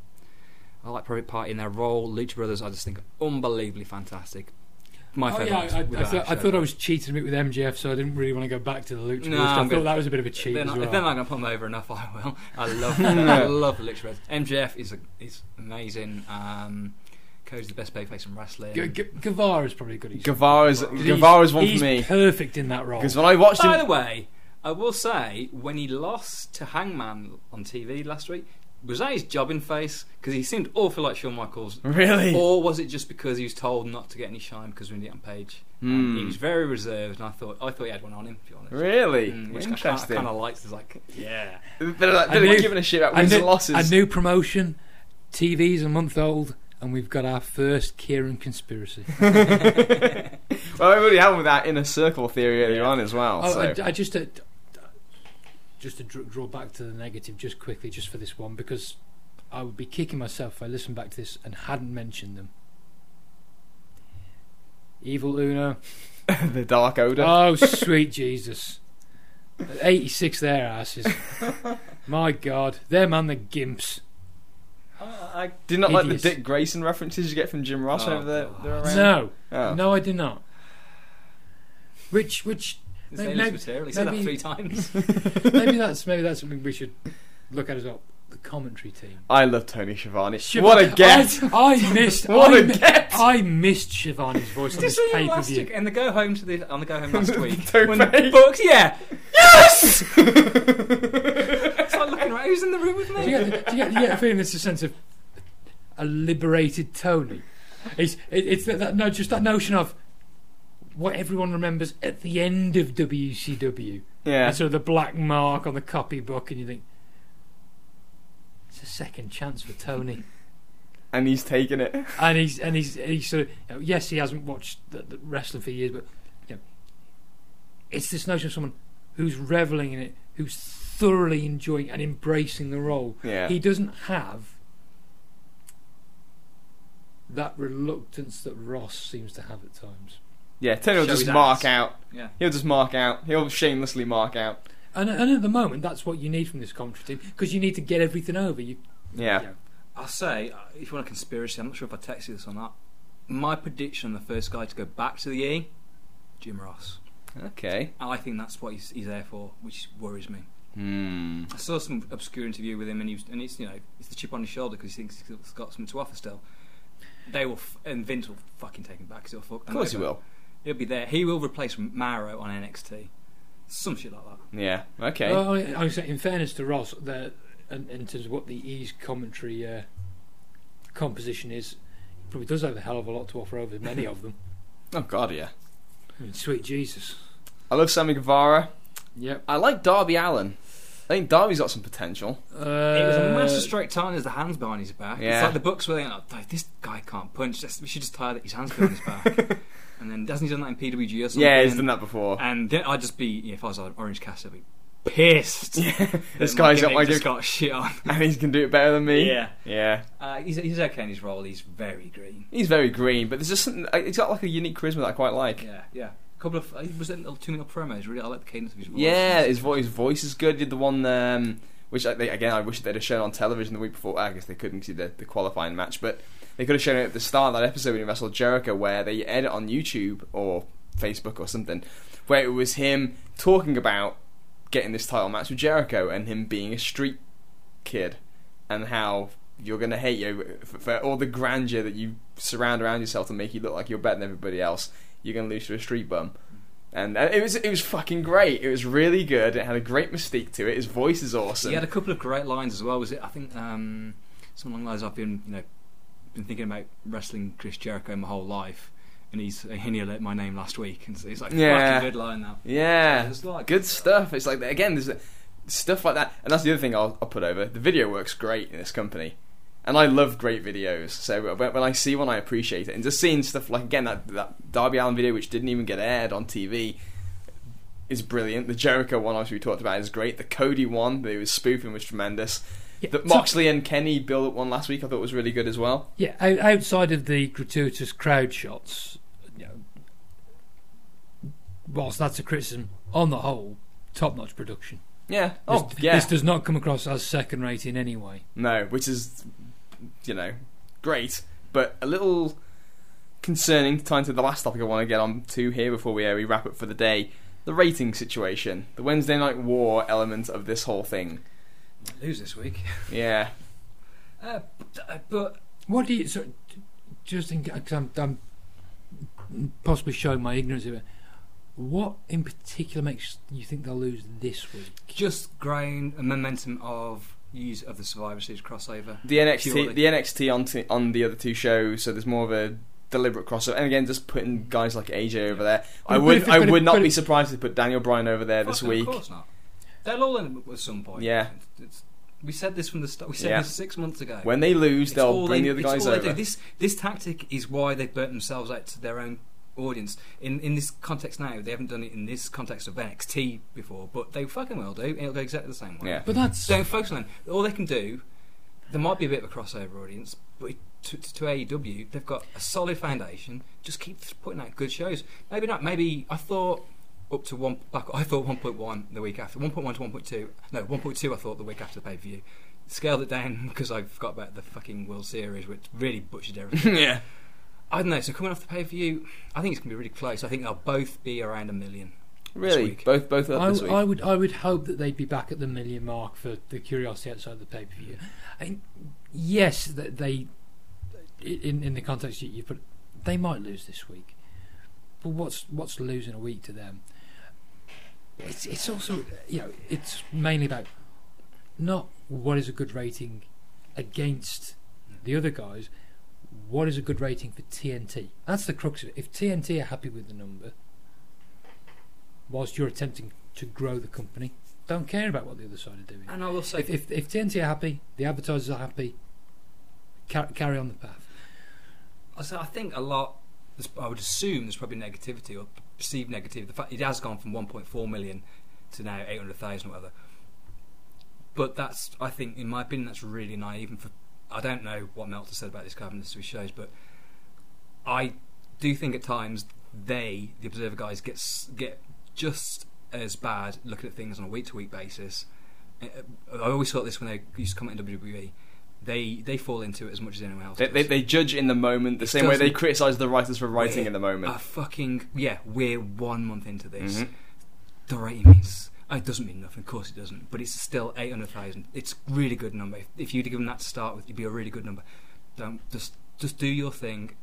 I like Private Party in their role. Lucha Brothers, I just think unbelievably fantastic. My
Oh,
favourite.
yeah, I, I,
without
thought, I
a
thought I was cheating a bit with MJF, so I didn't really want to go back to the Lucha
No,
Brothers. I
I'm
thought that was a bit of a cheat
They're
as well.
If they're not going to put them over enough, (laughs) I will. I love, (laughs) I love the Lucha Brothers. MJF is a, is amazing. Um, Cody's the best babyface in wrestling.
G- G- Guevara's probably a good. He's,
Guevara's
he's-
Guevara's one
he's
for me
perfect in that role.
because when I watched
By
him,
the way, I will say when he lost to Hangman on TV last week, was that his jobbing face? Because he seemed awful like Shawn Michaels.
really,
Or was it just because he was told not to get any shine because we didn't get on page?
Hmm.
He was very reserved, and I thought I thought he had one on him. To be honest,
really
Mm, which
interesting.
I kind of liked. It's like, yeah,
Bit of, that, bit of giving a shit about wins
new,
and losses.
a new promotion. TV's a month old, and we've got our first Kieran conspiracy. (laughs) (laughs)
well, I already had with that inner circle theory earlier on as well.
Oh,
so.
I, I just uh, just to dr- draw back to the negative, just quickly, just for this one, because I would be kicking myself if I listened back to this and hadn't mentioned them. Evil Uno. (laughs)
the Dark Order.
Oh, sweet (laughs) Jesus. 86 their asses. (laughs) My God. Them and the Gimps.
Uh, I did not like the Dick Grayson references you get from Jim Ross
Oh,
whenever they're,
God.
they're around.
No.
Oh.
No, I did not. Which, which, Maybe-
maybe,
maybe-
material. He said that three times. (laughs) (laughs)
maybe that's maybe that's something we should look at as well. The commentary team.
I love Tony Schiavone.
Shiv-
what a get!
I, I (laughs) missed.
What
I,
a get!
I missed Schiavone's voice on this
Just
pay per view.
And the go home to the on the go home last week
Tope.
when the books, yeah,
yes!
it's like looking around. Who's in the room with
Do
me?
you, get, the- do, you get, do you get the feeling there's a sense of a liberated Tony? It's it, it's that, that no, just that notion of what everyone remembers at the end of WCW.
yeah.
And sort of the black mark on the copybook, and you think it's a second chance for Tony. (laughs)
And he's taking it. (laughs)
and he's and he's he's sort of you know, yes, he hasn't watched the, the wrestling for years, but you know, it's this notion of someone who's reveling in it, who's thoroughly enjoying and embracing the role.
Yeah.
He doesn't have that reluctance that Ross seems to have at times.
Yeah, Tony will
Show
just
his
mark
ass.
out.
Yeah.
He'll just mark out. He'll shamelessly mark out.
And and at the moment, that's what you need from this commentary team because you need to get everything over. You,
Yeah.
you know,
I'll say, uh, if you want a conspiracy, I'm not sure if I texted you this or not. My prediction: the first guy to go back to the E, Jim Ross.
Okay.
And I think that's what he's, he's there for, which worries me.
Hmm.
I saw some obscure interview with him, and he was, and it's you know it's the chip on his shoulder because he thinks he's got something to offer still. They will, f- and Vince will fucking take him back. 'cause he'll fuck.
Of course he will.
He'll be there. He will replace Mauro on NXT. Some shit like that.
Yeah. Okay.
Well, I, I was saying, in fairness to Ross, the, in, in terms of what the E's commentary uh, composition is, he probably does have a hell of a lot to offer over many of them. (laughs)
oh God, yeah.
I mean, sweet Jesus.
I love Sammy Guevara.
Yep.
I like Darby Allin. I think Darby's got some potential.
Uh,
it was a massive straight time as the hands behind his back.
Yeah.
It's like the books were they oh, this guy can't punch. We should just tie his hands behind his back. (laughs) and then hasn't he done that in PWG or something?
Yeah, he's done that before.
And then I'd just be, yeah, if I was on Orange Cassidy, I'd be pissed. (laughs)
this
that
guy's got my
just got shit on. (laughs)
and he can do it better than me.
Yeah.
Yeah.
Uh, he's, he's okay in his role. He's very green.
He's very green, but there's just something. uh, He's got like a unique charisma that I quite like.
Yeah, yeah. A couple of uh, was it little two minute promos. Really, I like the cadence of his voice.
Yeah, his voice, his voice is good. He did the one, um, which I, they, again I wish they'd have shown on television the week before. I guess they couldn't see the, the qualifying match, but they could have shown it at the start of that episode when he wrestled Jericho, where they edit on YouTube or Facebook or something, where it was him talking about getting this title match with Jericho and him being a street kid and how you're going to hate you for, for all the grandeur that you surround around yourself to make you look like you're better than everybody else. You're going to lose to a street bum. And uh, it was it was fucking great. It was really good. It had a great mystique to it. His voice is awesome.
He had a couple of great lines as well. Was it? I think um, along the lines. I've been, you know, been thinking about wrestling Chris Jericho my whole life, and he's and he let my name last week, and so it's like
Yeah.
fucking good line now.
yeah,
It's like-
good stuff. It's like again, there's stuff like that, and that's the other thing I'll, I'll put over. The video works great in this company, and I love great videos. So when, when I see one, I appreciate it, and just seeing stuff like again that that Darby Allin video, which didn't even get aired on TV, is brilliant. The Jericho one, obviously, we talked about, is great. The Cody one, that he was spoofing, was tremendous.
Yeah,
The
so-
Moxley and Kenny build up one last week, I thought was really good as well.
Yeah, out- outside of the gratuitous crowd shots, you know, whilst that's a criticism, on the whole, top-notch production.
Yeah. Oh,
this,
yeah.
this does not come across as second-rate in any way.
No, which is, you know, great, but a little concerning. Time to the last topic I want to get on to here before we, uh, we wrap up for the day. The rating situation, the Wednesday Night War element of this whole thing.
Lose this week.
Yeah, (laughs)
Uh, but, uh, but
What do you? So, just in, cause I'm, I'm possibly showing my ignorance of it. What in particular makes you think they'll lose this week?
just growing a momentum of use of the Survivor Series crossover.
the NXT,
they-
the NXT on t- on the other two shows, so there's more of a deliberate crossover. And again, just putting guys like AJ over there. I would, I would not be surprised if they put Daniel Bryan over there this week.
Of course not. They'll all end up at some point.
Yeah.
It's, it's, we said this from the start. We said
Yeah.
this six months ago.
When they lose,
It's
they'll
all
bring
they-
the other
it's
guys
all they
over.
do. This this tactic is why they've burnt themselves out to their own audience. In in this context now, they haven't done it in this context of NXT before, but they fucking will do. It'll go exactly the same way.
Yeah.
But that's
Don't focus on them. All they can do, there might be a bit of a crossover audience, but to, to AEW, they've got a solid foundation. Just keep putting out good shows. Maybe not. Maybe I thought up to one. Back, I thought 1.1 the week after. 1.1 to 1.2. No, 1.2. I thought the week after the pay per view. Scaled it down (laughs) because I forgot about the fucking World Series, which really butchered everything. (laughs)
yeah,
I don't know. So coming off the pay per view, I think it's gonna be really close. I think they'll both be around a million.
really,
week.
both both up
I,
this week.
I would I would hope that they'd be back at the million mark for the curiosity outside the pay per view. And yes, that they in in the context you, you put, they might lose this week. But what's what's losing a week to them? It's it's also you know it's mainly about not what is a good rating against the other guys. What is a good rating for TNT? That's the crux of it. If TNT are happy with the number, whilst you're attempting to grow the company, don't care about what the other side are doing.
And I will say,
If, if, if TNT are happy, the advertisers are happy, car- carry on the path.
I think a lot. I would assume there's probably negativity or perceived negativity. The fact it has gone from 1.4 million to now 800,000 or whatever. But that's, I think, in my opinion, that's really naive. And for I don't know what Meltzer said about this carbon industry shows, but I do think at times they, the Observer guys, get get just as bad looking at things on a week to week basis. I always thought this when they used to comment in WWE. They they fall into it as much as anyone else.
They, they, they judge in the moment the
It
same way they criticise the writers for writing in the moment.
A fucking yeah, we're one month into this.
Mhm.
The rating means oh, it doesn't mean nothing. Of course it doesn't, but it's still eight hundred thousand. It's a really good number. If, if you'd given that to start with, it'd be a really good number. Don't just just do your thing.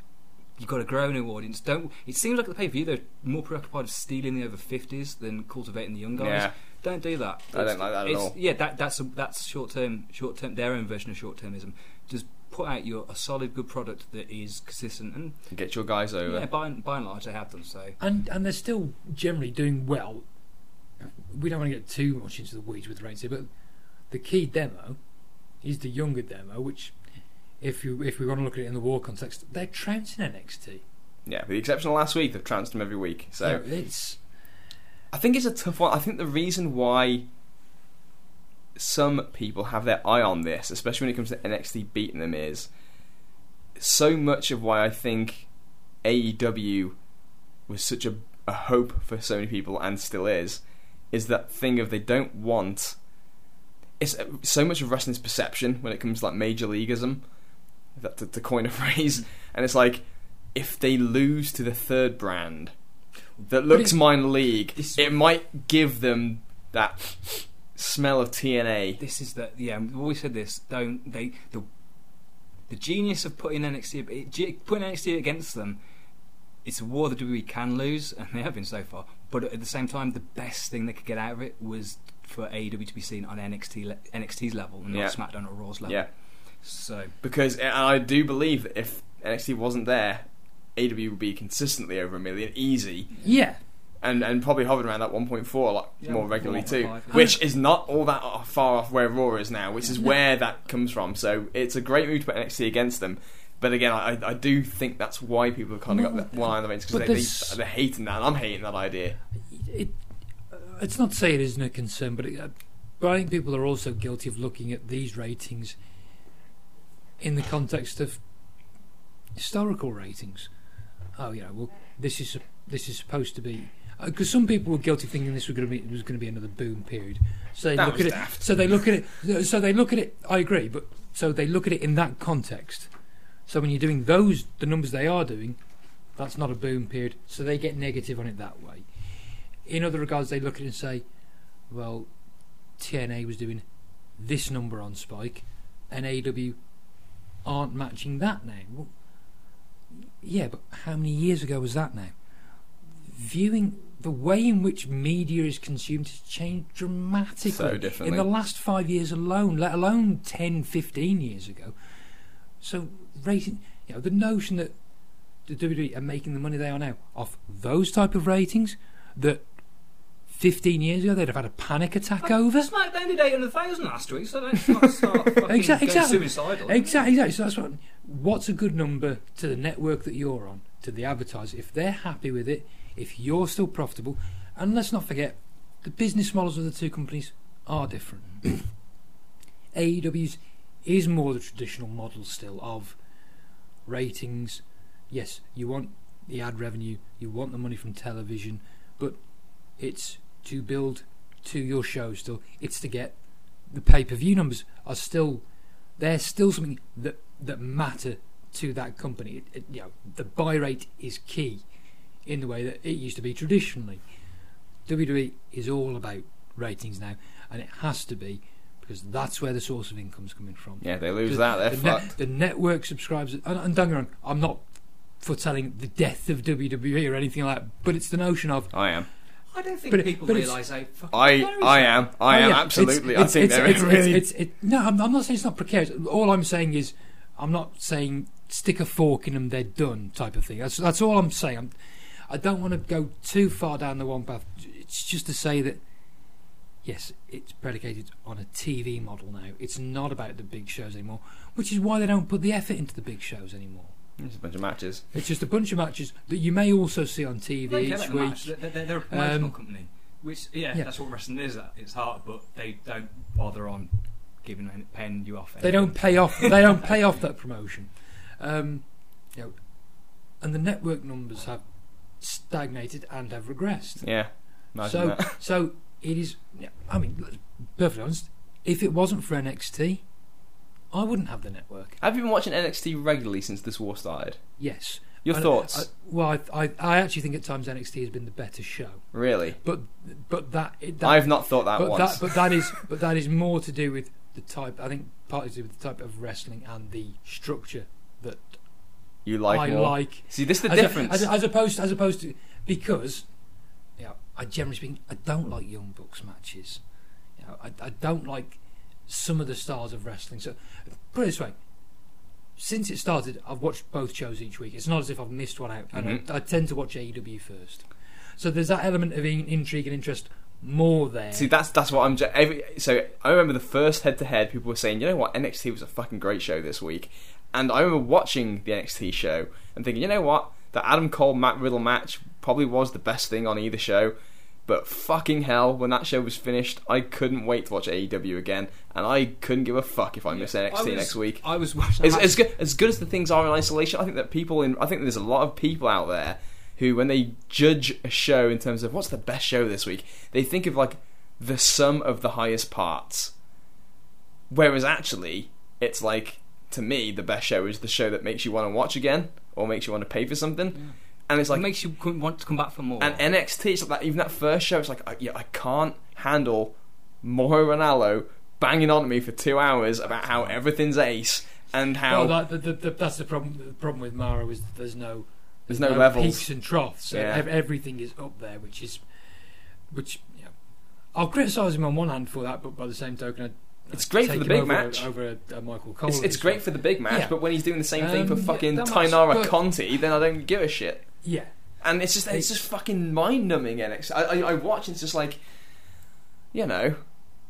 You've got to grow a new audience. Don't. It seems like at the pay per view they're more preoccupied with stealing the over fifties than cultivating the young guys.
Yeah.
Don't do that.
I don't like that at all.
Yeah, that, that's a, that's short term. Short term. Their own version of short termism. Just put out your a solid, good product that is consistent and
Get your guys over.
yeah, by, and- by and large, they have done so.
And and they're still generally doing well. We don't want to get too much into the weeds with rates here, but the key demo is the younger demo, which, if you if we want to look at it in the war context, they're trouncing NXT.
Yeah, with the exception of last week, they've trounced them every week. So
Yeah, it's
I think it's a tough one. I think the reason why some people have their eye on this, especially when it comes to NXT beating them, is so much of why I think AEW was such a, a hope for so many people and still is, is that thing of they don't want. It's uh, so much of wrestling's perception when it comes to like major leagueism, that to, to coin a (laughs) phrase, and it's like if they lose to the third brand that looks minor league, it might give them that smell of TNA.
This is the yeah. We've always said this. Don't they the the genius of putting NXT putting NXT against them. It's a war that WWE can lose, (laughs) and they have been so far. But at the same time, the best thing they could get out of it was for AEW to be seen on NXT le- NXT's level and
Yeah.
not SmackDown or Raw's level.
Yeah,
So
because I do believe that if NXT wasn't there, AW would be consistently over a million, easy,
yeah.
and and probably hovering around that 1.4 like
Yeah,
more regularly too, which is not all that far off where Raw is now, which is where that comes from. So it's a great move to put NXT against them. But again, I, I do think that's why people have kind of got one eye on the veins because they, they're hating that. and I'm hating that idea.
It, uh, it's not to say it isn't a concern, but, it, uh, but I think people are also guilty of looking at these ratings in the context of historical ratings. Oh, you know, well, this is this is supposed to be uh, because some people were guilty thinking this was going to be was going to be another boom period. So they
That
look at
daft.
it. So they look at it. So they look at it. I agree, but so they look at it in that context. So when you're doing those, the numbers they are doing, that's not a boom period. So they get negative on it that way. In other regards, they look at it and say, well, TNA was doing this number on Spike, and AW aren't matching that now. Well, yeah, but how many years ago was that now? Viewing the way in which media is consumed has changed dramatically
So
in the last five years alone, let alone 10, 15 years ago. So, rating, you know, the notion that the WWE are making the money they are now off those type of ratings that 15 years ago they'd have had a panic attack over.
SmackDown did 800,000 last week, so let's not start fucking (laughs)
Exactly,
going
exactly.
suicidal.
Exactly, exactly. So that's what. What's a good number to the network that you're on, to the advertiser? If they're happy with it, if you're still profitable, and let's not forget, the business models of the two companies are different. (coughs) AEW's is more the traditional model still of ratings. Yes, you want the ad revenue, you want the money from television, but it's to build to your show still. It's to get the pay per view numbers are still they're still something that that matter to that company. It, it, you know, the buy rate is key in the way that it used to be traditionally. WWE is all about ratings now, and it has to be because that's where the source of income's coming from.
Yeah, they lose that, they're
the,
fucked.
the network subscribers, and, and don't get me wrong, I'm not foretelling the death of WWE or anything like that, but it's the notion of
I am.
I don't think
But
people
but
realise how fucking
I I am. I
Oh,
am
yeah.
absolutely.
It's,
I think
it's,
they're
it's,
really.
it's, it's, it, no, I'm, I'm not saying it's not precarious. All I'm saying is, I'm not saying stick a fork in them, they're done type of thing. That's that's all I'm saying. I'm, I don't want to go too far down the one path. It's just to say that yes, it's predicated on a TV model now. It's not about the big shows anymore, which is why they don't put the effort into the big shows anymore.
It's a bunch of matches.
It's just a bunch of matches that you may also see on TV
They
each week.
They're, they're, they're a promotional
Um,
company, which yeah,
yeah.
that's what wrestling is at its heart. But they don't bother on giving any- paying you off.
They don't pay off. (laughs) They don't pay off that promotion. Um, you know, and the network numbers have stagnated and have regressed.
Yeah. Imagine
so,
that.
so it is. Yeah, I mean, perfectly honest. If it wasn't for NXT, I wouldn't have the network.
Have you been watching NXT regularly since this war started?
Yes.
Your
And,
thoughts?
I, well, I, I, I actually think at times NXT has been the better show,
really?
but but that, that
I've not thought that
but
once.
that but that is but that is more to do with the type. I think partly to do with the type of wrestling and the structure that
you like
I
more.
like.
See, this is the
as, a-
difference.
as, as opposed as opposed to because you know, I generally speaking I don't like young bucks matches. You know, I, I don't like some of the styles of wrestling. So put it this way. Since it started, I've watched both shows each week. It's not as if I've missed one out, and
Mhm.
I, I tend to watch AEW first. So there's that element of in, intrigue and interest more there.
See, that's that's what I'm. Ju- every, so I remember the first head to head, people were saying, you know what, NXT was a fucking great show this week, and I remember watching the NXT show and thinking, you know what, the Adam Cole Matt Riddle match probably was the best thing on either show. But fucking hell, when that show was finished, I couldn't wait to watch AEW again, and I couldn't give a fuck if I miss NXT
I was-
next week.
I was watching.
As, as good as good as the things are in isolation, I think that people in I think there's a lot of people out there who, when they judge a show in terms of what's the best show this week, they think of like the sum of the highest parts. Whereas actually, it's like to me the best show is the show that makes you want to watch again or makes you want to pay for something. And it's
it
like
makes you want to come back for more.
and NXT, it's like that, even that first show, it's like, I, yeah, I can't handle Mauro Ranallo banging on at me for two hours about how everything's ace and how
Well, that, the, the, the, that's the problem. The problem with Mauro is that there's no
There's no levels.
peaks and troughs. So
Yeah.
everything is up there, which is which. You know, I'll criticise him on one hand for that, but by the same token, I,
It's great for the big
over,
match.
over uh, Michael Cole.
it's, it's great for the big match,
Yeah.
but when he's doing the same thing for
Um, yeah,
fucking
that match- Taynara
Conti, then I don't give a shit.
Yeah.
And it's just it's just fucking mind numbing. NXT. I, I I watch and it's just like, you know,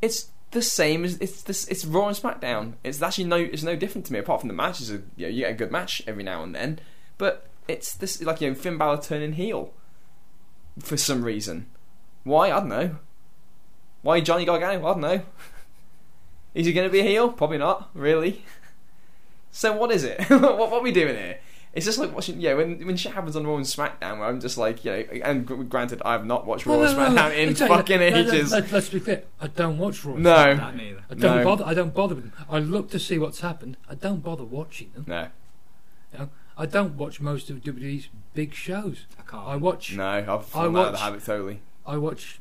it's the same as it's this. It's Raw and SmackDown. It's actually no it's no different to me apart from the matches. Are, you know, you get a good match every now and then, but it's this like you know Finn Balor turning heel for some reason. Why I don't know. Why Johnny Gargano? I don't know. (laughs) Is he going to be a heel? Probably not, really. (laughs) So what is it? (laughs) what, what are we doing here? It's just like watching, yeah, when when shit happens on Raw and SmackDown, where I'm just like, you know, and gr- granted, I have not watched Raw
No,
and
no, no, no.
SmackDown in
Exactly.
fucking
No, no,
ages.
let- Let's be clear. I don't watch Raw.
No.
That neither.
I don't
No.
bother. I don't bother with them. I look to see what's happened. I don't bother watching them.
No,
You know? I don't watch most of WWE's big shows.
I can't.
I watch.
no, I've
I
fallen out of the habit totally.
I watch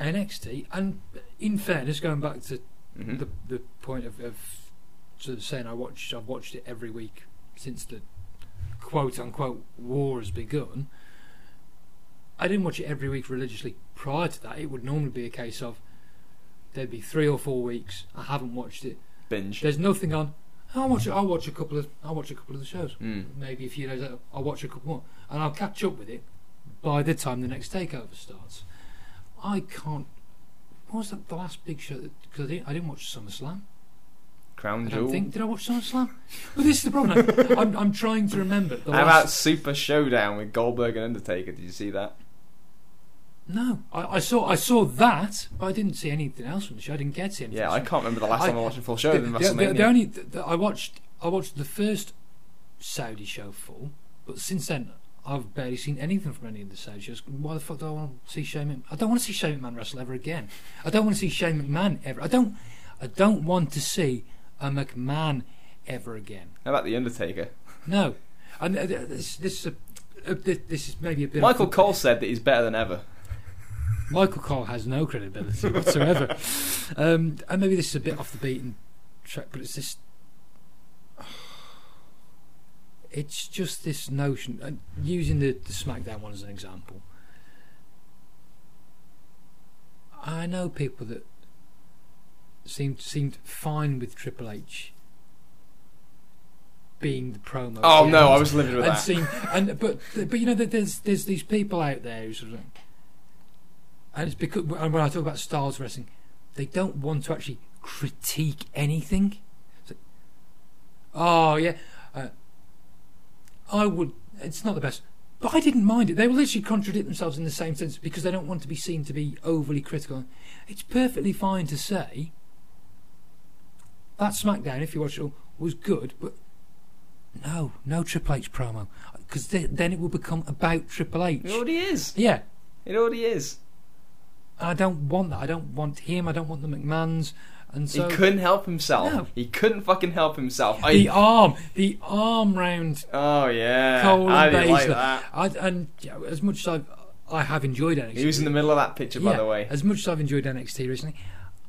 NXT, and in fairness, going back to
hmm
the the point of, of sort of saying I watch I've watched it every week since the quote unquote war has begun. I didn't watch it every week religiously prior to that. It would normally be a case of there'd be three or four weeks I haven't watched it.
Binge.
There's nothing on. I'll watch. I'll watch a couple of. I'll watch a couple of the shows.
Mm.
Maybe a few days. Later, I'll watch a couple more, and I'll catch up with it by the time the next takeover starts. I can't. What was that? The last big show? Because I didn't, I didn't watch SummerSlam.
Crown Jewel.
think. Did I watch SummerSlam? Well, this is the problem. I'm, (laughs) I'm, I'm trying to remember. The
How
last,
about Super Showdown with Goldberg and Undertaker? Did you see that?
No, I, I saw. I saw that, but I didn't see anything else from the show. I didn't get to anything.
Yeah, I can't remember the last
I-
time I watched a full show
the, the, the, the only the- I watched. I watched the first Saudi show full, but since then I've barely seen anything from any of the Saudi shows. Why the fuck do I want to see Shane? McMahon? I don't want to see Shane McMahon wrestle ever again. I don't want to see Shane McMahon ever. I don't. I don't want to see a McMahon ever again.
How about the Undertaker?
No, and uh, this this is a, uh, this this is maybe a bit.
Michael
of,
Cole said that he's better than ever.
Michael Cole has no credibility (laughs) whatsoever, um, and maybe this is a bit off the beaten track, but it's this. (sighs) It's just this notion, and using the, the SmackDown one as an example. I know people that seemed seemed fine with Triple H being the promo.
Oh no, I was living with
and
that.
and but but you know there's there's these people out there who sort of and it's because and when I talk about styles wrestling, they don't want to actually critique anything. Like, oh yeah, uh, I would. It's not the best, but I didn't mind it. They will literally contradict themselves in the same sense because they don't want to be seen to be overly critical. It's perfectly fine to say that SmackDown, if you watch it all, was good, but no, no Triple H promo because then it will become about Triple H.
It already is.
Yeah,
It already is.
and I don't want that. I don't want him. I don't want the McMahons. And so
he couldn't help himself.
No.
He couldn't fucking help himself. I,
the arm, the arm round
oh yeah,
Cole
I
and
didn't like that.
I, and know, as much as I've, I have enjoyed NXT,
He was in the middle of that picture, by
Yeah,
the way.
As much as I've enjoyed NXT recently,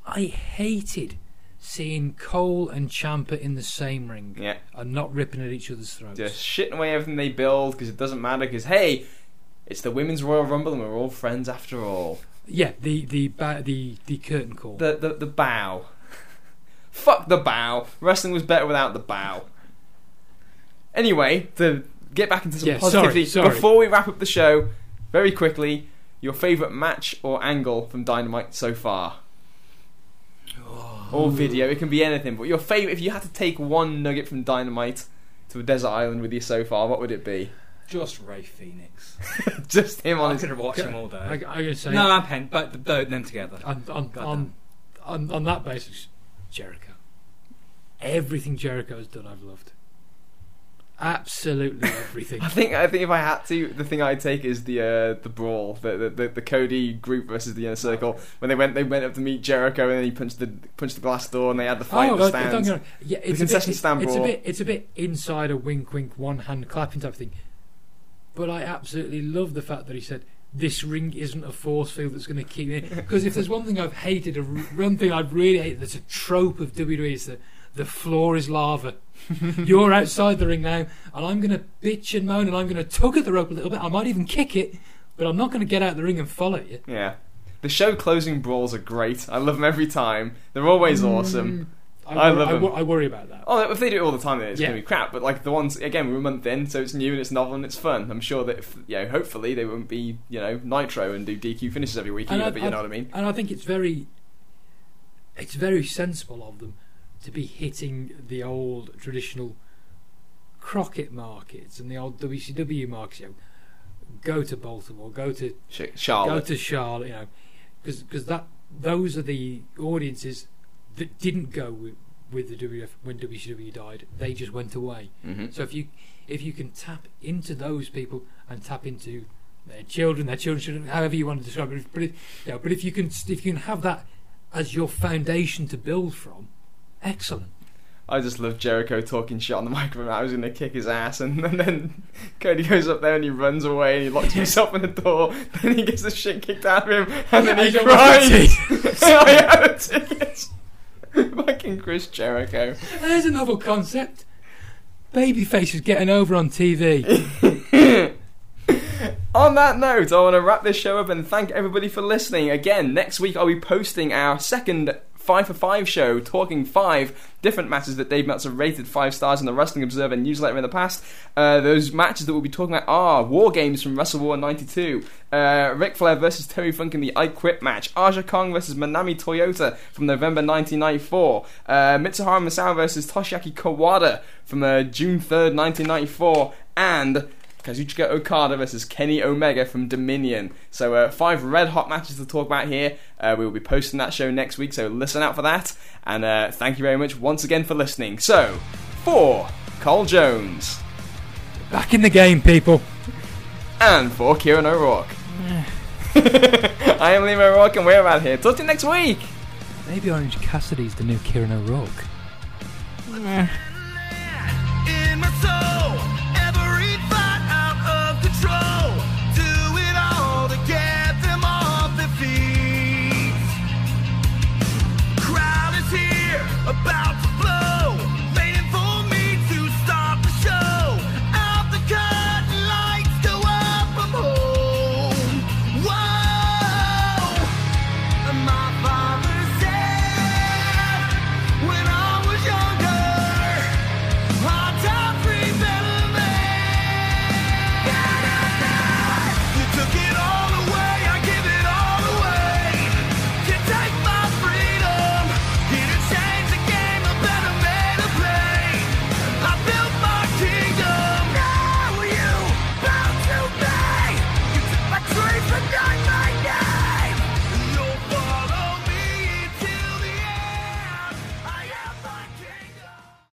I hated seeing Cole and Ciampa in the same ring
Yeah,
and not ripping at each other's throats.
just shitting away everything they build because it doesn't matter. Because hey, it's the women's Royal Rumble and we're all friends after all.
Yeah, the the ba- the the curtain call.
The the the bow. (laughs) Fuck the bow. Wrestling was better without the bow. Anyway, to get back into some
Yeah,
positivity
sorry, sorry.
before we wrap up the show, very quickly, your favourite match or angle from Dynamite so far? Or video, it can be anything. But your favourite, if you had to take one nugget from Dynamite to a desert island with you so far, what would it be?
Just Rey Fénix. (laughs)
Just him on
I
his.
could have watched him all
I, I'm going to say
No, I'm pen, but the, both them together.
on on,
God
on, on on that basis, Jericho. Everything Jericho has done, I've loved. Absolutely everything. (laughs)
I think I think if I had to, the thing I'd take is the uh, the brawl, the, the the the Cody group versus the inner circle. When they went they went up to meet Jericho and then he punched the punched the glass door and they had the fight
oh,
the
uh, don't yeah, it's a
concession
bit,
stand
it's a bit, it's a bit inside a wink, wink, one hand clapping type thing. But I absolutely love the fact that he said this ring isn't a force field that's going to keep me. Because if there's one thing I've hated, a r- one thing I've really hated, that's a trope of WWE is that the floor is lava. (laughs) You're outside the ring now, and I'm going to bitch and moan, and I'm going to tug at the rope a little bit. I might even kick it, but I'm not going to get out the ring and follow you.
Yeah, the show closing brawls are great. I love them every time. They're always awesome.
Mm, I,
I
wor-
love
I,
them.
I worry about that.
Oh, if they do it all the time, then it's
Yeah.
gonna be crap. But like the ones again, we're a month in, so it's new and it's novel and it's fun. I'm sure that if, you know, hopefully they won't be you know Nitro and do DQ finishes every week either.
I-
but you
I-
know what I mean.
And I think it's very, it's very sensible of them to be hitting the old traditional Crockett markets and the old WCW markets. You know, go to Baltimore, go to
Sh-
go to Charlotte. You know, because that those are the audiences that didn't go with, with the WF when WCW died. They just went away.
hmm
So if you if you can tap into those people and tap into their children, their children, children, however you want to describe it, but it, you know, but if you can if you can have that as your foundation to build from, excellent.
I just love Jericho talking shit on the (laughs) microphone. I was going to kick his ass, and, and then Cody goes up there and he runs away and he locks himself in the door. Then he gets the shit kicked out of him, and then
I
he cries. (laughs) I had a ticket. (laughs) Fucking Chris Jericho.
There's a novel concept. Babyface is getting over on TV.
On that note, I want to wrap this show up and thank everybody for listening. Again, next week I'll be posting our second 5 for 5 show, talking five different matches that Dave Meltzer rated 5 stars in the Wrestling Observer newsletter in the past. Uh, those matches that we'll be talking about are War Games from Wrestle War 92, uh, Ric Flair versus Terry Funk in the I Quit match, Aja Kong versus Manami Toyota from November 1994, uh, Mitsuharu Misawa versus Toshiaki Kawada from uh, June 3rd, 1994, and Kazuchika Okada versus Kenny Omega from Dominion. So, uh, five red hot matches to talk about here. Uh, we will be posting that show next week, so listen out for that. And uh, thank you very much once again for listening. So, for Cole Jones
Back in the game, people.
and for Kieran O'Rourke, (sighs) I am Liam O'Rourke, and we're out here. Talk to you next week.
Maybe Orange Cassidy's the new Kieran O'Rourke.